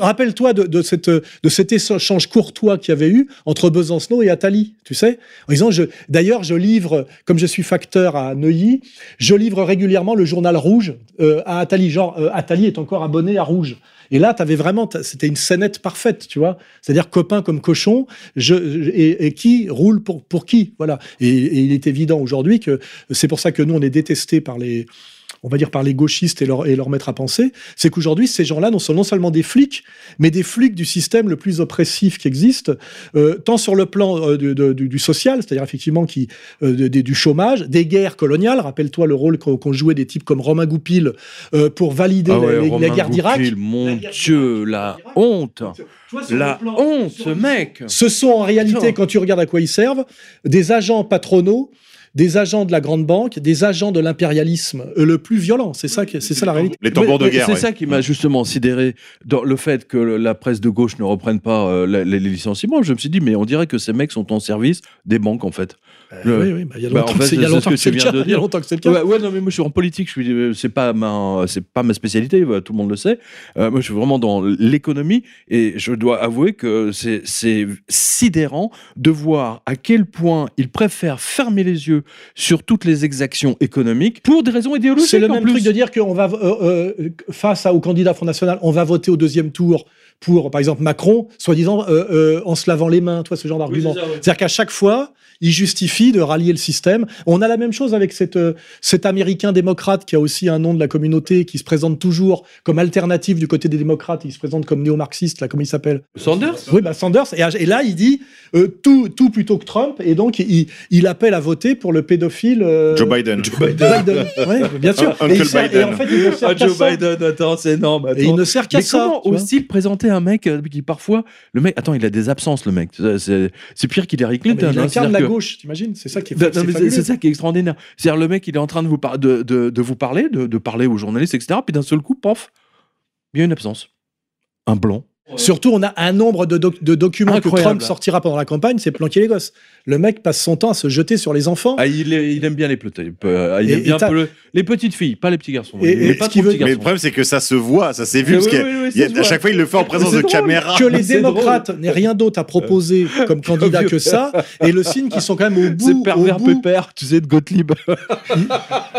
Rappelles-toi de, de, cette, de cet échange courtois qu'il y avait eu entre Besancenot et Attali, tu sais En disant, d'ailleurs, je livre, comme je suis facteur à Neuilly, je livre régulièrement le journal Rouge euh, à Attali. Genre, euh, Attali est encore abonné à Rouge. Et là, t'avais vraiment, c'était une scénette parfaite, tu vois. C'est-à-dire copain comme cochon, je, je- et, et qui roule pour, pour qui, voilà. Et, et il est évident aujourd'hui que c'est pour ça que nous, on est détestés par les, on va dire par les gauchistes et leur, et leur maître à penser, c'est qu'aujourd'hui, ces gens-là non sont non seulement des flics, mais des flics du système le plus oppressif qui existe, euh, tant sur le plan euh, du, de- du- du social, c'est-à-dire effectivement qui, euh, du chômage, des guerres coloniales. Rappelle-toi le rôle qu'ont joué des types comme Romain Goupil pour valider Ah la- ouais, guerre d'Irak. Mon guerre Dieu, la honte. La plan- honte, ce mec. Ce sont en réalité, quand tu regardes à quoi ils servent, des agents patronaux, des agents de la grande banque, des agents de l'impérialisme euh, le plus violent. C'est ça, que- c'est ça la réalité. Les tambours de guerre. C'est ouais. ça qui m'a justement sidéré dans le fait que la presse de gauche ne reprenne pas euh, les, les licenciements. Je me suis dit, mais on dirait que ces mecs sont en service des banques en fait. Euh, oui, oui, bah, il y a Bah, longtemps en fait, que c'est- le cas. Il y a longtemps que c'est le cas. Ouais, ouais, non, mais moi je suis en politique, je suis, euh, c'est pas ma, c'est pas ma spécialité, tout le monde le sait. Euh, moi je suis vraiment dans l'économie et je dois avouer que c'est, c'est sidérant de voir à quel point ils préfèrent fermer les yeux sur toutes les exactions économiques pour des raisons idéologiques. C'est le même plus. truc de dire qu'on va, euh, euh, face à, au candidat Front National, on va voter au deuxième tour pour, par exemple, Macron, soi-disant euh, euh, en se lavant les mains, toi, ce genre d'argument. C'est-à-dire qu'à chaque fois, il justifie de rallier le système. On a la même chose avec cette, euh, cet Américain démocrate qui a aussi un nom de la communauté, qui se présente toujours comme alternative du côté des démocrates. Il se présente comme néo-marxiste, là, comment il s'appelle Sanders? Oui, bah Sanders. Et, et là, il dit euh, tout, tout plutôt que Trump. Et donc, il, il appelle à voter pour le pédophile. euh, Joe Biden. Biden. Ouais, bien sûr. Uncle et, il sert- et Biden. en fait, il ne sert Ah, qu'à Joe ça. Biden, attends, c'est énorme. Et il ne sert qu'à ça. comment aussi présenter un mec qui parfois le mec attends il a des absences le mec C'est- pire qu'Hillary Ah, mais Clinton il hein, incarne la gauche, t'imagines? C'est ça qui est, c'est ça qui extraordinaire. C'est-à-dire le mec, il est en train de vous, par- de, de, de vous parler, de, de parler aux journalistes, etc. Puis d'un seul coup, pof, il y a une absence. Un blanc. Surtout, on a un nombre de, doc- de documents Incroyable. que Trump sortira pendant la campagne, c'est planquer les gosses. Le mec passe son temps à se jeter sur les enfants. Ah, il, est- il aime bien les petits. Il Et- aime et bien t'as- peu le- les petites filles, pas les petits garçons. Et- et pas ce veut- Mais le problème, c'est que ça se voit, ça s'est vu. Parce oui, que oui, oui, il y a- à chaque fois, il le fait en présence de drôle. caméra. que les démocrates n'aient rien d'autre à proposer comme candidat que ça, et le signe qu'ils sont quand même au bout, C'est pervers au bout pépère, tu sais, de Gottlieb.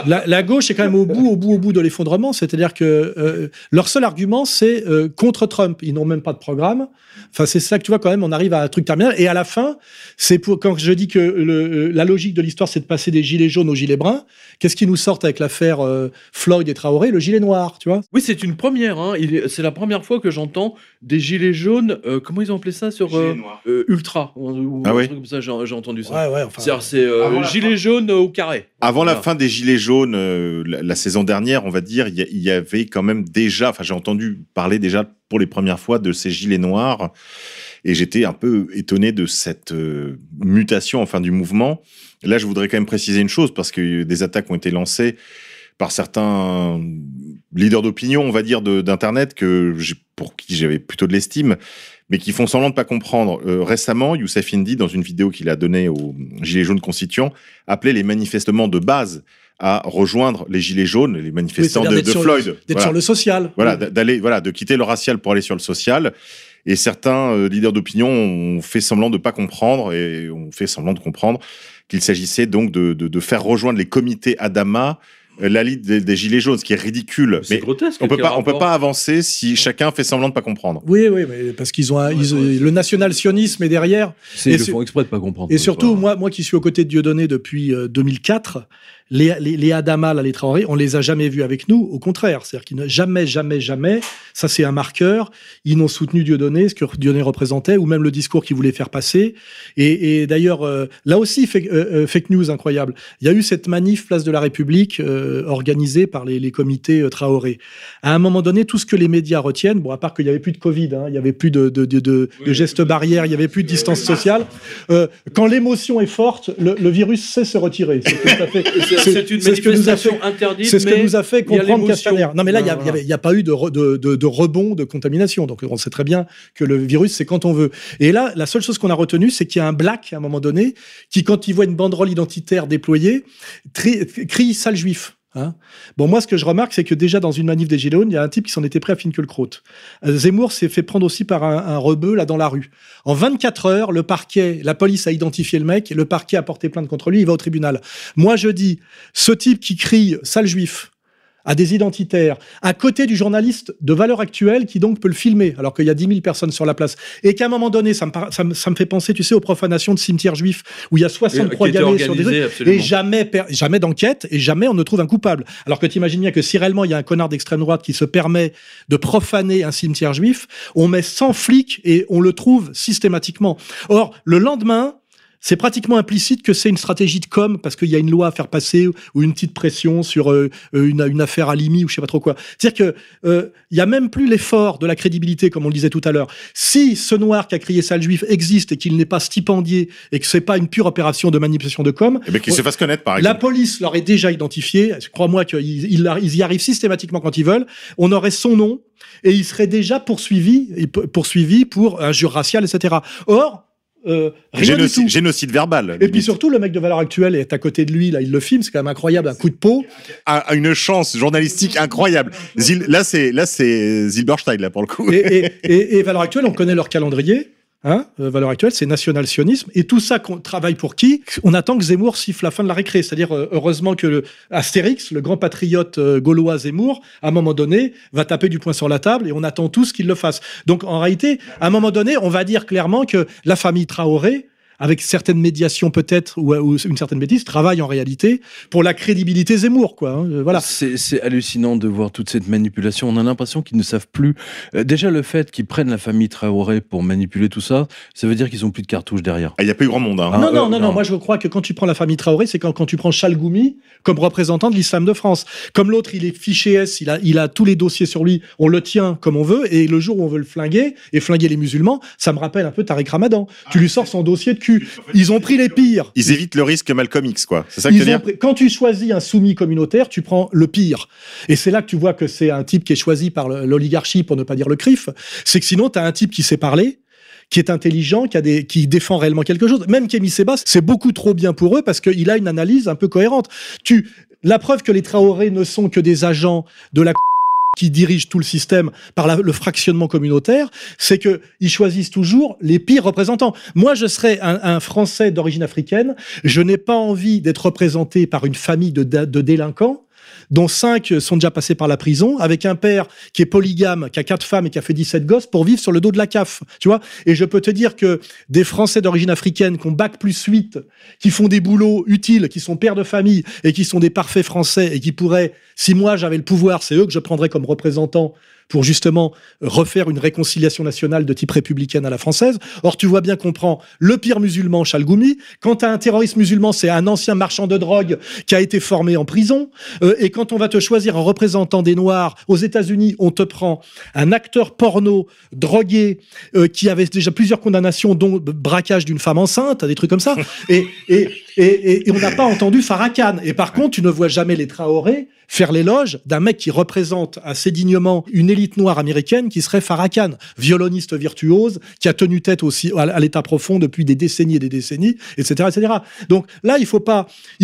la, la gauche est quand même au bout, au bout, au bout de l'effondrement. C'est-à-dire que euh, leur seul argument, c'est euh, contre Trump. Ils n'ont même même pas de programme. Enfin, c'est ça que tu vois quand même, on arrive à un truc terminal. Et à la fin, c'est pour quand je dis que le, la logique de l'histoire, c'est de passer des gilets jaunes aux gilets bruns. Qu'est-ce qui nous sort avec l'affaire euh, Floyd et Traoré? Le gilet noir, tu vois? Oui, c'est une première. Hein. C'est la première fois que j'entends des gilets jaunes. euh, comment ils ont appelé ça sur euh, euh, Ultra ou, ou Ah truc comme ça. J'ai j'ai entendu ça. Ouais, ouais. Enfin, C'est-à-dire, c'est euh, gilet jaune au carré. Avant la fin des Gilets jaunes, euh, la, la saison dernière, on va dire, il y, y avait quand même déjà, enfin j'ai entendu parler déjà pour les premières fois de ces Gilets noirs, et j'étais un peu étonné de cette euh, mutation enfin du mouvement. Là, je voudrais quand même préciser une chose, parce que des attaques ont été lancées par certains leaders d'opinion, on va dire, d'Internet, pour qui j'avais plutôt de l'estime, mais qui font semblant de pas comprendre. Euh, récemment, Youssef Indy, dans une vidéo qu'il a donnée aux Gilets jaunes constituants, appelait les manifestements de base à rejoindre les Gilets jaunes, les manifestants de, de Floyd. d'être Voilà. sur le social. Voilà, Oui. d'aller, voilà, de quitter le racial pour aller sur le social. Et certains euh, leaders d'opinion ont fait semblant de pas comprendre et ont fait semblant de comprendre qu'il s'agissait donc de, de, de faire rejoindre les comités Adama euh, la liste des, des gilets jaunes, ce qui est ridicule. C'est Mais grotesque. on peut pas, on peut pas avancer si chacun fait semblant de pas comprendre. Oui, oui, mais parce qu'ils ont, un- ils le national-sionisme est derrière. C'est- Et Ils le font exprès de pas comprendre. Et surtout, moi, moi qui suis aux côtés de Dieudonné depuis euh, 2004, les, les, les Adama, là, les Traoré, on les a jamais vus avec nous. Au contraire, c'est-à-dire qu'ils n'ont jamais, jamais, jamais, ça c'est un marqueur, ils n'ont soutenu Dieudonné, ce que Dieudonné représentait, ou même le discours qu'il voulait faire passer. Et, et d'ailleurs, euh, là aussi, fake, euh, euh, fake news incroyable. Il y a eu cette manif Place de la République euh, organisée par les, les comités euh, Traoré. À un moment donné, tout ce que les médias retiennent, bon, à part qu'il n'y avait plus de Covid, hein, il n'y avait plus de, de, de, de- de gestes barrières, il n'y avait plus de distance sociale. Euh, quand l'émotion est forte, le, le virus sait se retirer. C'est tout à fait- C'est- une c'est ce que nous a manifestation fait- interdite. c'est ce que nous a fait comprendre. Castaner. Non, mais là, il n'y a, Voilà. pas eu de, re- de, de, de rebond de contamination. Donc, on sait très bien que le virus, c'est quand on veut. Et là, la seule chose qu'on a retenue, c'est qu'il y a un black, à un moment donné, qui, quand il voit une banderole identitaire déployée, tri- crie sale juif. Hein bon, moi, ce que je remarque, c'est que déjà dans une manif des Gilets jaunes, il y a un type qui s'en était prêt à Finkielkraut. Euh, Zemmour s'est fait prendre aussi par un, un rebeu là dans la rue. En 24 heures, le parquet, la police a identifié le mec, le parquet a porté plainte contre lui, il va au tribunal. Moi, je dis, ce type qui crie sale juif à des identitaires, à côté du journaliste de valeur actuelle qui donc peut le filmer, alors qu'il y a 10 000 personnes sur la place, et qu'à un moment donné, ça me, ça me, ça me fait penser, tu sais, aux profanations de cimetières juifs, où il y a Et, 63 qui était gamins sur des absolument. et jamais, jamais d'enquête, et jamais on ne trouve un coupable. Alors que tu imagines bien que si réellement il y a un connard d'extrême droite qui se permet de profaner un cimetière juif, on met 100 flics et on le trouve systématiquement. Or, le lendemain, c'est pratiquement implicite que c'est une stratégie de com parce qu'il y a une loi à faire passer ou une petite pression sur euh, euh, une, une affaire à Limi ou je sais pas trop quoi. C'est-à-dire que euh, il y a même plus l'effort de la crédibilité comme on le disait tout à l'heure. Si ce noir qui a crié sale juif existe et qu'il n'est pas stipendié et que c'est pas une pure opération de manipulation de com, Et bien qu'ils se fassent connaître, par la exemple. police leur est déjà identifié. Crois-moi qu'ils ils, ils y arrivent systématiquement quand ils veulent. On aurait son nom et il serait déjà poursuivi, poursuivi pour injure raciale, etc. Or, euh, rien du Génocide, tout. génocide verbal. Et puis surtout, le mec de valeur actuelle est à côté de lui, là, il le filme, c'est quand même incroyable, un coup de peau. a une chance journalistique incroyable. Zil- là, c'est là, c'est Zilberstein là pour le coup. Et, et, et, et valeur actuelle, on connaît leur calendrier. Hein Euh, valeur actuelle, c'est national-sionisme. Et tout ça qu'on travaille pour qui On attend que Zemmour siffle la fin de la récré. C'est-à-dire, euh, heureusement que le Astérix, le grand patriote euh, gaulois Zemmour, à un moment donné, va taper du poing sur la table et on attend tous qu'il le fasse. Donc, en réalité, à un moment donné, on va dire clairement que la famille Traoré, avec certaines médiations peut-être ou, ou une certaine bêtise, travaille en réalité pour la crédibilité Zemmour, quoi. hein. Euh, Voilà. C'est hallucinant de voir toute cette manipulation. On a l'impression qu'ils ne savent plus. Euh, déjà, le fait qu'ils prennent la famille Traoré pour manipuler tout ça, ça veut dire qu'ils ont plus de cartouches derrière. Ah, Il n'y a pas eu grand monde. Hein. Ah, non, euh, non, non, non. Moi, je crois que quand tu prends la famille Traoré, c'est quand, quand tu prends Chalgoumi comme représentant de l'islam de France. Comme l'autre, il est fiché S, il a, il a tous les dossiers sur lui, on le tient comme on veut, et le jour où on veut le flinguer, et flinguer les musulmans, ça me rappelle un peu Tariq Ramadan. tu lui sors son dossier de cul. Ils ont pris les pires. Ils évitent le risque Malcolm X, quoi. C'est ça que tu veux dire Quand tu choisis un soumis communautaire, tu prends le pire. Et c'est là que tu vois que c'est un type qui est choisi par l'oligarchie, pour ne pas dire le CRIF. C'est que sinon, tu as un type qui sait parler, qui est intelligent, qui, a des, qui défend réellement quelque chose. Même Kémy Sebas, c'est beaucoup trop bien pour eux parce qu'il a une analyse un peu cohérente. Tu, la preuve que les Traoré ne sont que des agents de la qui dirigent tout le système par le fractionnement communautaire, c'est que ils choisissent toujours les pires représentants. Moi, je serais un, Français d'origine africaine, je n'ai pas envie d'être représenté par une famille de délinquants. Dont cinq sont déjà passés par la prison, avec un père qui est polygame, qui a quatre femmes et qui a fait 17 gosses pour vivre sur le dos de la CAF. Tu vois Et je peux te dire que des Français d'origine africaine qui ont bac plus 8, qui font des boulots utiles, qui sont pères de famille et qui sont des parfaits Français et qui pourraient, si moi j'avais le pouvoir, c'est eux que je prendrais comme représentants pour justement refaire une réconciliation nationale de type républicaine à la française. Or, tu vois bien qu'on prend le pire musulman, Chalgoumi. Quand as un terroriste musulman, c'est un ancien marchand de drogue qui a été formé en prison. Euh, et quand on va te choisir un représentant des Noirs aux États-Unis, on te prend un acteur porno drogué euh, qui avait déjà plusieurs condamnations, dont braquage d'une femme enceinte, des trucs comme ça. Et, et, et, et on n'a pas entendu Farrakhan. Et par contre, tu ne vois jamais les Traoré faire l'éloge d'un mec qui représente assez dignement une élite noire américaine qui serait Farrakhan, violoniste virtuose, qui a tenu tête aussi à l'état profond depuis des décennies et des décennies, etc., etc. Donc là, il faut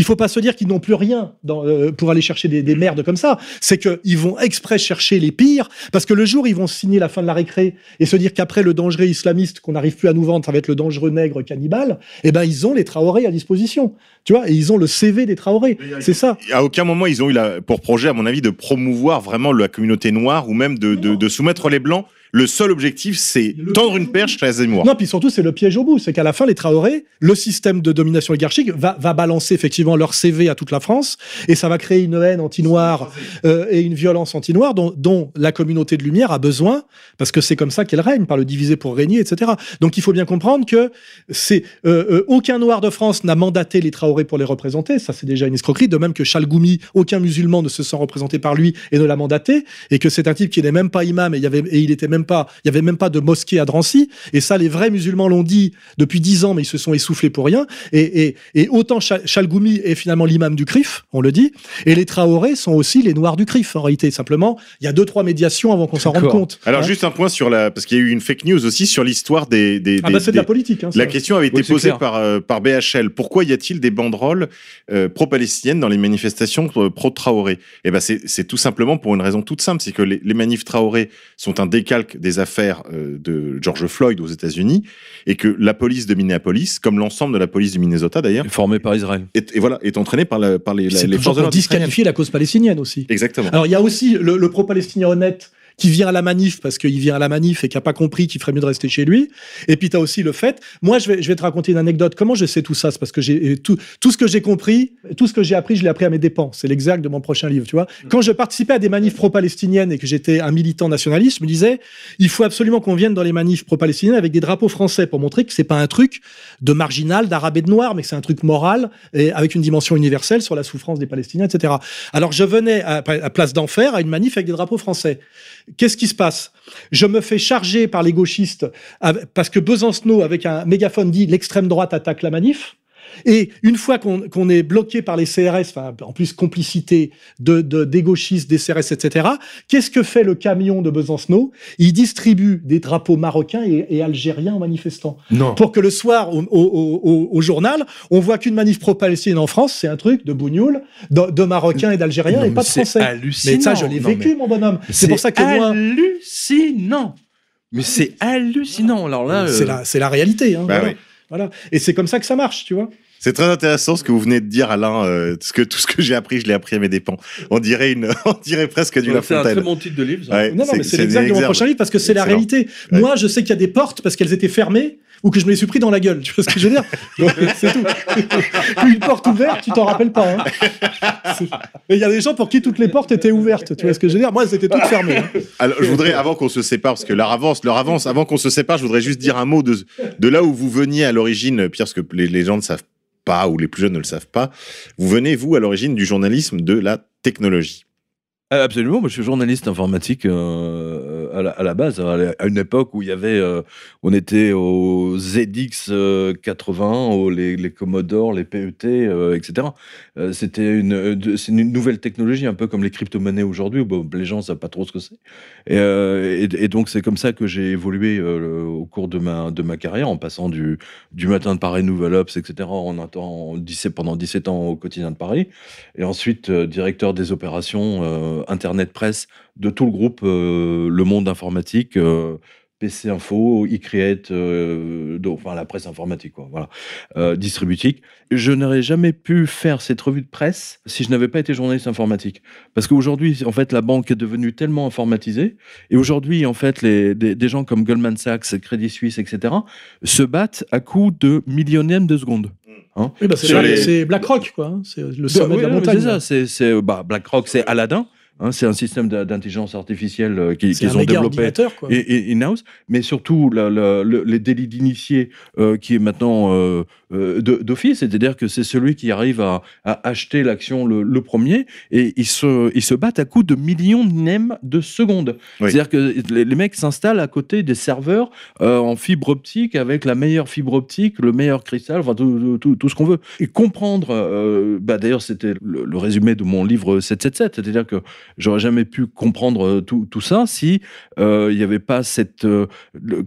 faut pas se dire qu'ils n'ont plus rien dans, euh, pour aller chercher des, des merdes comme ça. C'est qu'ils vont exprès chercher les pires, parce que le jour ils vont signer la fin de la récré et se dire qu'après le dangereux islamiste qu'on n'arrive plus à nous vendre, ça va être le dangereux nègre cannibale, eh ben ils ont les Traoré à disposition, tu vois, et ils ont le CV des Traoré. C'est ça. À aucun moment ils ont eu la, pour projet, à mon avis, de promouvoir vraiment la communauté noire ou même de, de, de soumettre les blancs. Le seul objectif, c'est tendre une perche à Zemmour. Non, puis surtout, c'est le piège au bout. C'est qu'à la fin, les Traoré, le système de domination oligarchique va, va balancer effectivement leur CV à toute la France et ça va créer une haine anti-noire euh, et une violence anti-noire dont, dont la communauté de lumière a besoin parce que c'est comme ça qu'elle règne, par le diviser pour régner, etc. Donc il faut bien comprendre que c'est euh, euh, aucun noir de France n'a mandaté les Traoré pour les représenter. Ça, c'est déjà une escroquerie. De même que Chalgoumi, aucun musulman ne se sent représenté par lui et ne l'a mandaté et que c'est un type qui n'est même pas imam et, il y avait, et il était même pas, il y avait même pas de mosquée à Drancy. Et ça, les vrais musulmans l'ont dit depuis dix ans, mais ils se sont essoufflés pour rien. Et, et, et autant Chal- Chalgoumi est finalement l'imam du CRIF, on le dit, et les Traoré sont aussi les noirs du CRIF, en réalité. Simplement, il y a deux, trois médiations avant qu'on s'en rende compte. Alors Hein juste un point sur la, parce qu'il y a eu une fake news aussi sur l'histoire des, des, Ah des- bah c'est de la des- politique. Hein, ça. La question avait été Oui, posée clair. par, euh, par BHL. Pourquoi y a-t-il des banderoles euh, pro-palestiniennes dans les manifestations euh, pro-Traoré? Eh ben, c'est c'est tout simplement pour une raison toute simple, c'est que les, les manifs Traoré sont un décalque des affaires euh, de George Floyd aux États-Unis et que la police de Minneapolis, comme l'ensemble de la police du Minnesota d'ailleurs, Formé par Israël. est, et voilà, est entraînée par, la, par les, la- les forces de l'ordre disqualifier la cause palestinienne aussi. Exactement. Alors il y a aussi le, le pro-palestinien honnête qui vient à la manif parce qu'il vient à la manif et qui a pas compris qu'il ferait mieux de rester chez lui. Et puis tu as aussi le fait, moi je vais, je vais te raconter une anecdote. Comment je sais tout ça? C'est parce que j'ai tout, tout ce que j'ai compris, tout ce que j'ai appris, je l'ai appris à mes dépens. C'est l'exact de mon prochain livre, tu vois. Quand je participais à des manifs pro-palestiniennes et que j'étais un militant nationaliste, je me disais, il faut absolument qu'on vienne dans les manifs pro-palestiniennes avec des drapeaux français pour montrer que c'est pas un truc de marginal, d'arabe et de noir, mais que c'est un truc moral et avec une dimension universelle sur la souffrance des Palestiniens, etc. Alors je venais à, à Place d'Enfer à une manif avec des drapeaux français. Qu'est-ce qui se passe? Je me fais charger par les gauchistes parce que Besancenot, avec un mégaphone, dit l'extrême droite attaque la manif. Et une fois qu'on est bloqué par les CRS, en plus complicité de, de, des gauchistes, des CRS, etc., qu'est-ce que fait le camion de Besancenot Il distribue des drapeaux marocains et, et algériens aux manifestants Non. pour que le soir, au, au- au- au journal, on voit qu'une manif pro-palestinienne en France, c'est un truc de bougnoul, de, de Marocains et d'Algériens et pas de Français. hallucinant. Mais ça, je l'ai vécu, mais mon bonhomme. C'est pour ça que moi, hallucinant. Mais c'est hallucinant. Alors là, c'est euh, la, réalité. Hein, Bah voilà. oui. Voilà. Et c'est comme ça que ça marche, tu vois. C'est très intéressant ce que vous venez de dire, Alain. euh, ce que, tout ce que j'ai appris, je l'ai appris à mes dépens. On dirait, une, on dirait presque du La c'est un très Fontaine. bon titre de livre. Ouais, Non, non, mais c'est l'exact de mon prochain livre parce que c'est la réalité. Ouais. Moi, je sais qu'il y a des portes parce qu'elles étaient fermées ou que je me les suis pris dans la gueule. Tu vois ce que je veux dire? C'est tout. Une porte ouverte, tu t'en rappelles pas. hein. Et il y a des gens pour qui toutes les portes étaient ouvertes. Tu vois ce que je veux dire? Moi, elles étaient toutes fermées. hein. Alors, je voudrais, avant qu'on se sépare, parce que leur avance, leur avance, avant qu'on se sépare, je voudrais juste dire un mot de, de là où vous veniez à l'origine, Pierre, parce que les, les gens ne savent pas, ou les plus jeunes ne le savent pas. Vous venez, vous, à l'origine du journalisme de la technologie. Euh, Absolument, moi je suis journaliste informatique euh, à, la, base, à, une époque où il y avait, euh, on était aux ZX euh, 80, aux, les, les Commodore, les PET, euh, etc. Euh, C'était une, euh, c'est une nouvelle technologie, un peu comme les crypto-monnaies aujourd'hui, bon, les gens ne savent pas trop ce que c'est. Et, euh, et, donc c'est comme ça que j'ai évolué au cours de ma, carrière, en passant du, matin de Paris, Nouvel Ops, etc., en, attend- en 17, pendant 17 ans au quotidien de Paris, et ensuite directeur des opérations Internet Presse de tout le groupe Le Monde Informatique, PC Info, eCreate, euh, donc, enfin la presse informatique, quoi, voilà, euh, distributique. Je n'aurais jamais pu faire cette revue de presse si je n'avais pas été journaliste informatique. Parce qu'aujourd'hui, en fait, la banque est devenue tellement informatisée, et aujourd'hui, en fait, les, des, des gens comme Goldman Sachs, Crédit Suisse, etc., se battent à coups de millionièmes de secondes. Hein Oui, bah, c'est les- BlackRock, quoi. hein. C'est le bah, sommet oui, de la montagne. C'est ça, c'est, c'est, bah, BlackRock, c'est Aladdin. Hein, c'est un système d'intelligence artificielle euh, qu'ils ont développé et, et in-house, mais surtout la- la- le- les délits d'initié euh, qui est maintenant euh, euh, d'office, c'est-à-dire que c'est celui qui arrive à, à acheter l'action le, le premier et ils se, ils se battent à coups de millions de secondes. Oui. C'est-à-dire que les, les mecs s'installent à côté des serveurs en fibre optique avec la meilleure fibre optique, le meilleur cristal, enfin tout, tout- ce qu'on veut. Et comprendre, bah, d'ailleurs c'était le, le résumé de mon livre 777, c'est-à-dire que j'aurais jamais pu comprendre euh, tout, ça si euh, il n'y avait pas cette euh,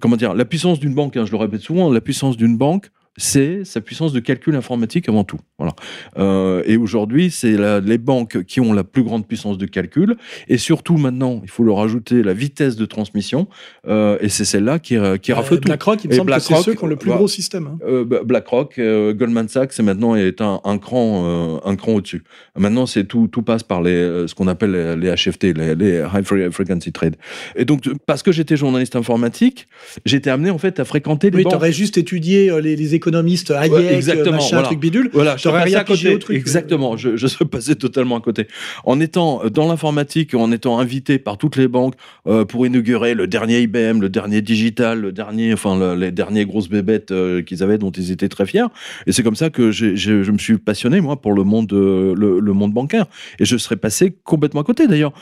comment dire la puissance d'une banque. hein, je le répète souvent, la puissance d'une banque. C'est sa puissance de calcul informatique avant tout. Voilà. Euh, et aujourd'hui, c'est les banques qui ont la plus grande puissance de calcul. Et surtout maintenant, il faut leur ajouter la vitesse de transmission. Euh, et c'est celle-là qui, euh, qui rafle tout. BlackRock, il me Et semble que c'est ceux qui ont le plus bah, gros système. hein. Euh, bah, BlackRock, Goldman Sachs, c'est maintenant est un, un cran, un cran au-dessus. Maintenant, c'est tout, tout passe par les, ce qu'on appelle les, les HFT, les, les High Fre- Frequency Trade. Et donc, parce que j'étais journaliste informatique, j'étais amené en fait à fréquenter les Oui, banques. t'aurais juste étudié les, les économistes Hayek, Ouais, exactement, machin, voilà. truc bidule. Voilà, je rien à côté. au truc. Exactement, je, je serais passé totalement à côté. En étant dans l'informatique, en étant invité par toutes les banques euh, pour inaugurer le dernier IBM, le dernier digital, le dernier, enfin le- les derniers grosses bébêtes euh, qu'ils avaient, dont ils étaient très fiers. Et c'est comme ça que je me suis passionné moi pour le monde, euh, le, le monde bancaire. Et je serais passé complètement à côté. D'ailleurs,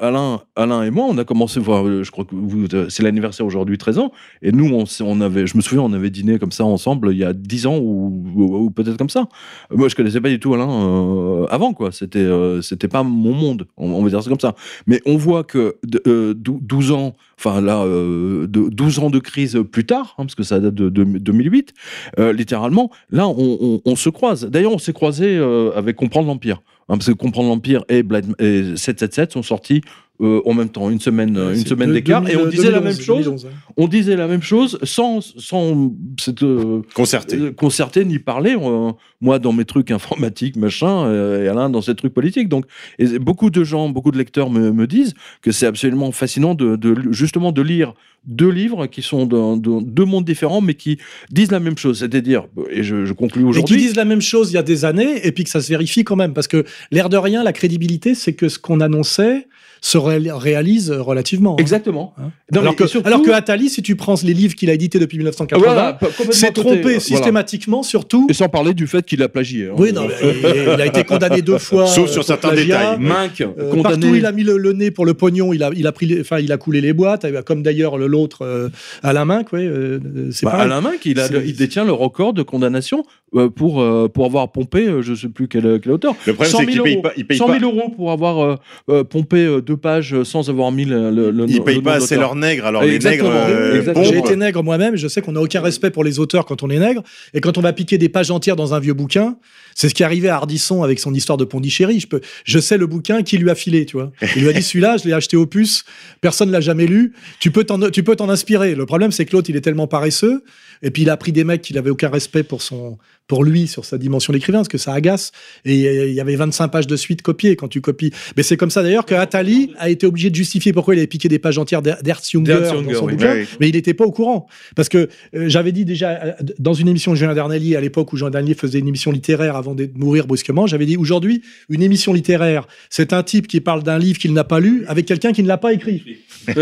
Alain, Alain et moi, on a commencé. Je crois que c'est l'anniversaire aujourd'hui, 13 ans. Et nous, on, s'est- on avait, je me souviens, on avait dîné comme ça ensemble il y a 10 ans ou, peut-être comme ça. Moi, je connaissais pas du tout Alain euh, avant, quoi. C'était, euh, c'était pas mon monde, on, va dire ça comme ça. Mais on voit que de- euh, dou- 12 ans, enfin là, de, 12 ans de crise plus tard, hein, parce que ça date de, de 2008, euh, littéralement, là, on, se croise. D'ailleurs, on s'est croisé avec Comprendre l'Empire. hein, parce que Comprendre l'Empire et, et 777 sont sortis euh, en même temps, une semaine, une C'est semaine d'écart, et on 2000, disait la 2011, même chose. 2011, ouais. On disait la même chose sans, sans cette, euh, Concerté. euh, concerté ni parler. euh, moi, dans mes trucs informatiques, machin, euh, et Alain dans ses trucs politiques. Donc, et beaucoup de gens, beaucoup de lecteurs me, me disent que c'est absolument fascinant de, de- justement de lire deux livres qui sont de, de- deux mondes différents, mais qui disent la même chose. C'est-à-dire, et je, je conclus Et qui aujourd'hui. disent la même chose il y a des années, et puis que ça se vérifie quand même. Parce que l'air de rien, la crédibilité, c'est que ce qu'on annonçait se ré- réalise relativement. hein. Exactement. Hein. Non, alors, que, surtout- alors que Attali, si tu prends les livres qu'il a édités depuis 1980, Voilà, pas- complètement s'est trompé voilà. systématiquement, surtout. Et sans parler du fait qu'il a plagié. hein. Oui, non, il, a été condamné deux fois. Sauf sur certains plagiat. détails. Minck, Euh, condamné. Partout où il a mis le, le nez pour le pognon, il a, il a pris, les- enfin, il a coulé les boîtes, euh, comme d'ailleurs le- l'autre à la main, quoi. euh, c'est Bah. Alain il, a, C'est- il détient le record de condamnation pour, euh, pour avoir pompé, euh, je sais plus quelle, quelle hauteur. Le problème, 100 c'est 000 qu'il paye euros. pas, il paye 100 pas, 000 euros pour avoir euh, euh, pompé euh, deux pages euh, sans avoir mis le, le, le ils le payent pas assez leurs nègres. Alors, les nègres, euh, Exactement. J'ai été nègre moi-même, je sais qu'on n'a aucun respect pour les auteurs quand on est nègre, et quand on va piquer des pages entières dans un vieux bouquin, c'est ce qui est arrivé à Ardisson avec son histoire de Pondichéry. Je, peux, je sais le bouquin qui lui a filé, tu vois. Il lui a dit celui-là, je l'ai acheté au puce, personne ne l'a jamais lu, tu peux t'en tu peux t'en inspirer. Le problème, c'est que l'autre, il est tellement paresseux, et puis il a pris des mecs qui n'avaient aucun respect pour, son, pour lui, sur sa dimension d'écrivain, parce que ça agace, et euh, il y avait 25 pages de suite copiées quand tu copies. Mais c'est comme ça d'ailleurs que Attali a été obligé de justifier pourquoi il avait piqué des pages entières d'Er- d'Ernst Junger dans son oui. bouquin oui. mais il n'était pas au courant. Parce que euh, j'avais dit déjà, euh, dans une émission de Julien Dernelly, à l'époque où Julien Dernelly faisait une émission littéraire avant de mourir brusquement, j'avais dit aujourd'hui, une émission littéraire, c'est un type qui parle d'un livre qu'il n'a pas lu avec quelqu'un qui ne l'a pas écrit.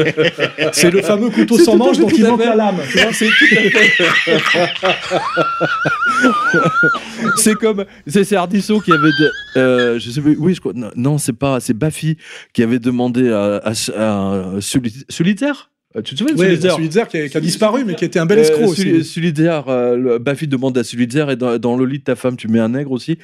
c'est le fameux couteau sans manche dont il manque la lame. tu vois. C'est tout à fait. c'est comme c'est Ardisson qui avait de, euh, je oui je crois non, c'est pas c'est Baffy qui avait demandé à, Solitaire? Tu te souviens de Sulitzer qui, a- qui a disparu, mais qui était un bel Euh, escroc aussi. Suli- Solitaire, euh, Baffy demande à Solitaire et dans, dans le lit de ta femme tu mets un nègre aussi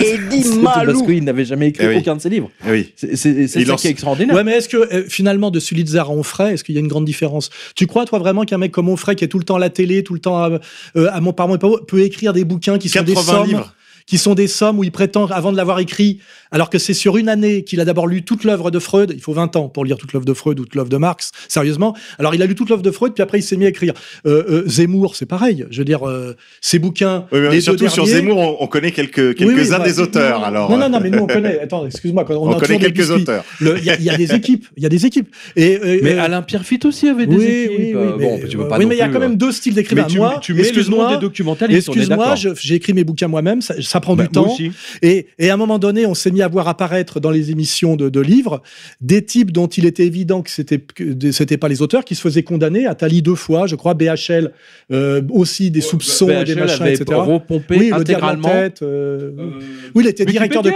Et dit C'est parce qu'il n'avait jamais écrit Eh oui. aucun de ses livres Eh oui. c'est ça lance- qui est extraordinaire Ouais, mais est-ce que euh, finalement de Sulitzer à Onfray, est-ce qu'il y a une grande différence? Tu crois, toi, vraiment qu'un mec comme Onfray, qui est tout le temps à la télé, tout le temps à, euh, à Montparnasse, peut écrire des bouquins qui sont des 80 sommes livres. Qui sont des sommes où il prétend, avant de l'avoir écrit, alors que c'est sur une année qu'il a d'abord lu toute l'œuvre de Freud. Il faut 20 ans pour lire toute l'œuvre de Freud ou toute l'œuvre de Marx, sérieusement. Alors il a lu toute l'œuvre de Freud, puis après il s'est mis à écrire. Euh, euh, Zemmour, c'est pareil. Je veux dire, euh, ses bouquins. Oui, mais les surtout deux sur derniers- Zemmour, on, on connaît quelques, Oui, oui, quelques-uns bah, des auteurs. non, alors, non, non, non, mais nous on connaît. Attends, excuse-moi. On, connaît quelques auteurs. Il y, a- il y a des équipes. Il y a des équipes. Et, euh, Mais euh, Alain Pierre Fitt aussi avait des oui, équipes. oui, oui, mais, bon, tu veux pas oui, mais il y a quand même deux styles d'écrivain. Mais tu, Moi, tu mets le nom excuse-moi, des est Excuse-moi, j'ai écrit mes bouquins moi-même, ça, ça prend Bah, du moi temps. aussi. Et, et à un moment donné, on s'est mis à voir apparaître dans les émissions de, de livres des types dont il était évident que c'était que c'était pas les auteurs qui se faisaient condamner. Attali deux fois, je crois. BHL euh, aussi des soupçons, BHL des machins, avait etc. repompé Oui, le intégralement. tête. euh, oui, il était directeur de.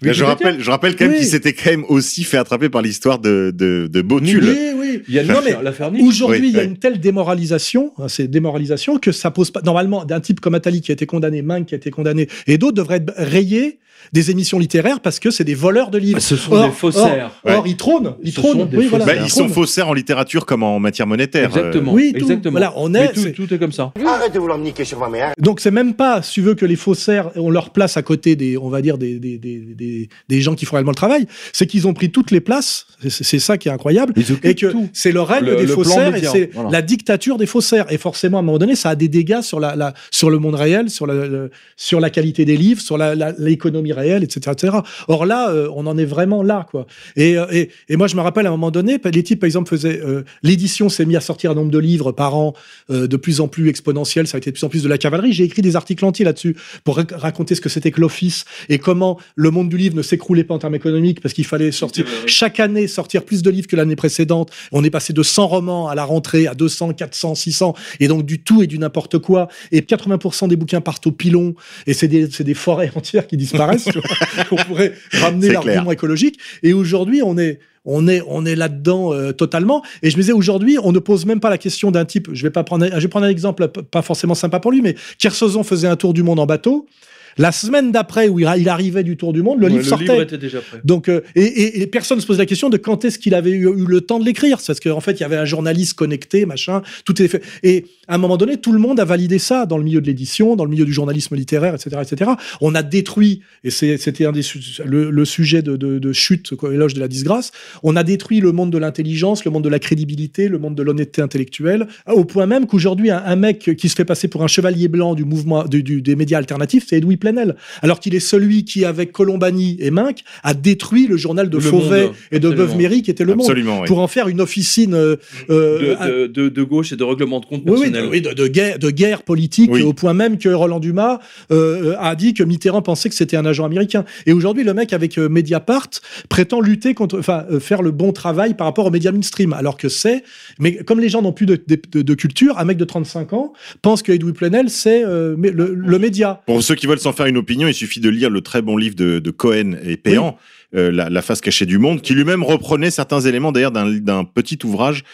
Là, je, rappelle, je rappelle quand même Oui. qu'il s'était quand même aussi fait attraper par l'histoire de, de, de Botul. Oui, oui. Il y a Non, mais. Aujourd'hui, Oui, il y a oui. une telle démoralisation, hein, c'est démoralisation que ça pose pas. Normalement, d'un type comme Attali qui a été condamné, Ming qui a été condamné, et d'autres devraient être rayés des émissions littéraires parce que c'est des voleurs de livres. Ce sont Or- des faussaires. Or, Ouais. or, ils trônent. Ils Ce trônent. Oui, voilà. Bah, faussaires. ils sont faussaires en littérature comme en matière monétaire. euh, Exactement. Oui, tout. exactement. Voilà, on est- tout, est comme ça. Arrête de vouloir me niquer sur ma mère. Donc c'est même pas, si tu veux, que les faussaires ont leur place à côté des, on va dire, des, des, des, des, des gens qui font réellement le travail, c'est qu'ils ont pris toutes les places, c'est- ça qui est incroyable, Ils et que c'est le règne des faussaires, et c'est voilà. la dictature des faussaires. Et forcément, à un moment donné, ça a des dégâts sur, la, la- sur le monde réel, sur la, le- sur la qualité des livres, sur la- l'économie réelle, etc., etc. Or là, euh, on en est vraiment là, quoi. Et, euh, et, et moi, je me rappelle à un moment donné, les types, par exemple, faisaient euh, l'édition s'est mis à sortir un nombre de livres par an euh, de plus en plus exponentiel. Ça a été de plus en plus de la cavalerie. J'ai écrit des articles entiers là-dessus pour rac- raconter ce que c'était que l'office et comment le monde du livre ne s'écroulait pas en termes économiques parce qu'il fallait sortir chaque année sortir plus de livres que l'année précédente. On est passé de 100 romans à la rentrée à 200, 400, 600 et donc du tout et du n'importe quoi. Et 80% des bouquins partent au pilon et c'est des, c'est des forêts entières qui disparaissent. Vois. On pourrait ramener l'argument écologique. Et aujourd'hui, on est on est, on est là-dedans euh, totalement. Et je me disais, aujourd'hui, on ne pose même pas la question d'un type. Je vais pas prendre, un- je vais prendre un exemple pas forcément sympa pour lui, mais Kersozon faisait un tour du monde en bateau. La semaine d'après, où il arrivait du tour du monde, le Ouais, livre sortait. était déjà prêt. Donc, euh, et, et, et personne ne se pose la question de quand est-ce qu'il avait eu, eu le temps de l'écrire. Parce qu'en fait, il y avait un journaliste connecté, machin, tout est fait. Et à un moment donné, tout le monde a validé ça dans le milieu de l'édition, dans le milieu du journalisme littéraire, etc., etc. On a détruit, et c'était un des su- le, le sujet de, de, de chute, éloge de la disgrâce. On a détruit le monde de l'intelligence, le monde de la crédibilité, le monde de l'honnêteté intellectuelle, au point même qu'aujourd'hui, un, un mec qui se fait passer pour un chevalier blanc du mouvement du, du- des médias alternatifs, c'est Edoui Plenel, alors qu'il est celui qui, avec Colombani et Minck, a détruit le journal de Le Fauvet Monde, et de. Beuve-Méry, qui était Le Monde, Absolument, oui. pour en faire une officine euh, euh, de, de, de, de gauche et de règlement de compte oui, personnel. de, oui, de, guerre, de guerre politique, Oui. au point même que Roland Dumas euh, a dit que Mitterrand pensait que c'était un agent américain. Et aujourd'hui, le mec avec Mediapart prétend lutter contre, enfin, faire le bon travail par rapport aux médias mainstream, alors que c'est, mais comme les gens n'ont plus de, de- de- de culture, un mec de 35 ans pense que Edoui Plenel c'est euh, le, le média. Pour ceux qui veulent s'en faire une opinion, il suffit de lire le très bon livre de, de Cohen et Péan, euh, la, la face cachée du monde, qui lui-même reprenait certains éléments d'ailleurs d'un d'un petit ouvrage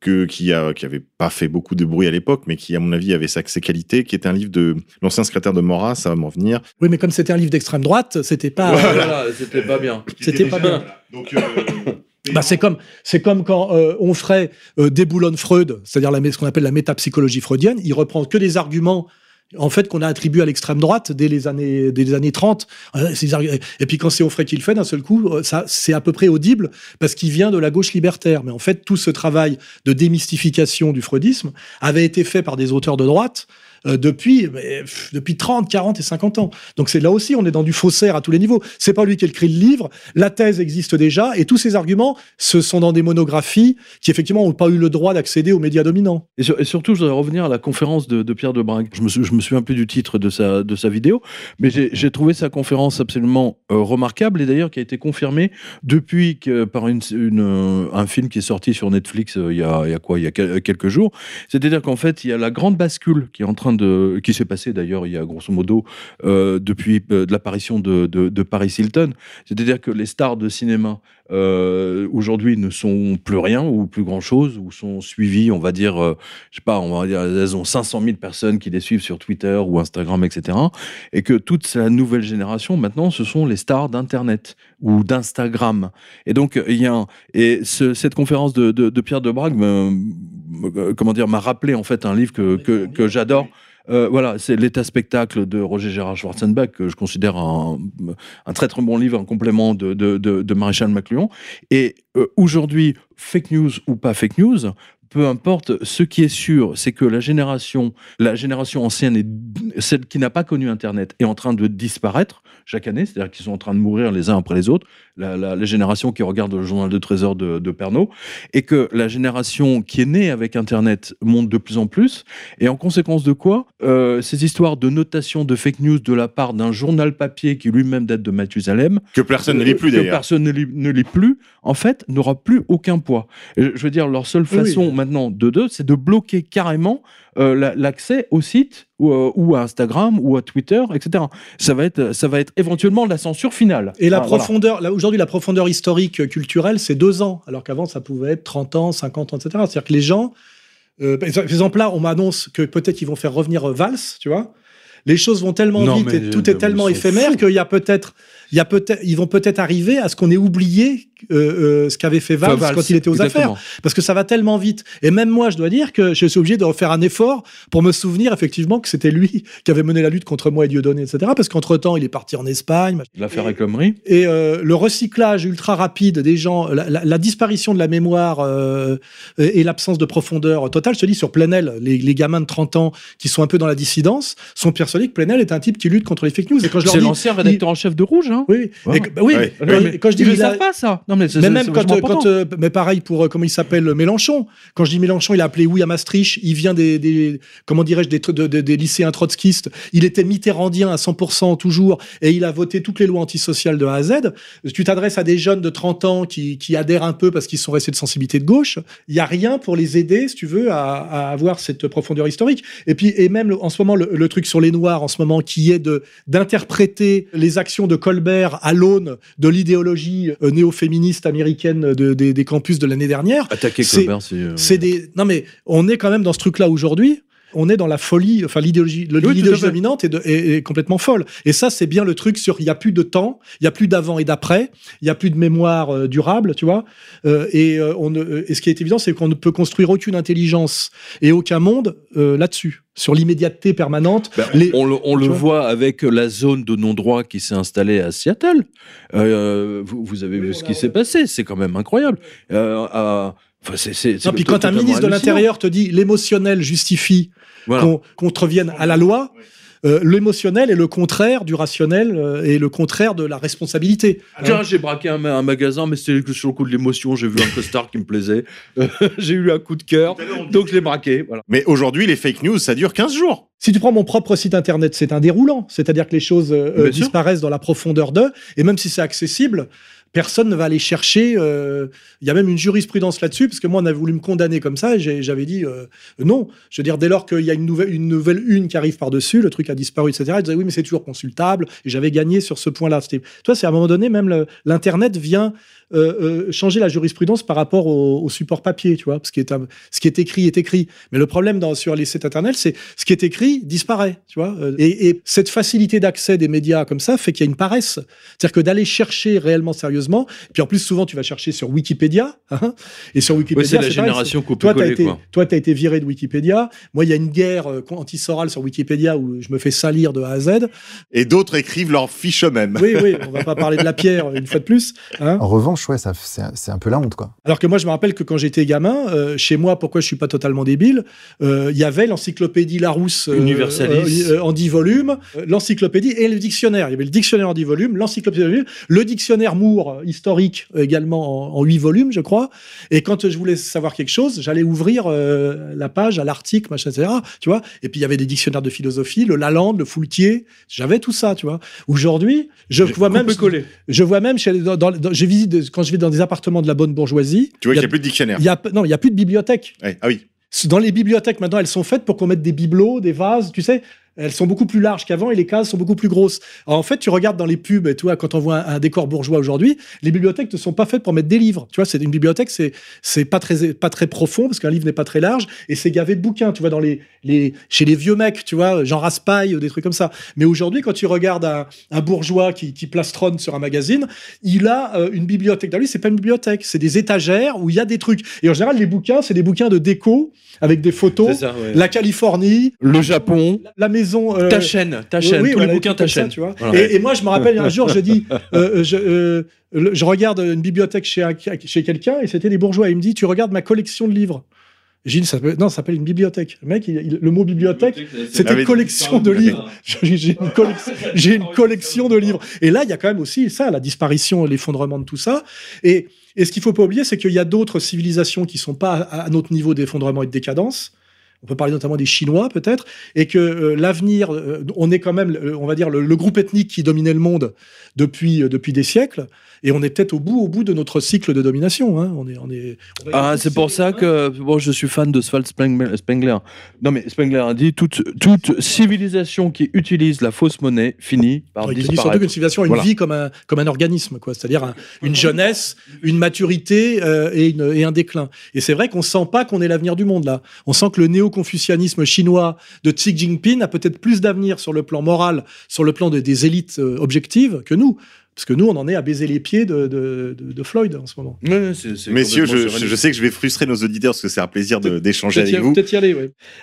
que, qui a qui avait pas fait beaucoup de bruit à l'époque, mais qui à mon avis avait sa, ses qualités, qui était un livre de l'ancien secrétaire de Maurras, ça va m'en venir. Oui, mais comme c'était un livre d'extrême droite, c'était pas. Voilà, c'était pas bien. C'était pas bien. Donc, euh, Bah, c'est comme c'est comme quand euh, on ferait euh, déboulonne Freud, c'est-à-dire la, ce qu'on appelle la métapsychologie freudienne. Il reprend que des arguments en fait qu'on a attribués à l'extrême droite dès les années dès années 30. Euh, Et puis quand c'est Onfray qui le fait d'un seul coup, euh, ça c'est à peu près audible parce qu'il vient de la gauche libertaire. Mais en fait, tout ce travail de démystification du freudisme avait été fait par des auteurs de droite. Euh, depuis, depuis 30, 40 et 50 ans. Donc c'est là aussi, on est dans du faussaire à tous les niveaux. C'est pas lui qui a écrit le livre, la thèse existe déjà, et tous ces arguments, ce sont dans des monographies qui effectivement n'ont pas eu le droit d'accéder aux médias dominants. Et, sur- et surtout, je voudrais revenir à la conférence de, Pierre de Brague. Je me, me souviens plus du titre de sa, de sa vidéo, mais j'ai trouvé sa conférence absolument euh, remarquable et d'ailleurs qui a été confirmée depuis par une, euh, un film qui est sorti sur Netflix il, y a, il y a quoi? Il y a quel- quelques jours. C'est-à-dire qu'en fait, il y a la grande bascule qui est en train qui s'est passée d'ailleurs il y a grosso modo euh, depuis euh, de l'apparition de, de, Paris Hilton. C'est-à-dire que les stars de cinéma euh, aujourd'hui ne sont plus rien ou plus grand-chose ou sont suivies, on va dire, je sais pas, on va dire, elles ont 500 000 personnes qui les suivent sur Twitter ou Instagram, etc. Et que toute la nouvelle génération, maintenant, ce sont les stars d'Internet ou d'Instagram. Et donc, il y a un- et ce- cette conférence de, de, Pierre de Brague me- comment dire, m'a rappelé en fait un livre que, que, que j'adore. euh, voilà, c'est l'état spectacle de Roger Gérard Schwarzenbach que je considère un, un très très bon livre, un complément de, de, de, de Maréchal McLuhan. Et euh, aujourd'hui, fake news ou pas fake news, peu importe, ce qui est sûr, c'est que la génération, la génération ancienne, et celle qui n'a pas connu Internet, est en train de disparaître chaque année. C'est-à-dire qu'ils sont en train de mourir les uns après les autres. La, la, la génération qui regarde le journal de trésor de, de Pernod, et que la génération qui est née avec Internet monte de plus en plus. Et en conséquence de quoi, euh, ces histoires de notation de fake news de la part d'un journal papier qui lui-même date de Mathusalem, Que personne ne lit plus que d'ailleurs. personne ne lit, ne lit plus, en fait, n'aura plus aucun poids. Je veux dire, leur seule façon oui. Maintenant de deux, c'est de bloquer carrément euh, la- l'accès au site ou, euh, ou à Instagram ou à Twitter, etc. Ça va être, ça va être éventuellement la censure finale. Et la Ah, voilà. profondeur, là aujourd'hui, la profondeur historique euh, culturelle, c'est deux ans, alors qu'avant, ça pouvait être 30 ans, 50 ans, etc. C'est-à-dire que les gens, euh, par exemple, là, on m'annonce que peut-être ils vont faire revenir euh, Valls, tu vois. Les choses vont tellement Non, vite et tout est tellement éphémère qu'il y a peut-être, il y a peut-être, ils vont peut-être arriver à ce qu'on ait oublié euh, euh, ce qu'avait fait Valls, Enfin, Valls, quand il était aux exactement. affaires, parce que ça va tellement vite. Et même moi, je dois dire que je suis obligé de refaire un effort pour me souvenir effectivement que c'était lui qui avait mené la lutte contre moi et Dieudonné, etc. Parce qu'entre temps, il est parti en Espagne. L'affaire Réclamerie. Et euh, le recyclage ultra rapide des gens, la, la- la disparition de la mémoire euh, et, et l'absence de profondeur totale, je te dis, sur Plenel, les, les gamins de 30 ans qui sont un peu dans la dissidence sont persuadés que Plenel est un type qui lutte contre les fake news. Et quand je leur C'est dis. l'ancien rédacteur en chef de Rouge. Hein. Oui, Ouais. et que- bah oui, Ouais. quand, mais quand je dis ils a- savent pas ça. Non mais, même quand, euh, quand euh, mais pareil pour euh, comment il s'appelle Mélenchon. Quand je dis Mélenchon, il a appelé oui à Maastricht? Il vient des, des comment dirais-je des, de- de- des lycéens trotskistes. Il était mitterrandien à 100% toujours et il a voté toutes les lois antisociales de A à Z. Tu t'adresses à des jeunes de 30 ans qui, qui adhèrent un peu parce qu'ils sont restés de sensibilité de gauche. Il y a rien pour les aider, si tu veux, à, à avoir cette profondeur historique. Et puis et même en ce moment le, le truc sur les noirs en ce moment qui est de d'interpréter les actions de Colbert à l'aune de l'idéologie euh, américaine de- des- des campus de l'année dernière. Attaquer c'est. euh, C'est des non mais on est quand même dans ce truc là aujourd'hui. On est dans la folie, enfin l'idéologie, Oui, dominante est, de- est- est complètement folle. Et ça, c'est bien le truc sur il y a plus de temps, il y a plus d'avant et d'après, il y a plus de mémoire euh, durable, tu vois. Euh, et, euh, on euh, et ce qui est évident, c'est qu'on ne peut construire aucune intelligence et aucun monde euh, là-dessus, sur l'immédiateté permanente. Ben, Les- on le, on voit avec la zone de non-droit qui s'est installée à Seattle. Euh, vous, vous avez vu ce qui s'est passé, c'est quand même incroyable. Euh, c'est Non, puis quand un ministre de l'Intérieur te dit l'émotionnel justifie Voilà. qu'on contrevienne à la loi, euh, l'émotionnel est le contraire du rationnel euh, et le contraire de la responsabilité. Tiens, j'ai braqué un, ma- un magasin, mais c'était que sur le coup de l'émotion. J'ai vu un costard qui me plaisait. Euh, j'ai eu un coup de cœur, donc je l'ai braqué. Voilà. Mais aujourd'hui, les fake news, ça dure 15 jours. Si tu prends mon propre site internet, c'est un déroulant, c'est-à-dire que les choses euh, euh, disparaissent dans la profondeur d'eux, et même si c'est accessible, personne ne va aller chercher. euh, Il y a même une jurisprudence là-dessus, parce que moi, on avait voulu me condamner comme ça, et j'avais dit euh, non. Je veux dire, dès lors qu'il y a une nouvelle, une qui arrive par-dessus, le truc a disparu, etc. Ils disaient oui, mais c'est toujours consultable, et j'avais gagné sur ce point-là. Toi, c'est à un moment donné, même l'Internet vient euh, changer la jurisprudence par rapport au, support papier, tu vois, parce que ce qui est écrit est écrit. Mais le problème sur les sites internet, c'est ce qui est écrit disparaît, tu vois. Et, et cette facilité d'accès des médias comme ça fait qu'il y a une paresse. C'est-à-dire que d'aller chercher réellement sérieusement, puis en plus souvent tu vas chercher sur Wikipédia, hein, et sur Ouais, Wikipédia, c'est la c'est pareil, génération c'est- toi, t'as coupé-collé, été, quoi. toi, t'as été viré de Wikipédia. Moi, il y a une guerre euh, anti-sorale sur Wikipédia où je me fais salir de A à Z. Et d'autres écrivent leurs fiches eux-mêmes. Oui, oui, on va pas parler de la pierre une fois de plus. Hein. En revanche, ouais, c'est un peu la honte, quoi. Alors que moi, je me rappelle que quand j'étais gamin, euh, chez moi, pourquoi je suis pas totalement débile, euh, il y avait l'encyclopédie Larousse euh, euh, en 10 volumes, euh, l'encyclopédie et le dictionnaire. Il y avait le dictionnaire en 10 volumes, l'encyclopédie en 10 volumes, le dictionnaire Moore euh, historique également en, en 8 volumes, je crois. Et quand je voulais savoir quelque chose, j'allais ouvrir euh, la page à l'article, machin, etc. Tu vois Et puis il y avait des dictionnaires de philosophie, le Lalande, le Foulquier. J'avais tout ça, tu vois. Aujourd'hui, je vois même, je vois même chez, dans, dans- dans- je visite quand je vais dans des appartements de la bonne bourgeoisie. Tu vois il y qu'il a- n'y a plus de dictionnaire. y a, non, il y a plus de bibliothèque. Ouais. Ah oui. Dans les bibliothèques maintenant, elles sont faites pour qu'on mette des bibelots, des vases, tu sais. Elles sont beaucoup plus larges qu'avant et les cases sont beaucoup plus grosses. Alors, en fait, tu regardes dans les pubs, et toi, quand on voit un, un décor bourgeois aujourd'hui, les bibliothèques ne sont pas faites pour mettre des livres. Tu vois, c'est une bibliothèque, c'est c'est pas très pas très profond parce qu'un livre n'est pas très large et c'est gavé de bouquins. Tu vois, dans les les chez les vieux mecs, tu vois, Jean Raspail ou des trucs comme ça. Mais aujourd'hui, quand tu regardes un, un bourgeois qui, qui plastronne sur un magazine, il a euh, une bibliothèque. Dans lui, c'est pas une bibliothèque, c'est des étagères où il y a des trucs. Et en général, les bouquins, c'est des bouquins de déco avec des photos. C'est ça, ouais. La Californie, Le Japon, la maison. euh, ta chaîne, ta chaîne, oui, tous voilà, les bouquins, ta ça, chaîne. tu vois. Voilà. Et, et moi, je me rappelle un jour, je dis, euh, je, euh, le- je regarde une bibliothèque chez, un- chez quelqu'un et c'était des bourgeois. Il me dit, tu regardes ma collection de livres. J'ai dit, ça s'appelle- non, ça s'appelle une bibliothèque. Le mec, il- il- le mot bibliothèque, c'était Ah, collection de livres. J'ai une, collection- j'ai une collection de livres. Et là, il y a quand même aussi ça, la disparition, l'effondrement de tout ça. Et, et ce qu'il faut pas oublier, c'est qu'il y a d'autres civilisations qui sont pas à, à notre niveau d'effondrement et de décadence. On peut parler notamment des Chinois, peut-être, et que euh, l'avenir, euh, on est quand même, euh, on va dire, le, le groupe ethnique qui dominait le monde depuis, euh, depuis des siècles, et on est peut-être au bout, au bout de notre cycle de domination. hein. On est, on est, on Ah, c'est pour ça que bon, je suis fan de Sval Spengler. Spengler. Non, mais Spengler a dit toute, toute civilisation qui utilise la fausse monnaie finit par Il dit surtout disparaître. qu'une civilisation a une Voilà. vie comme un, comme un organisme, quoi. C'est-à-dire un- une jeunesse, une maturité euh, et, une- et un déclin. Et c'est vrai qu'on sent pas qu'on est l'avenir du monde là. On sent que le néo-confucianisme chinois de Xi Jinping a peut-être plus d'avenir sur le plan moral, sur le plan de- des élites euh, objectives que nous. Parce que nous, on en est à baiser les pieds de, de- de- de Floyd en ce moment. C'est Messieurs, je, je- sais que je vais frustrer nos auditeurs parce que c'est un plaisir de- d'échanger Peut-être y, avec vous. peut-être y aller.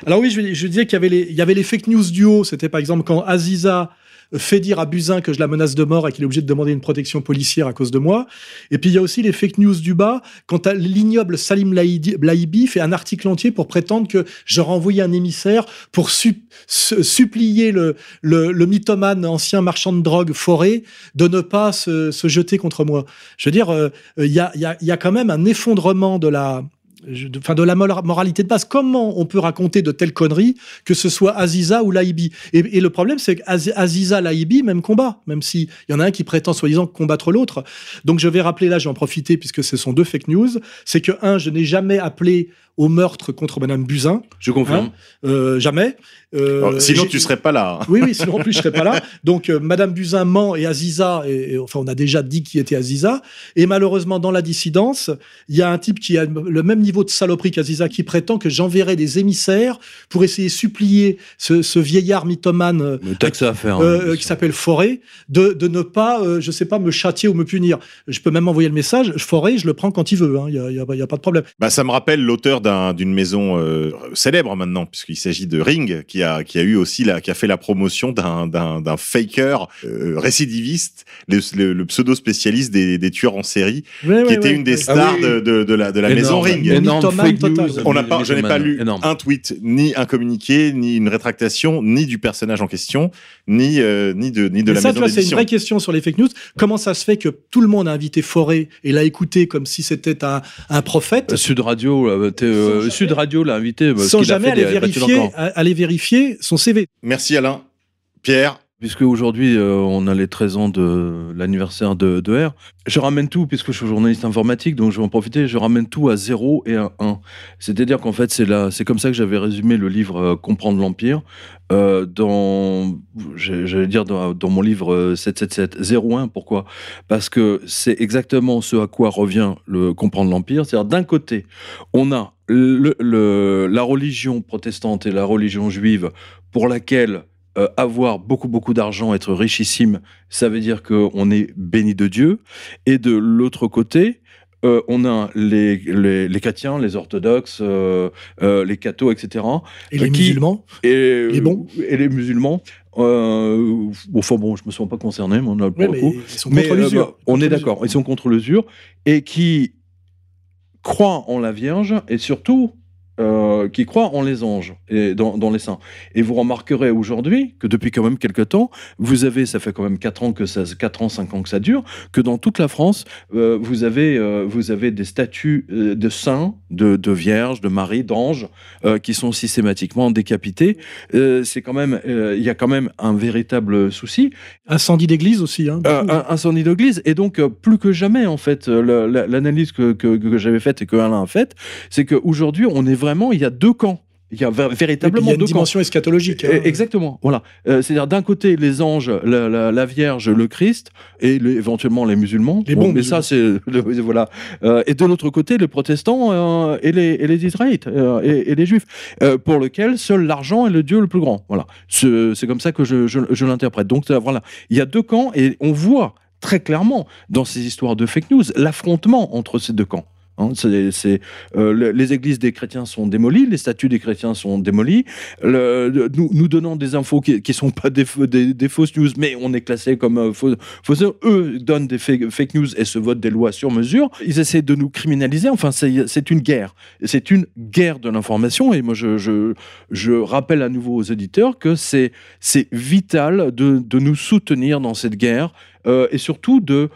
Alors oui, je, je disais qu'il y avait les, il y avait les fake news duo. C'était par exemple quand Aziza fait dire à Buzyn que je la menace de mort et qu'il est obligé de demander une protection policière à cause de moi. Et puis il y a aussi les fake news du bas quand l'ignoble Salim Laïbi fait un article entier pour prétendre que je renvoyais un émissaire pour su- su- supplier le, le, mythomane ancien marchand de drogue forêt de ne pas se, se jeter contre moi. Je veux dire, euh, il y, a, y, a, quand même un effondrement de la, de la mora- moralité de base. Comment on peut raconter de telles conneries, que ce soit Aziza ou Laïbi? Et, et le problème, c'est qu'Aziza, Laïbi, même combat, même s'il y en a un qui prétend soi-disant combattre l'autre. Donc je vais rappeler là, je vais en profiter puisque ce sont deux fake news. C'est que, un, je n'ai jamais appelé au meurtre contre Madame Buzyn, Je confirme. euh, jamais. Euh, Alors, sinon, tu serais pas là. hein. oui, oui, sinon en plus je serais pas là. Donc euh, Madame Buzyn ment et Aziza, et, et- enfin on a déjà dit qui était Aziza. Et malheureusement dans la dissidence, il y a un type qui a le même niveau de saloperie qu'Aziza qui prétend que j'enverrai des émissaires pour essayer de supplier ce, ce vieillard mythomane euh, à faire. hein. euh, qui s'appelle Forêt de, de ne pas, euh, je sais pas, me châtier ou me punir. Je peux même envoyer le message. Forêt, je le prends quand il veut. hein. Il y, a, a pas de problème. Bah, ça me rappelle l'auteur d'un- d'une maison euh, célèbre maintenant, puisqu'il s'agit de Ring, qui a, qui a eu aussi la, qui a fait la promotion d'un, faker euh, récidiviste, le, le- le pseudo spécialiste des, des tueurs en série, Ouais, qui ouais, était ouais, une des stars Ah oui. de, de, de la, de la maison Ring. Énorme. On n'a pas, je n'ai pas lu Énorme. un tweet, ni un communiqué, ni une rétractation, ni du personnage en question, ni, euh, ni de, ni de la ça, tu maison vois, c'est une vraie question sur les fake news. Comment ça se fait que tout le monde a invité Forêt et l'a écouté comme si c'était un, un prophète? Euh, Sud Radio, euh, t'es, euh, Sud Radio l'a invité. parce sans jamais fait aller vérifier, aller vérifier son CV Merci Alain. Pierre, Puisque aujourd'hui, euh, on a les 13 ans de l'anniversaire de, R, je ramène tout, puisque je suis journaliste informatique, donc je vais en profiter, je ramène tout à 0 et à 1. C'est-à-dire qu'en fait, c'est comme ça que j'avais résumé le livre euh, Comprendre l'Empire, euh, dans, j'allais dire dans, mon livre euh, 777, 01. Pourquoi? Parce que c'est exactement ce à quoi revient le Comprendre l'Empire. C'est-à-dire, d'un côté, on a la religion protestante et la religion juive pour laquelle euh, avoir beaucoup, beaucoup d'argent, être richissime, ça veut dire qu'on est béni de Dieu. Et de l'autre côté, euh, on a les, les, les chrétiens, les orthodoxes, euh, euh, les cathos, etc. et les Qui- musulmans. Et, Les bons. Et les musulmans. Enfin bon, je me sens pas concerné, mais on a Ouais, le coup. ils sont Mais, contre l'usure. bah, on est d'accord, ils sont contre l'usure et qui croient en la Vierge et surtout euh, qui croient en les anges et dans, dans les saints. Et vous remarquerez aujourd'hui que depuis quand même quelques temps, vous avez, ça fait quand même 4 ans que ça, 4 ans, 5 ans que ça dure, que dans toute la France, euh, vous avez, euh, vous avez des statues de saints, de, de vierges, de maris, d'anges, qui sont systématiquement décapités. C'est quand même, il y a quand même un véritable souci. Incendie d'église aussi. Hein, un incendie d'église. Et donc, plus que jamais, en fait, la- la- l'analyse que, que, que j'avais faite et que Alain a faite, c'est qu'aujourd'hui, on est vraiment, il y a deux camps. Il y a véritablement il y a une deux camps. dimension eschatologique. hein. Exactement, voilà. Euh, C'est-à-dire d'un côté les anges, la, la- la Vierge, le Christ, et les- éventuellement les musulmans. Les Bon, bons mais ça c'est voilà. Euh, et de l'autre côté les protestants euh, et les et les Israélites et, et les Juifs, pour lesquels seul l'argent est le Dieu le plus grand. Voilà. C'est comme ça que je, je, je l'interprète. Donc voilà, il y a deux camps et on voit très clairement dans ces histoires de fake news l'affrontement entre ces deux camps. Hein, euh, le- les églises des chrétiens sont démolies, les statues des chrétiens sont démolies. Nous, donnons des infos qui ne sont pas des, fausses news, mais on est classé comme euh, fausses. Eux donnent des fake, news et se votent des lois sur mesure. Ils essaient de nous criminaliser. Enfin, c'est, une guerre. C'est une guerre de l'information. Et moi, je, rappelle à nouveau aux auditeurs que c'est, vital de, de nous soutenir dans cette guerre euh, et surtout de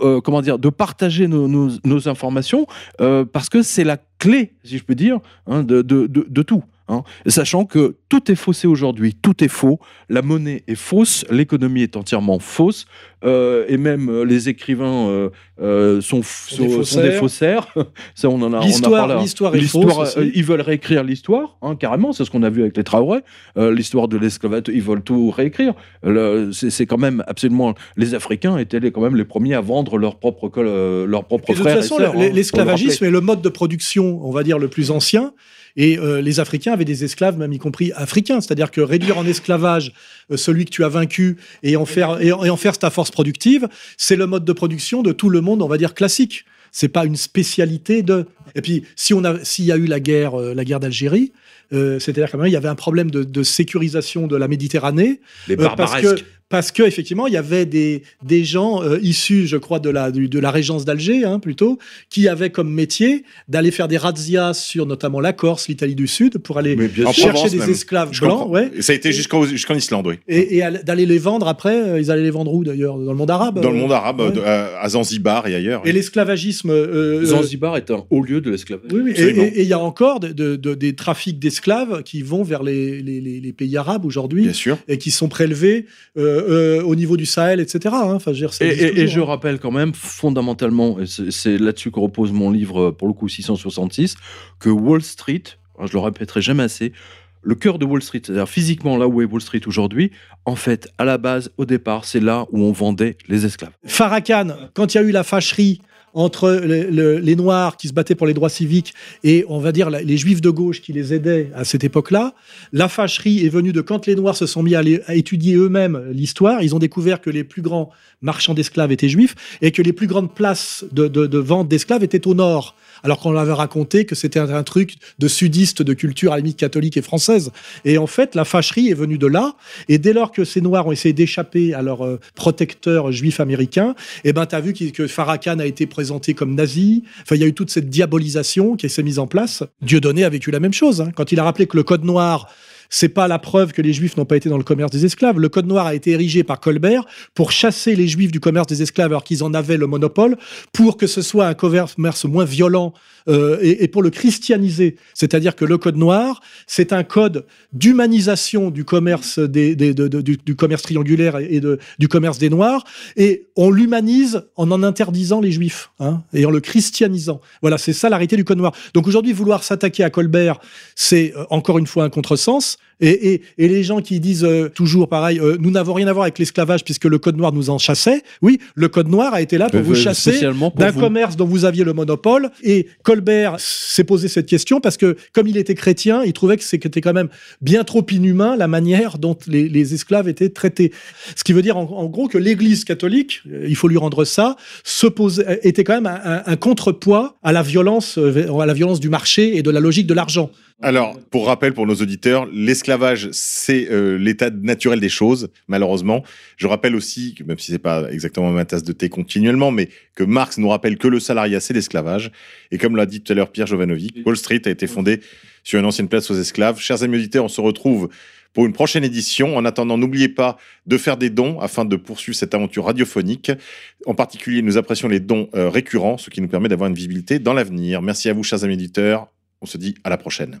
euh, comment dire, de partager nos, informations euh, parce que c'est la clé, si je peux dire, hein, de tout. Hein. Sachant que tout est faussé aujourd'hui, tout est faux, la monnaie est fausse, l'économie est entièrement fausse, euh, et même euh, les écrivains euh, euh, sont, des sont- sont des faussaires. Ça, on en a, L'histoire- parlé. l'histoire est fausse ils veulent réécrire l'histoire, hein, carrément, c'est ce qu'on a vu avec les Traoré. L'histoire de l'esclavage, ils veulent tout réécrire. C'est quand même absolument. Les Africains étaient les- quand même les premiers à vendre leurs propres, euh, leurs propres Et de toute frères. façon, le- hein, l'esclavagisme est le mode de production, on va dire, le plus ancien. Et euh, les Africains avaient des esclaves, même y compris africains. C'est-à-dire que réduire en esclavage euh, celui que tu as vaincu et en faire, et, en- et en faire ta force productive, c'est le mode de production de tout le monde, on va dire, classique. C'est pas une spécialité de. Et puis, si on a, s'il y a eu la guerre, euh, la guerre d'Algérie, euh, c'est-à-dire quand même, il y avait un problème de, de sécurisation de la Méditerranée. Les Euh, parce que barbaresques. Parce que effectivement il y avait des des gens euh, issus je crois de la du- de la régence d'Alger hein, plutôt qui avaient comme métier d'aller faire des razzias sur notamment la Corse l'Italie du Sud pour aller chercher Provence des même. esclaves Je blancs ouais ça a été jusqu'en jusqu'en Islande, oui. et, et aller- d'aller les vendre après euh, ils allaient les vendre où d'ailleurs? Dans le monde arabe Dans le euh, monde arabe, ouais. de- à à Zanzibar et ailleurs. et l'esclavagisme euh, Zanzibar est un haut lieu de l'esclavage. oui, oui. Et- il y a encore de- de- de- des trafics d'esclaves qui vont vers les, les- les- les pays arabes aujourd'hui Bien sûr. et qui sont prélevés euh, euh, au niveau du Sahel, etc. hein. Enfin, je veux dire, ça Et, je hein. rappelle quand même fondamentalement, et c'est là-dessus que repose mon livre, pour le coup 666, que Wall Street, hein, je le répéterai jamais assez, le cœur de Wall Street, c'est-à-dire physiquement là où est Wall Street aujourd'hui, en fait, à la base, au départ, c'est là où on vendait les esclaves. Farrakhan, quand il y a eu la fâcherie entre le- le- les Noirs qui se battaient pour les droits civiques et, on va dire, les Juifs de gauche qui les aidaient à cette époque-là, la fâcherie est venue de quand les Noirs se sont mis à, étudier eux-mêmes l'histoire. Ils ont découvert que les plus grands marchands d'esclaves étaient juifs et que les plus grandes places de vente d'esclaves étaient au nord. Alors qu'on leur avait raconté que c'était un, truc de sudiste de culture à catholique et française. Et en fait, la fâcherie est venue de là. Et dès lors que ces Noirs ont essayé d'échapper à leurs euh, protecteurs juifs américains, eh ben, t'as vu qu'il- que Farrakhan a été présenté comme nazi. Enfin, il y a eu toute cette diabolisation qui s'est mise en place. Dieudonné a vécu la même chose. hein. Quand il a rappelé que le code noir, c'est pas la preuve que les juifs n'ont pas été dans le commerce des esclaves. Le code noir a été érigé par Colbert pour chasser les juifs du commerce des esclaves alors qu'ils en avaient le monopole, pour que ce soit un commerce moins violent euh, et, pour le christianiser. C'est-à-dire que le code noir, c'est un code d'humanisation du commerce du, commerce triangulaire et du commerce des noirs, et on l'humanise en en interdisant les juifs hein, et en le christianisant. Voilà, c'est ça l'arrêté du code noir. Donc aujourd'hui, vouloir s'attaquer à Colbert, c'est euh, encore une fois un contresens. Et, et, et les gens qui disent euh, toujours pareil, euh, nous n'avons rien à voir avec l'esclavage puisque le code noir nous en chassait. Oui, le code noir a été là pour vous chasser d'un commerce dont vous aviez le monopole. Et Colbert s'est posé cette question parce que, comme il était chrétien, il trouvait que c'était quand même bien trop inhumain la manière dont les, les esclaves étaient traités. Ce qui veut dire, en, en gros, que l'Église catholique, euh, il faut lui rendre ça, s'opposait- était quand même un, un- un contrepoids à la violence, euh, à la violence du marché et de la logique de l'argent. Alors, pour rappel pour nos auditeurs, l'esclavage, c'est euh, l'état naturel des choses, malheureusement. Je rappelle aussi, que même si c'est pas exactement ma tasse de thé continuellement, mais que Marx nous rappelle que le salariat, c'est l'esclavage. Et comme l'a dit tout à l'heure Pierre Jovanovic, Wall Street a été fondé sur une ancienne place aux esclaves. Chers amis auditeurs, on se retrouve pour une prochaine édition. En attendant, n'oubliez pas de faire des dons afin de poursuivre cette aventure radiophonique. En particulier, nous apprécions les dons euh, récurrents, ce qui nous permet d'avoir une visibilité dans l'avenir. Merci à vous, chers amis auditeurs. On se dit à la prochaine.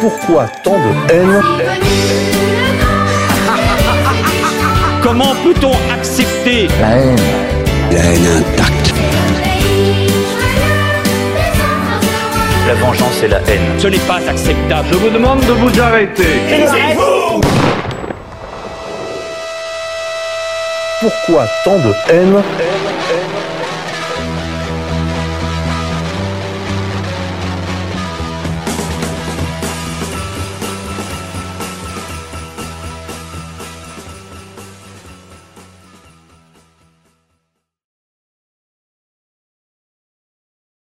Pourquoi tant de haine Comment peut-on accepter La haine intacte. La vengeance c'est la haine. Ce n'est pas acceptable. Je vous demande de vous arrêter. Pourquoi tant de haine